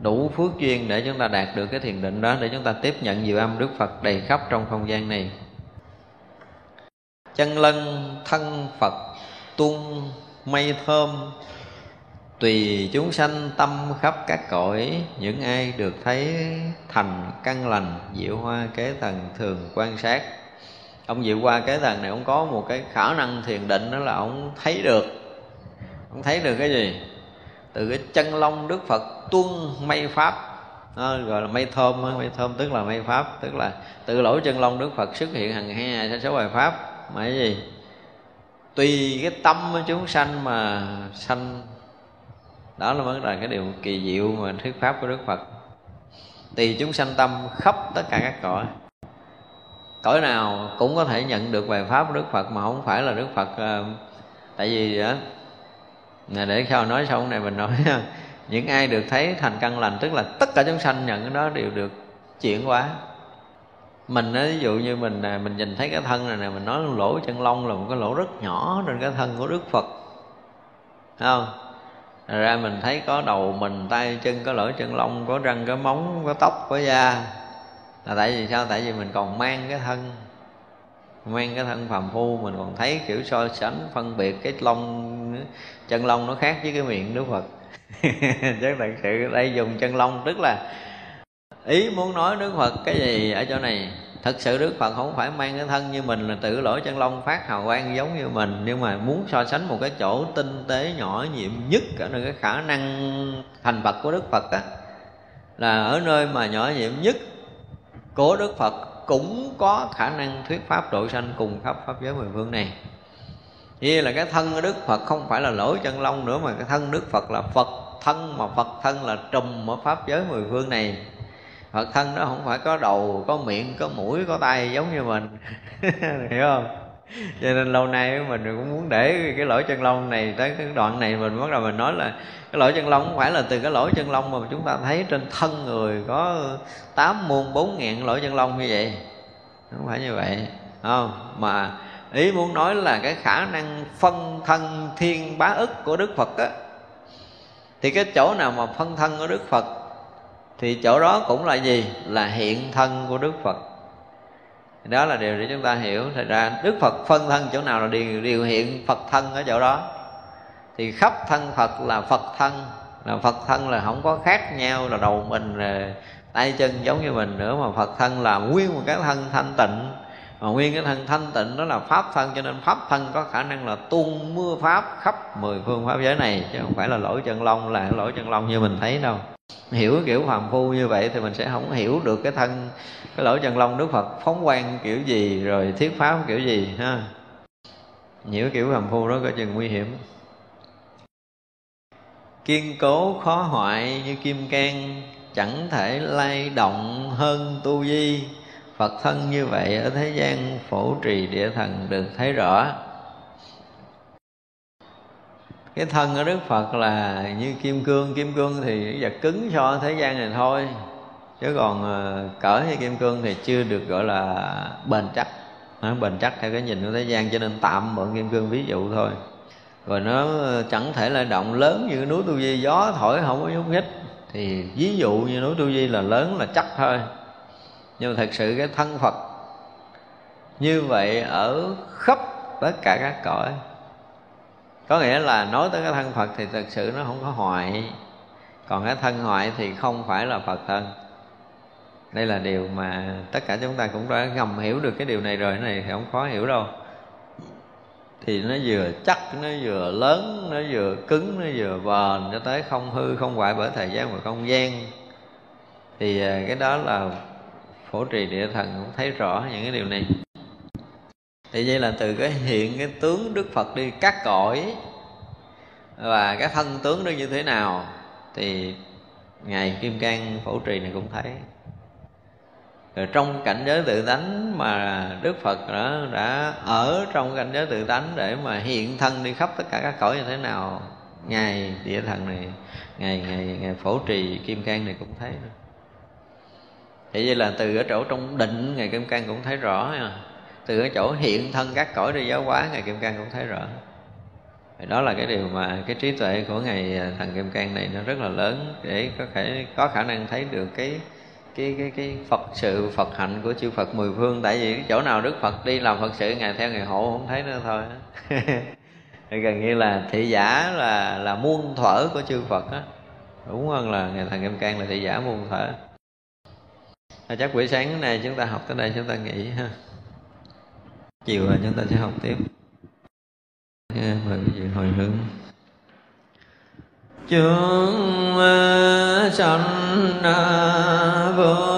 Đủ phước duyên để chúng ta đạt được cái thiền định đó để chúng ta tiếp nhận diệu âm Đức Phật đầy khắp trong không gian này. Chân lân thân Phật, tung mây thơm tùy chúng sanh tâm khắp các cõi những ai được thấy thành căn lành diệu hoa kế thần thường quan sát. Ông diệu hoa kế thần này ông có một cái khả năng thiền định đó là ông thấy được. Ông thấy được cái gì? Từ cái chân long đức phật tuân mây pháp. Đó, gọi là mây thơm mây thơm tức là mây pháp tức là từ lỗ chân long đức phật xuất hiện hàng hai sa số bài pháp. Mà cái gì? Tùy cái tâm của chúng sanh mà sanh đó là vấn là cái điều kỳ diệu mà thuyết pháp của đức phật. Tùy chúng sanh tâm khắp tất cả các cõi. Cõi nào cũng có thể nhận được bài pháp của đức phật mà không phải là đức phật ờ, tại vì ờ, á để sau nói xong này mình nói những ai được thấy thành căn lành tức là tất cả chúng sanh nhận cái đó đều được chuyển hóa. Mình á, ví dụ như mình mình nhìn thấy cái thân này nè mình nói lỗ chân lông là một cái lỗ rất nhỏ trên cái thân của đức phật. Thấy không? Ra mình thấy có đầu mình, tay chân, có lỗ chân lông, có răng, có móng, có tóc, có da. Là tại vì sao? Tại vì mình còn mang cái thân. Mang cái thân phàm phu, mình còn thấy kiểu so sánh, phân biệt cái lông, chân lông nó khác với cái miệng đức phật. Chắc thật sự đây dùng chân lông, tức là ý muốn nói đức phật cái gì ở chỗ này? Thật sự đức phật không phải mang cái thân như mình là tự lỗi chân lông phát hào quang giống như mình, nhưng mà muốn so sánh một cái chỗ tinh tế nhỏ nhiệm nhất ở nơi cái khả năng thành phật của đức phật á, là ở nơi mà nhỏ nhiệm nhất của đức phật cũng có khả năng thuyết pháp độ sanh cùng khắp pháp giới mười phương này. Như là cái thân của Đức Phật không phải là lỗi chân lông nữa, Mà cái thân Đức Phật là Phật thân, Mà Phật thân là trùm ở pháp giới mười phương này. Phật thân nó không phải có đầu, có miệng, có mũi, có tay giống như mình. Hiểu không? cho nên lâu nay mình cũng muốn để cái lỗ chân lông này tới cái đoạn này mình bắt đầu mình nói là cái lỗ chân lông không phải là từ cái lỗ chân lông mà chúng ta thấy trên thân người có tám muôn bốn ngàn lỗ chân lông như vậy. Không phải như vậy không? Mà ý muốn nói là cái khả năng phân thân thiên bá ức của đức phật á thì cái chỗ nào mà phân thân của đức phật thì chỗ đó cũng là gì? Là hiện thân của đức phật. Đó là điều để chúng ta hiểu. Thật ra đức phật phân thân chỗ nào là điều, điều hiện phật thân ở chỗ đó. Thì khắp thân phật là phật thân. Là phật thân là không có khác nhau là đầu mình tay chân giống như mình nữa. Mà phật thân là nguyên một cái thân thanh tịnh mà nguyên cái thân thanh tịnh đó là pháp thân, cho nên pháp thân có khả năng là tuôn mưa pháp khắp mười phương pháp giới này, chứ không phải là lỗi chân lông là lỗi chân lông như mình thấy đâu. Hiểu kiểu phàm phu như vậy thì mình sẽ không hiểu được cái thân, cái lỗ chân lông đức phật phóng quang kiểu gì, rồi thuyết pháp kiểu gì, ha. Hiểu kiểu phàm phu đó có chừng nguy hiểm. Kiên cố khó hoại như kim can chẳng thể lay động hơn tu di phật thân như vậy ở thế gian phổ trì địa thần được thấy rõ. Cái thân của đức phật là như kim cương kim cương thì vật cứng so thế gian này thôi. Chứ còn ờ, cỡ như kim cương thì chưa được gọi là bền chắc. Nó bền chắc theo cái nhìn của thế gian, cho nên tạm mượn kim cương ví dụ thôi. Rồi nó ờ, chẳng thể là động lớn như núi tu di, gió thổi không có nhúc nhích. Thì ví dụ như núi tu di là lớn là chắc thôi nhưng mà thật sự cái thân phật như vậy ở khắp tất cả các cõi, có nghĩa là nói tới cái thân phật thì thật sự nó không có hoại còn cái thân hoại thì không phải là phật thân. Đây là điều mà tất cả chúng ta cũng đã ngầm hiểu được cái điều này rồi. Cái này thì không khó hiểu đâu. Thì nó vừa chắc, nó vừa lớn, nó vừa cứng, nó vừa bền, cho tới không hư, không hoại bởi thời gian và không gian. Thì à, cái đó là phổ trì địa thần cũng thấy rõ những cái điều này. Thì vậy là từ cái hiện cái tướng đức phật đi cắt cõi và cái thân tướng đó như thế nào thì ngài kim cang phổ trì này cũng thấy. Rồi trong cảnh giới tự tánh mà đức phật đã, đã ở trong cảnh giới tự tánh để mà hiện thân đi khắp tất cả các cõi như thế nào ngài địa thần này ngài ngài ngài phổ trì kim cang này cũng thấy nữa thì vậy là từ ở chỗ trong định, ngài kim cang cũng thấy rõ nha từ ở chỗ hiện thân các cõi đi giáo hóa, ngài kim cang cũng thấy rõ. Thì đó là cái điều mà cái trí tuệ của ngài à, thần kim cang này nó rất là lớn để có thể, có khả năng thấy được cái cái cái cái Phật sự, Phật hạnh của chư Phật mười phương. Tại vì cái chỗ nào Đức Phật đi làm Phật sự, ngài theo ngài hộ, không thấy nữa thôi. Gần như là thị giả là là muôn thuở của chư Phật á. Đúng hơn là ngài thần kim cang là thị giả muôn thuở à, chắc buổi sáng này chúng ta học tới đây chúng ta nghỉ ha. Chiều là chúng ta sẽ học tiếp. Mời quý vị hồi hướng. Chúng ờ, sanh ờ, vô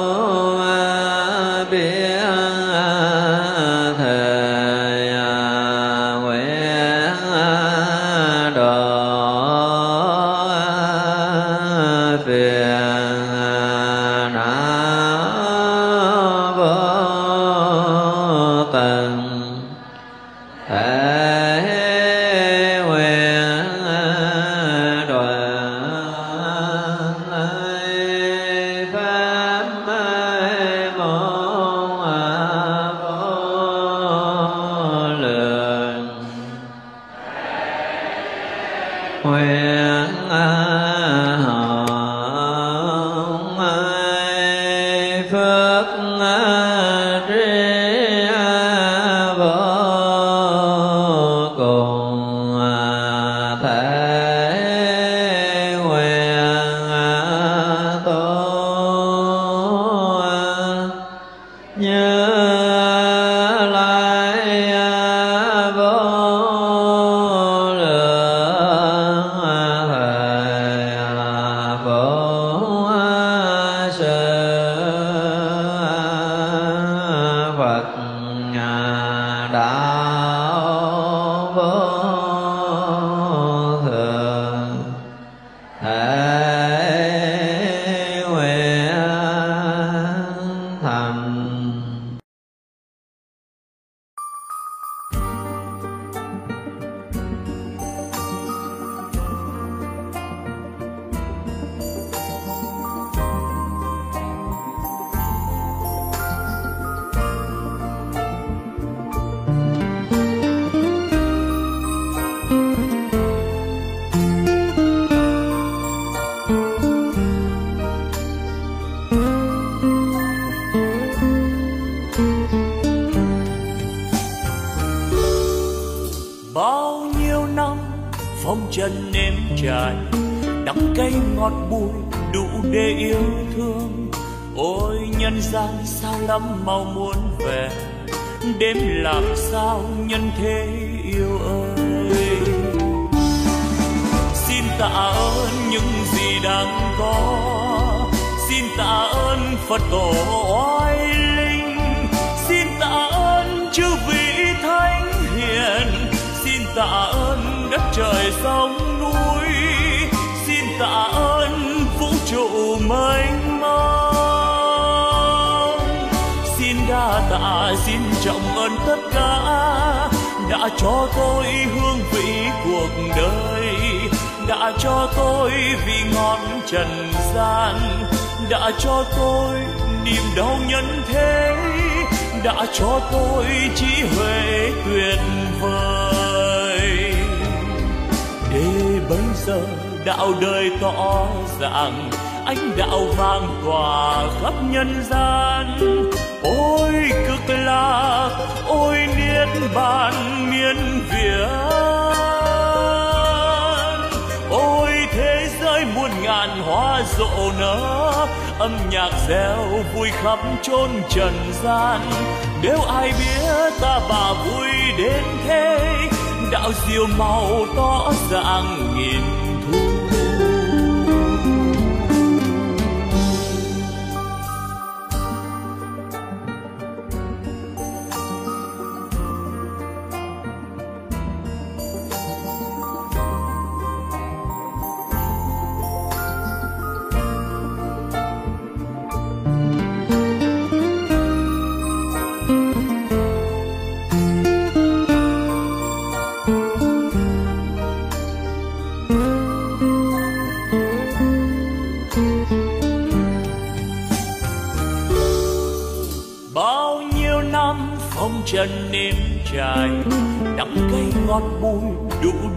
niềm đau nhân thế, đã cho tôi trí huệ tuyệt vời để bây giờ đạo đời tỏ rằng anh đạo vang tỏa khắp nhân gian ôi cực lạc, ôi niết bàn miên việt. ôi thế giới muôn ngàn hoa rộ nở, âm nhạc reo vui khắp chốn trần gian. Nếu ai biết ta bà vui đến thế, đạo diệu màu tỏ ràng nghìn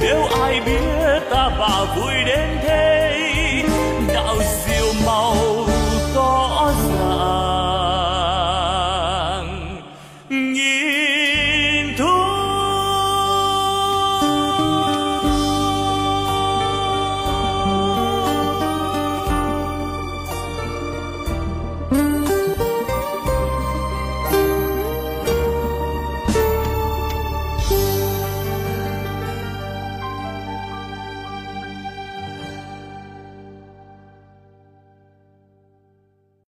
nếu ai biết ta bà vui đến thế